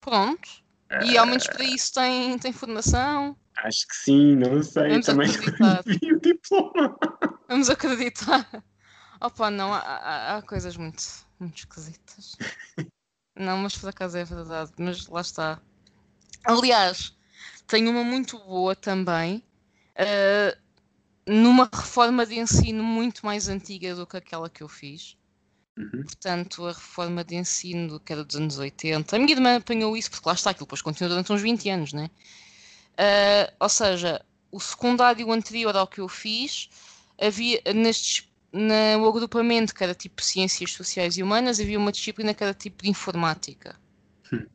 Pronto. E ao menos para isso tem, tem formação. Acho que sim, não sei. Vamos também acreditar. vi o diploma. Vamos acreditar. Opa, não, há, há- coisas muito, muito esquisitas. Não, mas por acaso é verdade. Mas lá está. Aliás, tenho uma muito boa também, eh, numa reforma de ensino muito mais antiga do que aquela que eu fiz. Uhum. Portanto, a reforma de ensino que era dos anos 80. A minha irmã apanhou isso, porque lá está, aquilo depois continua durante uns 20 anos, né? Ah, ou seja, o secundário anterior ao que eu fiz, havia nestes, no agrupamento que era tipo Ciências Sociais e Humanas, havia uma disciplina que era tipo de Informática. Hum.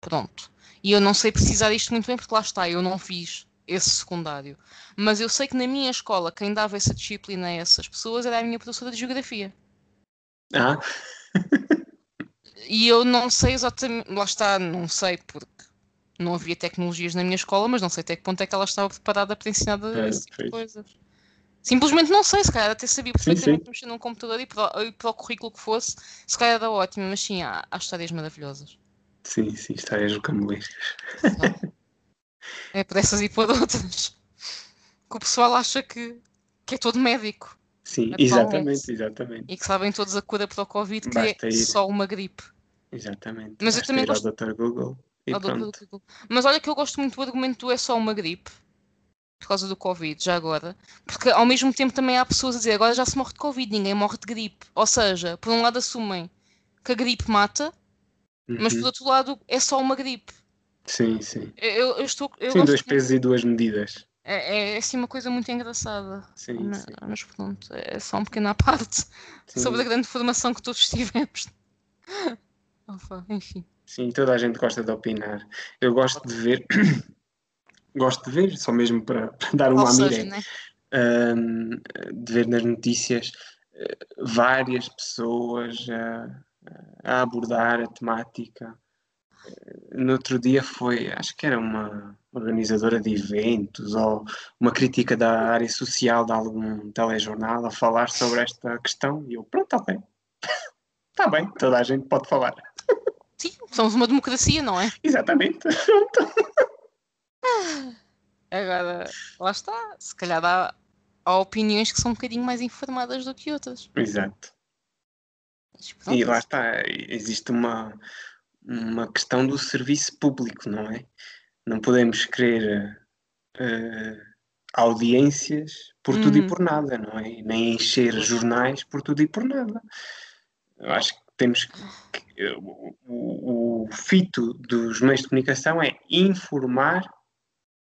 Pronto. E eu não sei precisar isto muito bem, porque lá está, eu não fiz esse secundário. Mas eu sei que na minha escola, quem dava essa disciplina a essas pessoas era a minha professora de Geografia. Ah, E eu não sei exatamente, lá está, não sei porque não havia tecnologias na minha escola, mas não sei até que ponto é que ela estava preparada para ensinar esse tipo de coisas. Simplesmente não sei, se calhar até sabia Sim, perfeitamente sim. mexer num computador e para, e para o currículo que fosse, se calhar era ótimo, mas sim, há, há histórias maravilhosas. Sim, sim, histórias rocambolescas. É por essas e por outras. Que o pessoal acha que, que é todo médico Sim, Atualmente. exatamente, exatamente. e que sabem todos a cura para o Covid, que Basta é ir. só uma gripe. Exatamente. Mas eu Basta também ir ao gosto- Dr. Google. Google. Mas olha que eu gosto muito do argumento do é só uma gripe, por causa do Covid, já agora. Porque ao mesmo tempo também há pessoas a dizer agora já se morre de Covid, ninguém morre de gripe. Ou seja, por um lado assumem que a gripe mata, mas por Uhum. outro lado é só uma gripe. Sim, sim. Eu, eu estou. Eu Sim, dois pesos e duas medidas. É, é assim uma coisa muito engraçada. Sim, mas, sim. mas pronto, é só um pequeno à parte Sim, sobre a grande formação que todos tivemos. Opa, enfim. sim, toda a gente gosta de opinar. Eu gosto de ver, gosto de ver, só mesmo para, para dar uma miré, né? hum, de ver nas notícias eh, várias pessoas a, a abordar a temática. No outro dia foi, acho que era uma organizadora de eventos ou uma crítica da área social de algum telejornal a falar sobre esta questão e eu, pronto, ok. Está bem, toda a gente pode falar. Sim, somos uma democracia, não é? Exatamente. Agora, lá está. Se calhar há, há opiniões que são um bocadinho mais informadas do que outras. Exato. E lá está, existe uma, uma questão do serviço público, não é? Não podemos querer eh, audiências por tudo Uhum. e por nada, não é? Nem encher jornais por tudo e por nada. Eu acho que temos que. O, o, o fito dos meios de comunicação é informar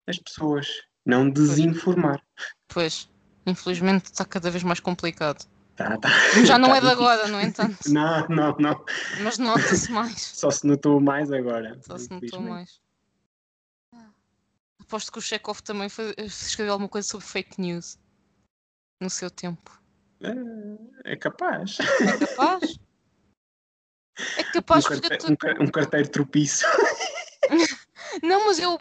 as pessoas, não desinformar. Pois, infelizmente está cada vez mais complicado. Tá, tá. Já não Tá é de agora, no entanto. Não, não, não. Mas nota-se mais. Só se notou mais agora. Só se notou mais. Aposto que o Chekhov também foi, escreveu alguma coisa sobre fake news no seu tempo. É, é capaz. É capaz? É Um, capaz porque carte- tu- um um carteiro tropiço. Não, mas eu,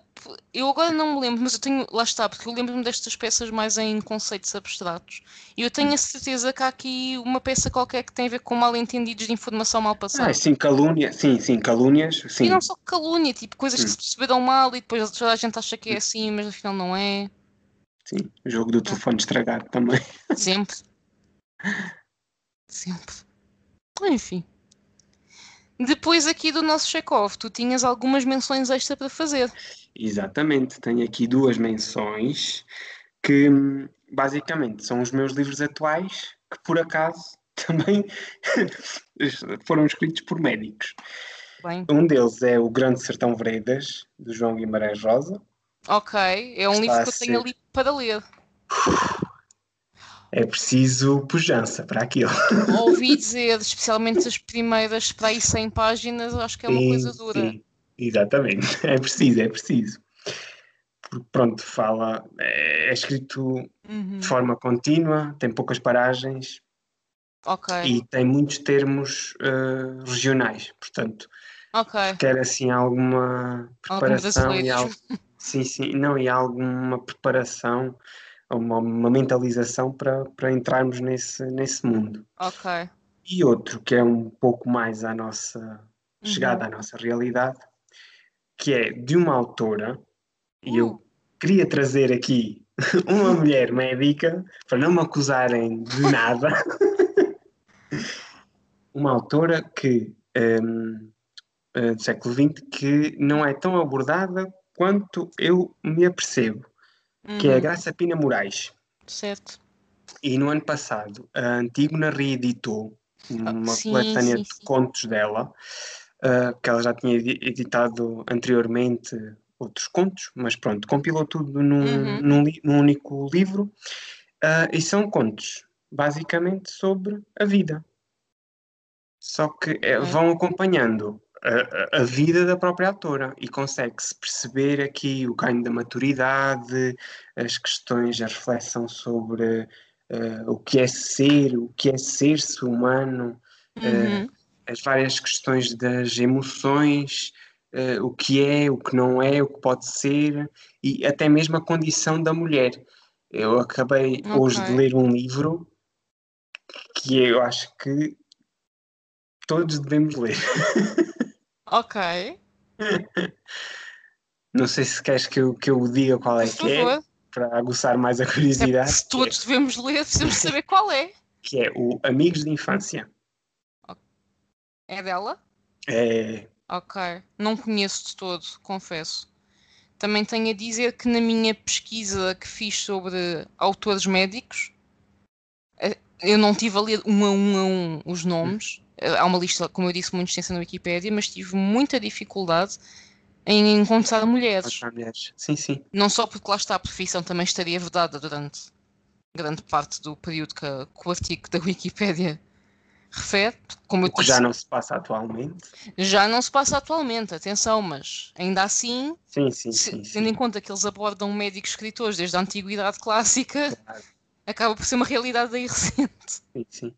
eu agora não me lembro, mas eu tenho. Lá está, porque eu lembro-me destas peças mais em conceitos abstratos. E eu tenho a certeza que há aqui uma peça qualquer que tem a ver com mal-entendidos de informação mal passada. Ah, sim, calúnia. Sim, sim, calúnias. Sim. E não só calúnia, tipo coisas que Hum. se perceberam mal e depois toda a gente acha que é assim, mas afinal não é. sim. O jogo do telefone estragado também. Sempre. Sempre. Enfim. Depois aqui do nosso check-off, tu tinhas algumas menções extra para fazer. Exatamente. Tenho aqui duas menções que hum, basicamente são os meus livros atuais que por acaso também foram escritos por médicos. Bem, Um deles é O Grande Sertão Veredas, do João Guimarães Rosa. ok. É um Está livro que eu tenho ser- ali para ler. É preciso pujança para aquilo. Ouvi dizer, especialmente as primeiras para aí 100 páginas, acho que é uma Sim, coisa dura. sim, exatamente. É preciso, é preciso. Porque, pronto, fala, é, é escrito Uhum. de forma contínua, tem poucas paragens Ok, e tem muitos termos eh, regionais. Portanto, ok. quer assim alguma preparação e algo, sim, sim, não, e alguma preparação, uma, uma mentalização para, para entrarmos nesse, nesse mundo. Ok. E outro que é um pouco mais à nossa chegada Uhum. à nossa realidade, que é de uma autora, e eu Uh, queria trazer aqui uma mulher médica, para não me acusarem de nada, uma autora que hum, eh, do século XX que não é tão abordada quanto eu me apercebo, que é a uhum, Graça Pina Moraes. Certo. E no ano passado, a Antígona reeditou uma sim, coletânea sim, de sim. contos dela, ah, que ela já tinha edi- editado anteriormente outros contos, mas pronto, compilou tudo num, Uhum. num, num único livro. ah, e são contos, basicamente, sobre a vida. Só que eh, Ok. vão acompanhando a, a- vida da própria autora e consegue-se perceber aqui o ganho da maturidade, as questões, a reflexão sobre eh, o que é ser, o que é ser-se humano, eh, Uhum. As várias questões das emoções, eh, o que é, o que não é, o que pode ser, e até mesmo a condição da mulher. Eu acabei hoje de ler um livro que eu acho que todos devemos ler. Ok. Não sei se queres que eu, que eu diga qual é que é, para aguçar mais a Até curiosidade, porque se todos devemos ler, precisamos saber qual é. que é o Amigos de Infância. É dela? É, Ok. Não conheço de todo, confesso. Também tenho a dizer que na minha pesquisa que fiz sobre autores médicos, eh, eu não tive a ler um a um a um os nomes. Eh, Há uma lista, como eu disse, muito extensa na Wikipédia, mas tive muita dificuldade em encontrar mulheres. mulheres. Sim, sim. Não só porque lá está a profissão também estaria vedada durante grande parte do período que, que o artigo da Wikipédia refere. Como eu O que disse, já não se passa atualmente. já não se passa atualmente, atenção, mas ainda assim, Sim, sim, se- sim. tendo em conta que eles abordam médicos escritores desde a antiguidade clássica, Claro. acaba por ser uma realidade aí recente. Sim, sim.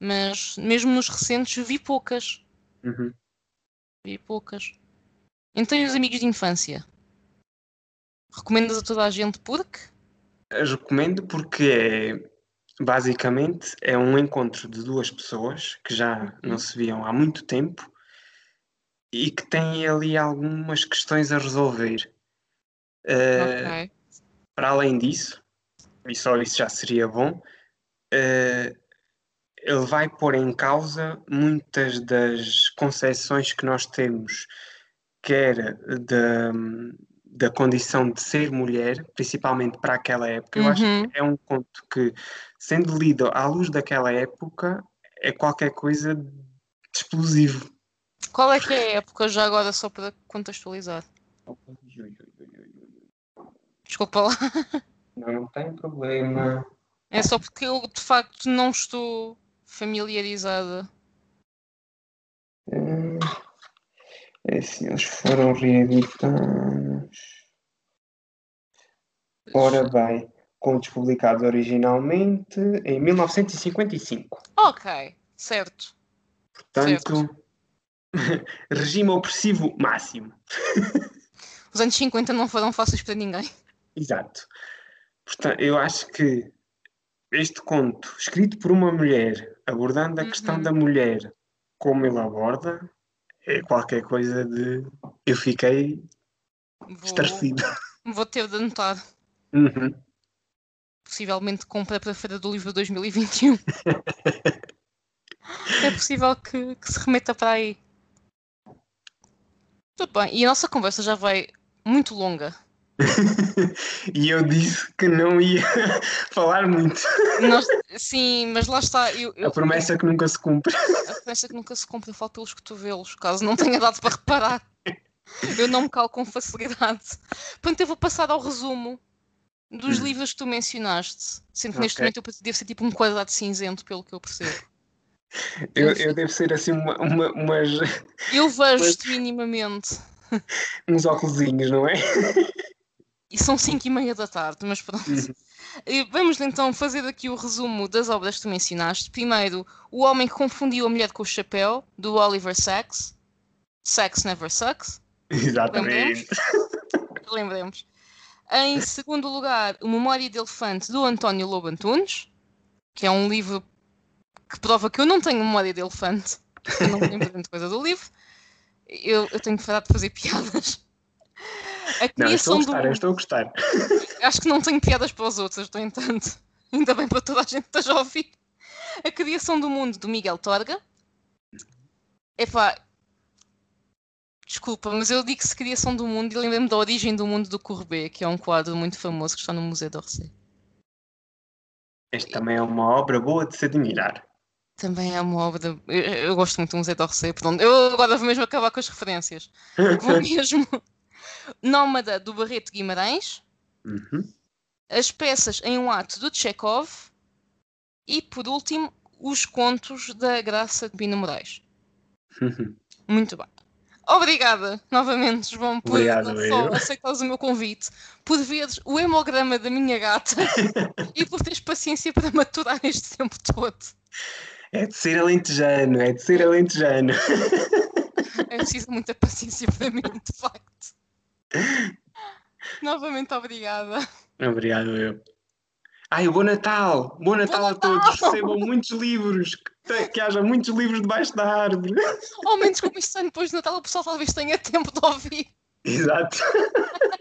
Mas mesmo nos recentes vi poucas. Uhum. Vi poucas. Então, e os amigos de infância? Recomendas a toda a gente porque? Eu Recomendo porque é basicamente é um encontro de duas pessoas que já não se viam há muito tempo e que têm ali algumas questões a resolver. Eh, Ok. Para além disso, e só isso já seria bom, eh, ele vai pôr em causa muitas das concepções que nós temos, quer da, da condição de ser mulher, principalmente para aquela época. Eu acho Uhum. que é um conto que, sendo lido à luz daquela época, é qualquer coisa de explosivo. Qual é que é a época já agora, só para contextualizar? Desculpa lá. Não, não tem problema. É só porque eu de facto não estou familiarizada. É assim, eles foram reeditados. Ora bem, contos publicados originalmente em 1955. Ok, certo. Portanto, regime opressivo máximo. Os anos 50 não foram fáceis para ninguém. Exato. Portanto, eu acho que este conto, escrito por uma mulher, abordando a questão Uhum. da mulher como ele aborda, é qualquer coisa de. Eu fiquei Vou, estarrecido. vou ter de anotar. Uhum. Possivelmente compra para a Feira do Livro 2021. é possível que, que se remeta para aí. Tudo bem. E a nossa conversa já vai muito longa. e eu disse que não ia falar muito. Nós- sim, mas lá está. Eu, eu- A promessa que nunca se cumpre. A promessa que nunca se compra falo pelos cotovelos, caso não tenha dado para reparar. Eu não me calo com facilidade. Portanto, eu vou passar ao resumo dos Hum. livros que tu mencionaste. Sendo que neste Ok. momento eu devo ser tipo um quadrado cinzento, pelo que eu percebo. Eu, eu devo ser assim uma, uma, umas, Eu vejo-te minimamente. uns óculosinhos, não é? E são 5 e meia da tarde, mas pronto. Uhum. Vamos então fazer aqui o resumo das obras que tu mencionaste. Primeiro, O Homem que Confundiu a Mulher com o Chapéu, do Oliver Sacks. Sacks Never Sucks. Exatamente. Lembremos. Em segundo lugar, O Memória de Elefante, do António Lobo Antunes, que é um livro que prova que eu não tenho memória de elefante. Eu não lembro de grande coisa do livro. Eu, eu tenho que parar de fazer piadas. A Não, eu estou a do gostar, eu estou a gostar. Acho que não tenho piadas para os outros, no entanto. Ainda bem para toda a gente que esteja a ouvir. A Criação do Mundo, do Miguel Torga. Epá. Desculpa, mas eu digo-se Criação do Mundo e lembrei-me da Origem do Mundo do Courbet, que é um quadro muito famoso que está no Museu d'Orsay. Esta também é uma obra boa de se admirar. Também é uma obra. Eu, eu gosto muito do Museu d'Orsay, pronto. Eu agora vou mesmo acabar com as referências. Vou mesmo. Nómada, do Barreto Guimarães. Uhum. as peças em um ato do Chekhov e, por último, os contos da Graça de Pina Moraes. Muito bem. Obrigada, novamente, João, por Obrigado, aceitares o meu convite, por veres o hemograma da minha gata e por teres paciência para maturar este tempo todo. É de ser alentejano, é de ser alentejano. É preciso muita paciência para mim, de facto. Novamente, obrigada. Obrigado, eu. Ai, bom Natal! Bom Natal Bom a todos! Natal! Recebam muitos livros! Que, que haja muitos livros debaixo da árvore! Ao menos como isto sai depois de Natal, o pessoal talvez tenha tempo de ouvir. Exato!